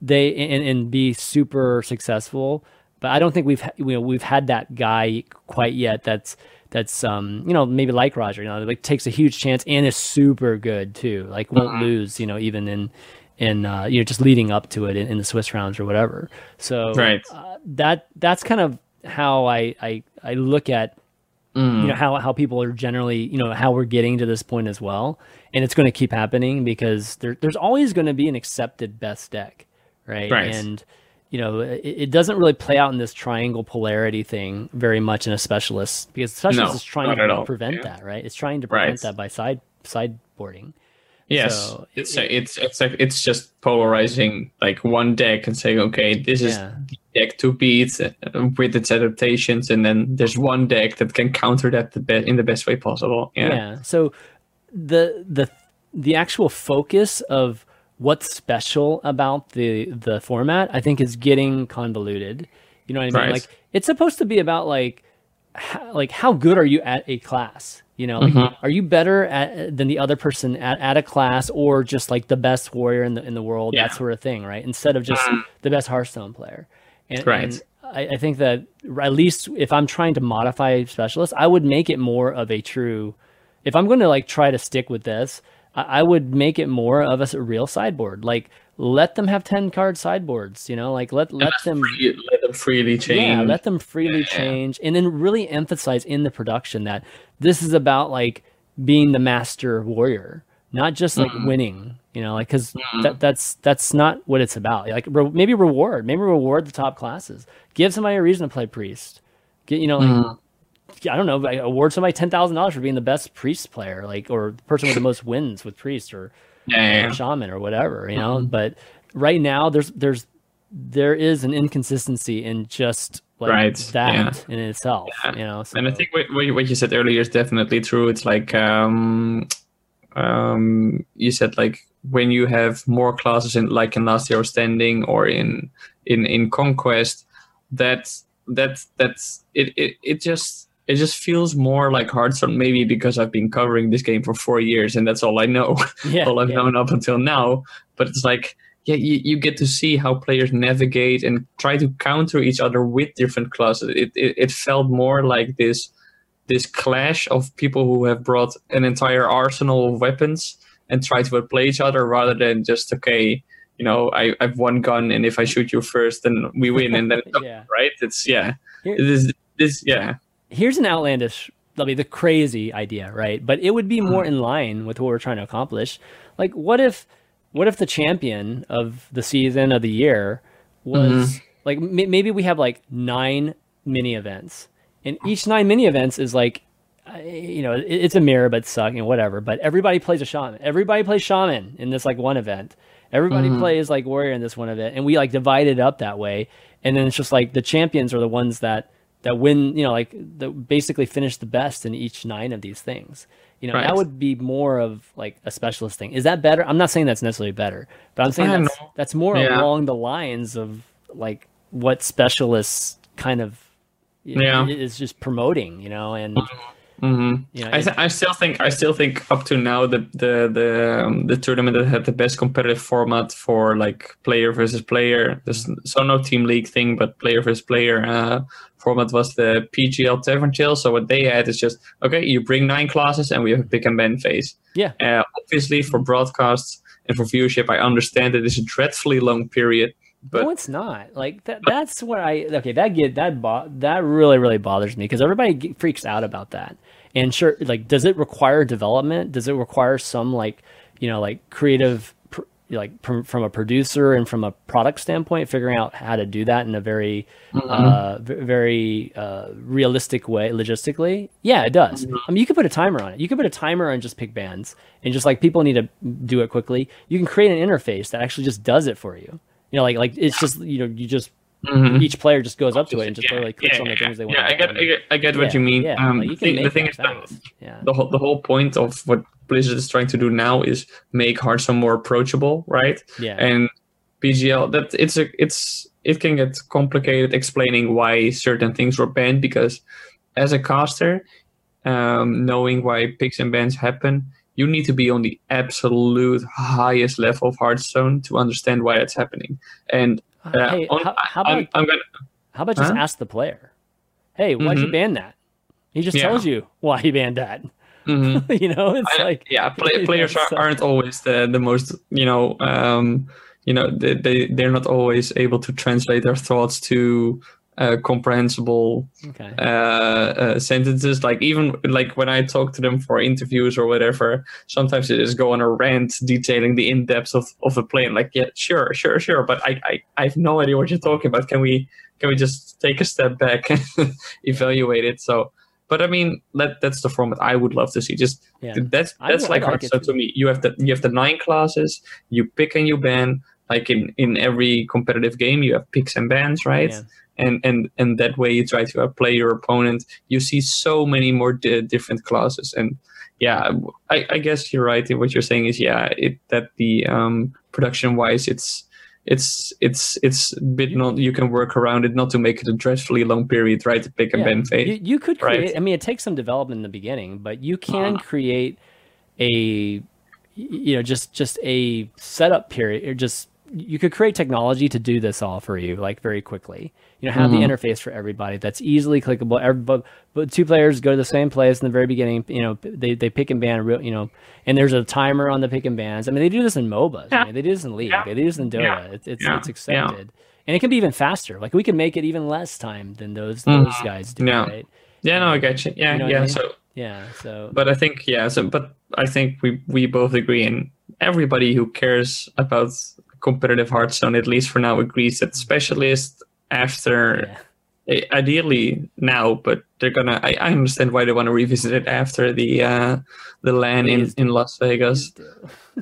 they and, and be super successful. But I don't think we've ha- you know, we've had that guy quite yet. That's that's um you know maybe like Roger, you know, like takes a huge chance and is super good too. Like won't lose, you know, even in in uh, you know just leading up to it in, in the Swiss rounds or whatever. So Right. uh, that that's kind of how I I, I look at you know how how people are generally you know how we're getting to this point as well and it's going to keep happening because there, there's always going to be an accepted best deck right, Right. and you know it, it doesn't really play out in this triangle polarity thing very much in a specialist because specialist No, is trying to prevent Yeah. that right it's trying to prevent Right. that by side sideboarding Yes, So, it's it's it's like it's just polarizing like one deck and saying okay, this is Yeah. the deck to beat uh, with its adaptations, and then there's one deck that can counter that the be- in the best way possible. Yeah, yeah. So the the the actual focus of what's special about the the format, I think, is getting convoluted. You know what I mean? Right. Like it's supposed to be about like how, like how good are you at a class? You know, like, Mm-hmm. are you better at than the other person at, at a class, or just like the best warrior in the in the world, Yeah. that sort of thing, right? Instead of just the best Hearthstone player. And, Right. and I, I think that at least if I'm trying to modify specialist, I would make it more of a true. If I'm going to like try to stick with this, I, would make it more of a real sideboard. Like let them have ten card sideboards. You know, like let let them Free- let them freely change. yeah, let them freely Yeah. change, and then really emphasize in the production that this is about like being the master warrior, not just like Mm-hmm. winning. You know, like because that, that's that's not what it's about. Like re- maybe reward, maybe reward the top classes. Give somebody a reason to play priest. Get you know, like, Mm-hmm. I don't know, like, award somebody ten thousand dollars for being the best priest player, like or the person with the most wins with priest or Yeah, yeah, or shaman or whatever, you know. Mm-hmm. But right now, there's there's there is an inconsistency in just like Right, that yeah. in itself, Yeah. you know. So, And I think what, what you- said earlier is definitely true. It's like um, um, you said like when you have more classes in like in Last Hero Standing or in in in Conquest, that that that's it it, it just it just feels more like Hearthstone maybe because I've been covering this game for four years and that's all I know, (laughs) yeah, all I've yeah. known up until now. But it's like yeah, you, you get to see how players navigate and try to counter each other with different classes. It, it, it felt more like this this clash of people who have brought an entire arsenal of weapons and try to outplay each other rather than just okay, you know, I, I've one gun and if I shoot you first, then we win and then (laughs) Yeah. (laughs) right. It's yeah, Here- it is this yeah. Here's an outlandish I mean the crazy idea, right? But it would be more Mm-hmm. in line with what we're trying to accomplish. Like what if what if the champion of the season of the year was Mm-hmm. like m- maybe we have like nine mini events. And each nine mini events is like uh, you know, it, it's a mirror but suck and whatever, but everybody plays a shaman. Everybody plays shaman in this like one event. Everybody Mm-hmm. plays like warrior in this one event and we like divide it up that way. And then it's just like the champions are the ones that that win, you know, like that basically finish the best in each nine of these things. You know, Right. that would be more of like a specialist thing. Is that better? I'm not saying that's necessarily better, but I'm saying that's, know. that's more Yeah. along the lines of like what specialists kind of you Yeah. is just promoting, you know, and mm-hmm. Hmm you know, I, th- I still think I still think up to now the the the um, the tournament that had the best competitive format for like player versus player. There's so no team league thing, but player versus player uh, format was the PGL Tavern Chill. So what they had is just okay, you bring nine classes and we have a pick and ban phase. yeah, Uh, obviously for broadcasts and for viewership, I understand that it's a dreadfully long period, but no, it's not. Like that. That's where I okay. That get that bo- that really really bothers me because everybody freaks out about that. And sure, like, does it require development? Does it require some like you know like creative pr- like pr- from a producer and from a product standpoint, figuring out how to do that in a very uh, v- very uh, realistic way, logistically? Yeah, it does. I mean, you could put a timer on it. You could put a timer on just pick bands and just like people need to do it quickly. You can create an interface that actually just does it for you. You know, like like it's just you know you just each player just goes up to it and just literally clicks on the things they want. yeah, I get, I get, I get what you mean. Yeah, um, like, you the can thing, the make thing that is, that yeah, the whole the whole point of what Blizzard is trying to do now is make Hearthstone more approachable, right? yeah, And PGL that it's a it's it can get complicated explaining why certain things were banned because as a caster, um, knowing why picks and bans happen, you need to be on the absolute highest level of Hearthstone to understand why it's happening. And uh, hey, on- how, how about I'm, I'm gonna how about just Huh? ask the player? Hey, why'd you Mhm. ban that? He just Yeah. tells you why he banned that. Mhm. (laughs) you know, it's I- like yeah, play, (laughs) players are, aren't always the, the most you know um, you know they, they they're not always able to translate their thoughts to uh, comprehensible okay. uh, uh, sentences. Like even like when I talk to them for interviews or whatever, sometimes they just go on a rant detailing the in depth of of a plane. Like, yeah, sure, sure, sure, but I, I I have no idea what you're talking about. Can we can we just take a step back (laughs) and evaluate it? So. But I mean, that that's the format I would love to see. Just Yeah. that's that's would- like I like to me. You have the you have the nine classes. You pick and you ban. Like in in every competitive game, you have picks and bans, right? Yeah. And and and that way you try to outplay your opponent. You see so many more di- different classes, and yeah, I, I guess you're right. What you're saying is yeah, it that the um, production wise, it's it's it's it's a bit not you can work around it not to make it a dreadfully long period, right? To pick and Yeah. ban phase. You, you could right? create. I mean, it takes some development in the beginning, but you can create a, you know, just just a setup period. Or just you could create technology to do this all for you, like very quickly. You know, have the mm-hmm. interface for everybody that's easily clickable. Every, but, two players go to the same place in the very beginning. You know, they they pick and ban. Real, you know, and there's a timer on the pick and bans. I mean, they do this in MOBAs. I mean, they do this in League. Yeah. They do this in Dota. Yeah. It's it's, Yeah. it's accepted. And it can be even faster. Like we can make it even less time than those mm-hmm. those guys do, Yeah. right? yeah, no, I um, get you. Yeah, You know what I yeah. mean? So Yeah. So but I think yeah. So but I think we we both agree, and everybody who cares about competitive Hearthstone, at least for now, agrees that specialists after yeah. ideally now, but they're gonna. I, I understand why they want to revisit it after the uh, the LAN in, in Las Vegas.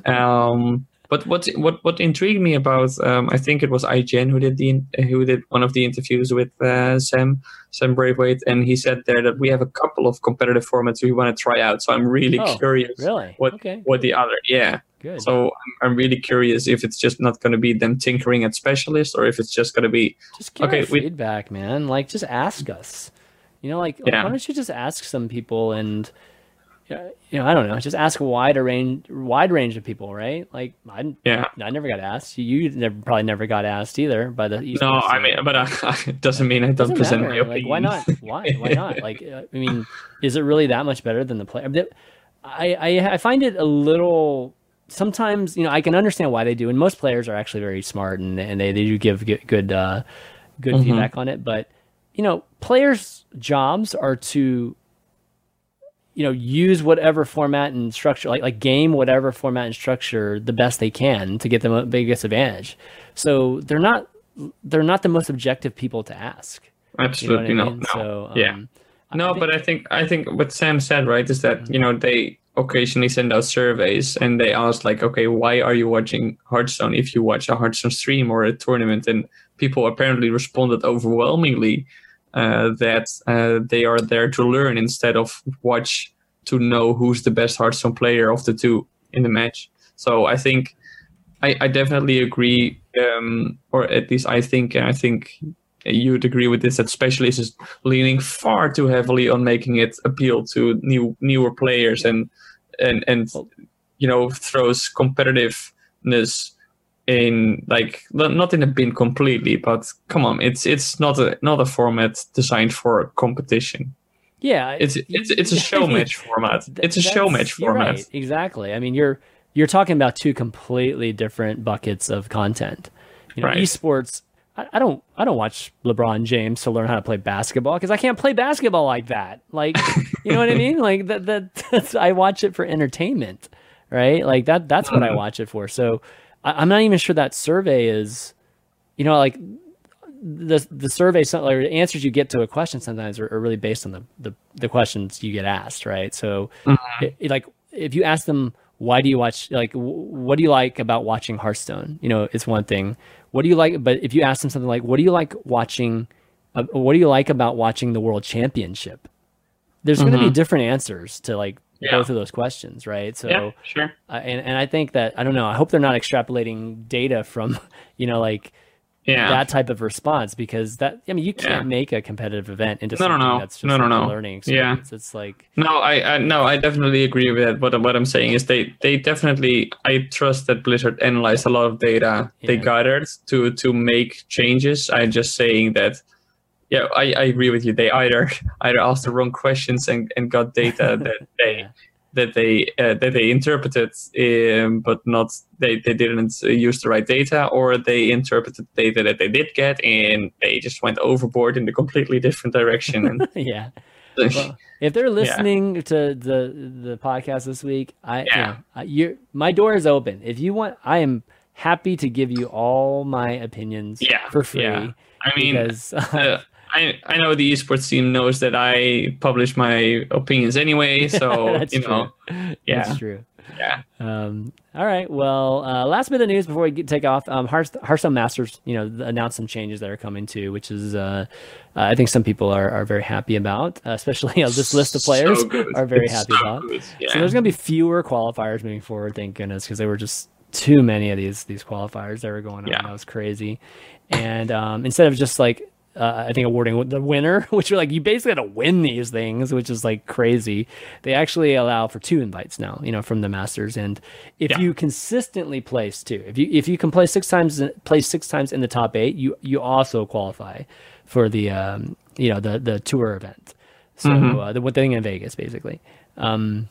Um, but what what what intrigued me about um, I think it was IGN who did the who did one of the interviews with uh, Sam Sam Braithwaite, and he said there that we have a couple of competitive formats we want to try out. So I'm really Oh, curious Really? what okay. what the other yeah. Good. So I'm, I'm really curious if it's just not going to be them tinkering at specialists or if it's just going to be just give okay, we- feedback, man. Like, just ask us. You know, like, Yeah. why don't you just ask some people and you know, I don't know, just ask a wide range, wide range of people, right? Like, I, Yeah. I never got asked. You, never, probably never got asked either by the. No, esports I mean, but uh, (laughs) it doesn't mean I don't Doesn't present matter. my Like, opinion. why not? Why? Why not? (laughs) Like, uh, I mean, is it really that much better than the player? I, I, I find it a little. Sometimes, you know, I can understand why they do, and most players are actually very smart, and, and they, they do give good good, uh, good Mm-hmm. feedback on it. But you know, players' jobs are to, you know, use whatever format and structure, like like game whatever format and structure the best they can to get them a biggest advantage. So they're not they're not the most objective people to ask. You know Absolutely I no, mean? no. So, yeah. um, No, but I think I think what Sam said right is that you know they occasionally send out surveys and they ask like, okay, why are you watching Hearthstone if you watch a Hearthstone stream or a tournament? And people apparently responded overwhelmingly uh, that uh, they are there to learn instead of watch to know who's the best Hearthstone player of the two in the match. So I think I, I definitely agree, um, or at least I think, and I think you'd agree with this that specialists is leaning far too heavily on making it appeal to new newer players and and and you know throws competitiveness in like not in a bin completely but come on it's it's not a not a format designed for competition yeah, it's it's it's a (laughs) show match format it's a show match format right, exactly. I mean, you're you're talking about two completely different buckets of content. You know, Right. esports. I, I don't I don't watch LeBron James to learn how to play basketball because I can't play basketball like that. Like, (laughs) you know what I mean? Like that that (laughs) that's, I watch it for entertainment, right? Like that that's what I hmm. watch it for. So I, I'm not even sure that survey is, you know, like the the survey or the answers you get to a question sometimes are, are really based on the, the the questions you get asked right? So it- it, like if you ask them why do you watch like wh- what do you like about watching hearthstone? You know it's one thing. What do you like but if you ask them something like what do you like watching uh, what do you like about watching the world championship? There's going to be different answers to like Yeah. both of those questions right so yeah sure uh, and, and i think that i don't know i hope they're not extrapolating data from (laughs) you know like yeah that type of response because that I mean you can't Yeah. make a competitive event into No, no, something no. that's just No, no, like no. learning Yeah. It's like No, I, I no, I definitely agree with that. What what I'm saying is they they definitely I trust that Blizzard analyzed a lot of data they gathered to to make changes. I'm just saying that yeah, I, I agree with you. They either (laughs) either asked the wrong questions and, and got data (laughs) that they that they uh, that they interpreted, um, but not they, they didn't uh, use the right data, or they interpreted data that they did get and they just went overboard in a completely different direction. And (laughs) yeah. Well, if they're listening to the the podcast this week, I Yeah. you know, my door is open. If you want, I am happy to give you all my opinions Yeah, for free. yeah. I mean, because uh, I I know the esports team knows that I publish my opinions anyway, (laughs) so you know, true. yeah. That's true. yeah, Um, all right. Well, uh, last bit of news before we get, take off. Um, Hearth- Hearthstone Masters, you know, announced some changes that are coming too, which is uh, uh, I think some people are, are very happy about. Uh, especially (laughs) this list of players So are very It's happy so about. Yeah. So there's going to be fewer qualifiers moving forward. Thank goodness, because there were just too many of these these qualifiers that were going on. Yeah. That was crazy. And um, instead of just like uh, I think awarding the winner, (laughs) which are like you basically had to win these things, which is like crazy. They actually allow for two invites now, you know, from the Masters. And if Yeah. you consistently place two, if you if you can play six times, play six times in the top eight, you you also qualify for the um, you know the the tour event. So uh, the one thing in Vegas, basically. Um,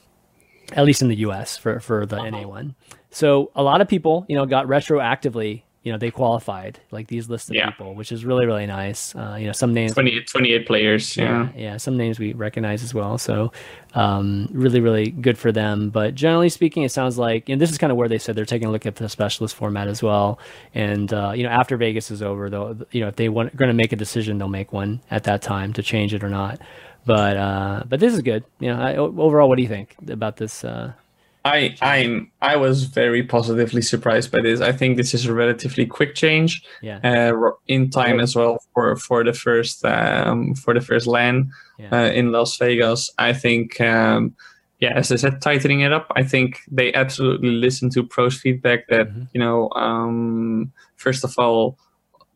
at least in the U.S. for for the NA one. So a lot of people, you know, got retroactively, you know, they qualified like these lists of Yeah. people, which is really really nice. Uh, you know, some names, 20, 28 players. Yeah. yeah, yeah, some names we recognize as well. So um, really really good for them. But generally speaking, it sounds like, and this is kind of where they said they're taking a look at the specialist format as well. And uh, you know, after Vegas is over, though, you know, if they want going to make a decision, they'll make one at that time to change it or not. But uh, but this is good. You know, I, overall, what do you think about this? I I'm I was very positively surprised by this. I think this is a relatively quick change, yeah, uh, in time as well for for the first um, for the first LAN yeah. uh, in Las Vegas. I think, um, yeah, as I said, tightening it up. I think they absolutely listen to pros feedback that Mhm. you know, um, first of all,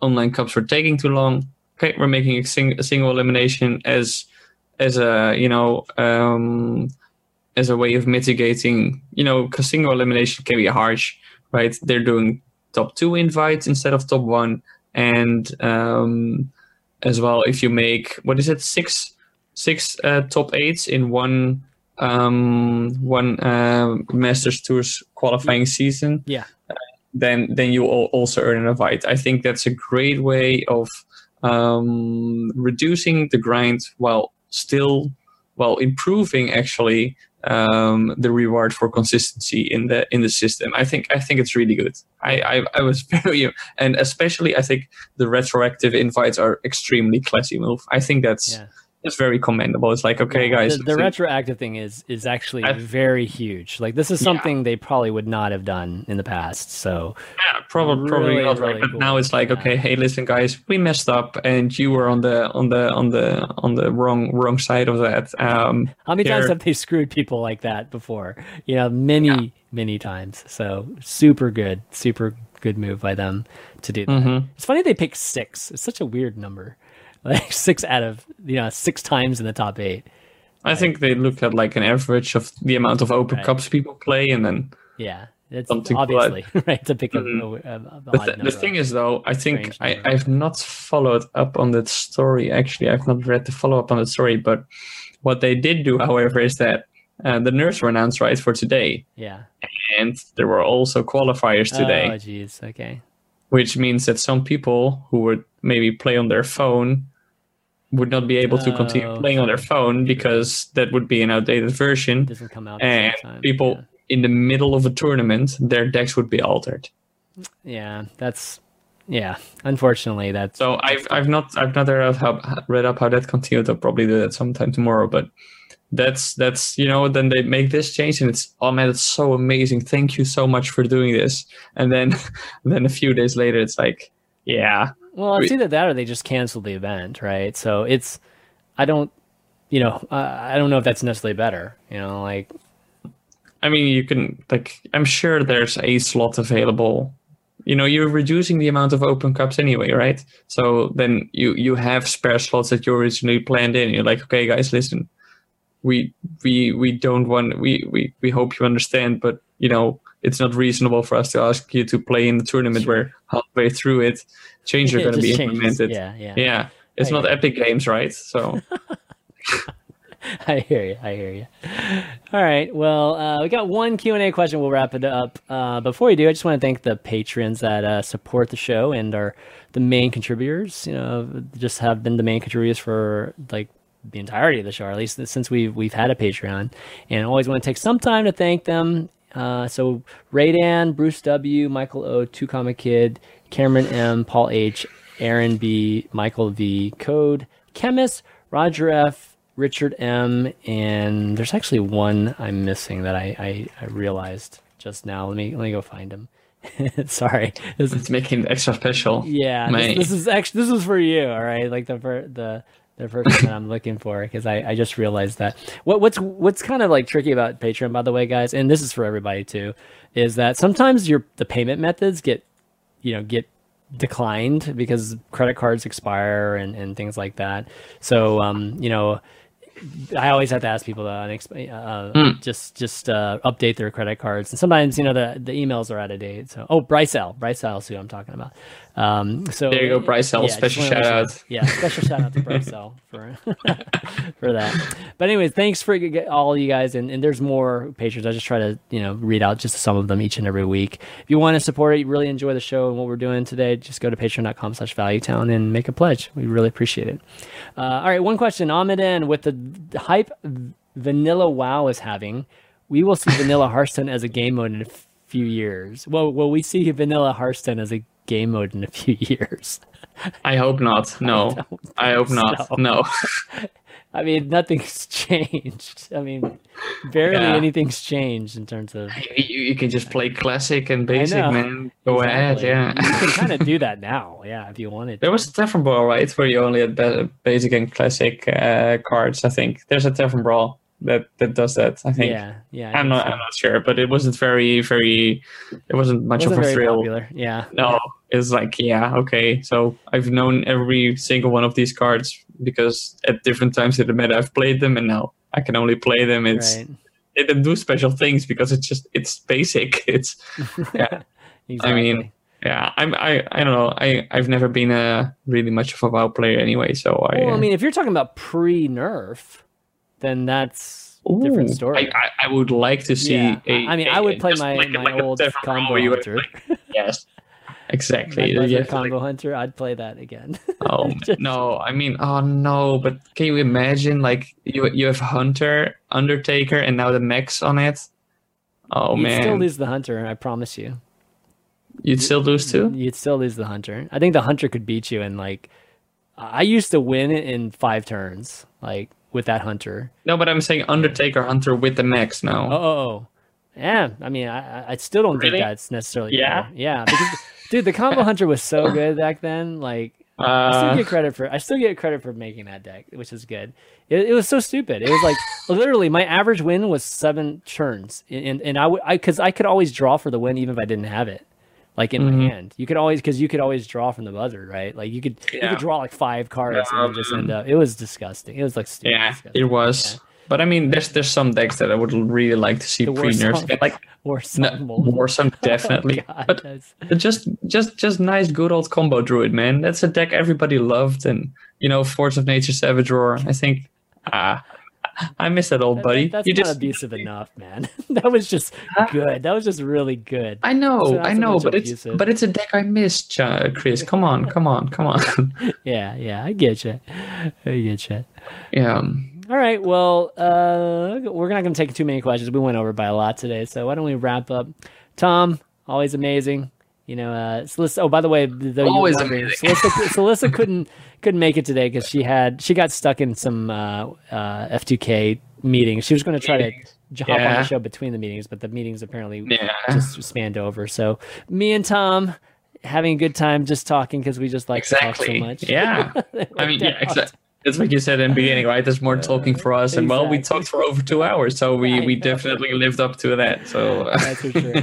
online cups were taking too long. Okay, we're making a, sing- a single elimination as as a you know um, as a way of mitigating, you know, because single elimination can be harsh, right? They're doing top two invites instead of top one, and um, as well, if you make what is it, six six uh, top eights in one um, one uh, Masters Tours qualifying season, Yeah. then then you will also earn an invite. I think that's a great way of um, reducing the grind while still while improving actually um, the reward for consistency in the in the system. I think I think it's really good. I I, I was (laughs) very and especially I think the retroactive invites are extremely classy move. I think that's Yeah. That's very commendable. It's like okay, guys, the, the retroactive thing is is actually I- very huge. Like this is something they probably would not have done in the past. So Yeah, probably probably Really, not right. really But cool. now it's like, Yeah. okay, hey, listen, guys, we messed up, and you were on the on the on the on the wrong wrong side of that. Um, how many times have they screwed people like that before? You know, many many times. So super good, super good move by them to do that. Mhm. It's funny they picked six. It's such a weird number. Like (laughs) six out of you know six times in the top eight. I think they look at like an average of the amount of open Right. cups people play, and then Yeah, it's Something like- obviously (laughs) (laughs) right to pick a, a, a the, the thing is though, I think I, I've not followed up on that story. Actually, I've not read the follow up on the story, but what they did do, however, is that uh, the nerfs were announced right for today, yeah. and there were also qualifiers today. Oh, jeez. Okay. which means that some people who would maybe play on their phone would not be able to continue Oh. playing on their phone because that would be an outdated version. doesn't come out And people in the middle of a tournament, their decks would be altered. Yeah. yeah, that's yeah. Unfortunately, that's So I've I've not I've not read up how, read up how that continued. I'll probably do that sometime tomorrow. But that's that's you know then they make this change and it's oh man it's so amazing. Thank you so much for doing this. And then (laughs) then a few days later it's like yeah well, it's either that or they just canceled the event, right? So it's I don't you know I I don't know if that's necessarily better. You know, like I mean, you can like I'm sure there's a slot available. You know, you're reducing the amount of open cups anyway, right? So then you you have spare slots that you originally planned in. You're like, okay, guys, listen, we we we don't want we we we hope you understand, but you know, it's not reasonable for us to ask you to play in the tournament where halfway through it, changes are going to be changes. implemented. Yeah, yeah. Yeah, it's I not Epic Games, right? So (laughs) I hear you. I hear you. All right. Well, uh, we got one Q and A question. We'll wrap it up. Uh, before we do, I just want to thank the patrons that uh, support the show and are the main contributors. You know, just have been the main contributors for like the entirety of the show, or at least since we've we've had a Patreon. And always want to take some time to thank them. Uh, so Raydan, Bruce W, Michael O, Two Comic Kid, Cameron M, Paul H, Aaron B, Michael V, Code, Chemist, Roger F, Richard M, and there's actually one I'm missing that I, I, I realized just now. Let me let me go find him. (laughs) Sorry, this is it's making extra special. yeah. This, this is actually this is for you. All right, like the the the person that I'm looking for because I, I just realized that what what's what's kind of like tricky about Patreon, by the way, guys, and this is for everybody too, is that sometimes your the payment methods get you know get declined because credit cards expire and, and things like that. So um, you know, I always have to ask people to unex- uh, just just uh, update their credit cards, and sometimes you know the the emails are out of date. So oh, Bryce L, Bryce L, is who I'm talking about. Um, so There you go, Bryce L. just Special shout out. Yeah, special shout out to Bryce L (laughs) for (laughs) for that. But anyways, thanks for all you guys, and, and there's more patrons. I just try to you know read out just some of them each and every week. If you want to support it, you really enjoy the show and what we're doing today, just go to patreon.com slash valuetown and make a pledge. We really appreciate it. Uh, all right, one question. Ahmed N with the the hype Vanilla WoW is having, we will see Vanilla Hearthstone as a game mode in a few years. Well, will we see Vanilla Hearthstone as a game mode in a few (laughs) years? I hope not. (laughs) No, I, hope not. so. No. (laughs) I mean, nothing's changed. I mean, barely Yeah. anything's changed in terms of. you, you can just play classic and basic, man. Go ahead, yeah. you can kind of do that now, yeah, if you wanted. There was a Tavern Brawl, right, where you only had basic and classic uh, cards. I think there's a Tavern Brawl that that does that. I think. Yeah, yeah. I I'm not. so. I'm not sure, but it wasn't very, very. It wasn't much Wasn't of a very thrill. popular. Yeah. No, it's like yeah, okay. So I've known every single one of these cards because at different times in the meta I've played them, and now I can only play them. It's Right. they don't do special things because it's just it's basic. (laughs) It's yeah. exactly. (laughs) I mean, yeah. I'm I I don't know. I I've never been a really much of a WoW player anyway. So I. well, I uh, mean, if you're talking about pre-nerf, then that's a different ooh, story. I, I I would like to see. Yeah. A, I mean, a- I would play my- like, my like old combo where you would, hunter. like- (laughs) yes. Exactly. My You Desert have like, combo hunter, I'd play that again. (laughs) Oh Just- no! I mean, oh no! But can you imagine, like you you have Hunter, Undertaker, and now the mechs on it? Oh You'd man, still lose the hunter, I promise you. you'd still lose too. You'd still lose the hunter. I think the hunter could beat you in like. I used to win in five turns, like with that hunter. No, but I'm saying Undertaker, Hunter with the mechs now. Oh, oh, oh. yeah. I mean, I, I- still don't Really? think that's necessarily. Yeah? yeah. Because, dude, the combo hunter was so (laughs) good back then. Like, I still Uh, get credit for I still get credit for making that deck, which is good. It, it was so stupid. It was like (laughs) literally my average win was seven turns, and and I would I because I could always draw for the win even if I didn't have it, like in Mhm. my hand. You could always because you could always draw from the buzzer, right? Like you could you could draw like five cards and then just Um, end up. It was disgusting. It was like stupid. yeah, disgusting. it was. But I mean, there's there's some decks that I would really like to see The pre nerfs. Warsong. Like (laughs) Or no, some Warsong (laughs) definitely. Oh, God, but that's- just just just nice good old combo druid man that's a deck everybody loved and you know force of nature savage roar i think ah i miss that old that- buddy that's you not just abusive (laughs) enough, man. (laughs) that was just good. That was just really good. i know i so know but it's but it's a deck i miss Ch- chris (laughs) come on come on come on Yeah, yeah, I get you. I get you. yeah All right. Well, uh, we're not going to take too many questions. We went over by a lot today, so why don't we wrap up? Tom, always amazing. You know, uh, Celissa. Oh, by the way, though Always amazing. Celissa, (laughs) Celissa couldn't couldn't make it today because she had she got stuck in some uh, uh, F2K meetings. She was going to try to Meetings. j- hop on the show between the meetings, but the meetings apparently yeah just spanned over. So me and Tom having a good time just talking because we just like to talk so exactly much. yeah (laughs) i mean yeah exactly it's like you said in the beginning, right? There's more talking for us, and well, we talked for over two hours, so we, we definitely lived up to that. So That's for sure. (laughs)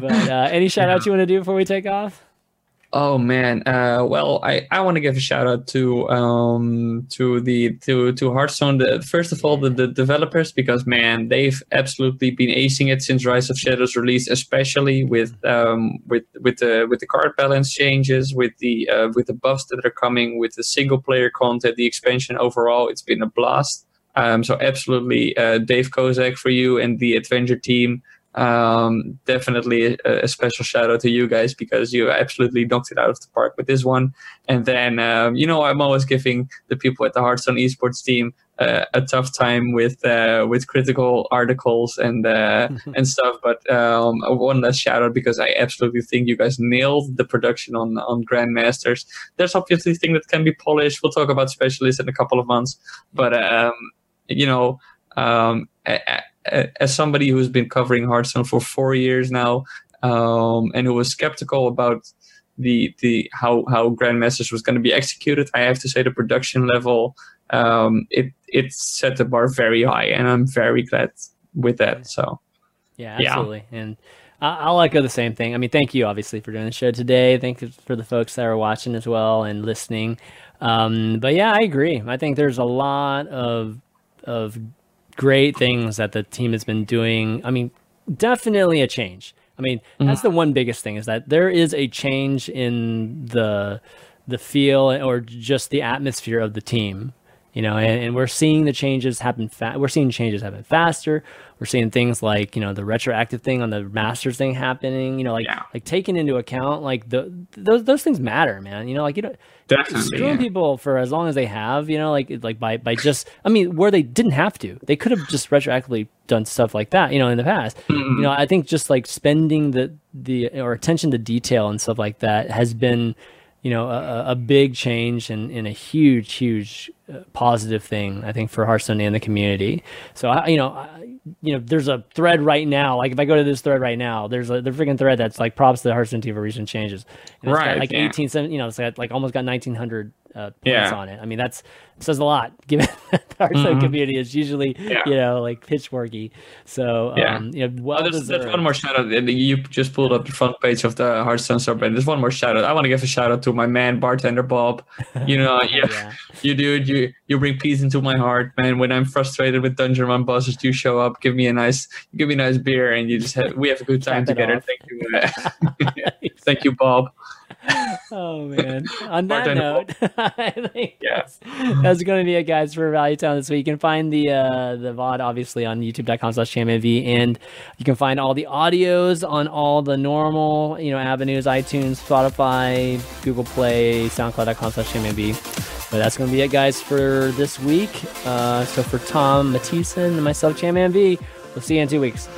But uh, any shout outs you want to do before we take off? Oh man, uh, well, I, I want to give a shout out to um to the to to Hearthstone. The, first of all, the, the developers because man, they've absolutely been acing it since Rise of Shadows release, especially with um with with the with the card balance changes, with the uh, with the buffs that are coming, with the single player content, the expansion overall. It's been a blast. Um, so absolutely, uh, Dave Kosak for you and the Adventure team um definitely a, a special shout out to you guys because you absolutely knocked it out of the park with this one. And then um, you know i'm always giving the people at the hearthstone esports team uh, a tough time with uh, with critical articles and uh, (laughs) and stuff. But um, one last shout out because i absolutely think you guys nailed the production on on grandmasters. There's obviously things that can be polished. We'll talk about specialists in a couple of months. But um you know um a- a- as somebody who's been covering Hearthstone for four years now, um, and who was skeptical about the the how how Grandmasters was going to be executed, I have to say the production level um, it it set the bar very high, and I'm very glad with that. So Yeah, Yeah. absolutely. And I- I'll echo the same thing. I mean, thank you obviously for doing the show today. Thank you for the folks that are watching as well and listening. Um, but yeah, I agree. I think there's a lot of of great things that the team has been doing. I mean, definitely a change. I mean, mm-hmm. that's the one biggest thing is that there is a change in the the feel or just the atmosphere of the team. You know, and, and we're seeing the changes happen. Fa- we're seeing changes happen faster. We're seeing things like you know the retroactive thing on the masters thing happening. You know, like Yeah. like taking into account like the those those things matter, man. You know, like you know, screwing yeah. people for as long as they have, you know, like like by by just I mean, where they didn't have to, they could have just retroactively done stuff like that, you know, in the past. Mm-hmm. You know, I think just like spending the the or attention to detail and stuff like that has been, you know, a, a big change and, and a huge huge uh, positive thing I think for Hearthstone and the community. So I, you know. I, you know, there's a thread right now. Like if I go to this thread right now, there's a the freaking thread that's like props to the Hearthstone team for recent changes. And it's got Right, like yeah. 18, you know, it's got like almost got 1900 uh, points Yeah. on it. I mean, that's says a lot (laughs) given that the Hearthstone Mhm. community is usually Yeah. you know like pitchforky. So Yeah. um, you know, well Oh, there's, there's one more shout out. You just pulled up the front page of the Hearthstone subreddit. There's one more shout out. I want to give a shout out to my man, bartender Bob. You know, (laughs) yeah, yeah. you dude, you you bring peace into my heart, man. When I'm frustrated with Dungeon Run bosses, you show up, give me a nice, give me a nice beer, and you just have, we have a good time together. Thank you, (laughs) thank you, Bob. (laughs) Oh man! On that note, (laughs) I think Yeah. that's, that's going to be it, guys, for Value Town this week. You can find the uh, the VOD obviously on YouTube.com/slash ChanmanV, and you can find all the audios on all the normal you know avenues: iTunes, Spotify, Google Play, SoundCloud.com/slash ChanmanV. But that's going to be it, guys, for this week. Uh, so for Tom Matthiesen and myself, ChanmanV, we'll see you in two weeks.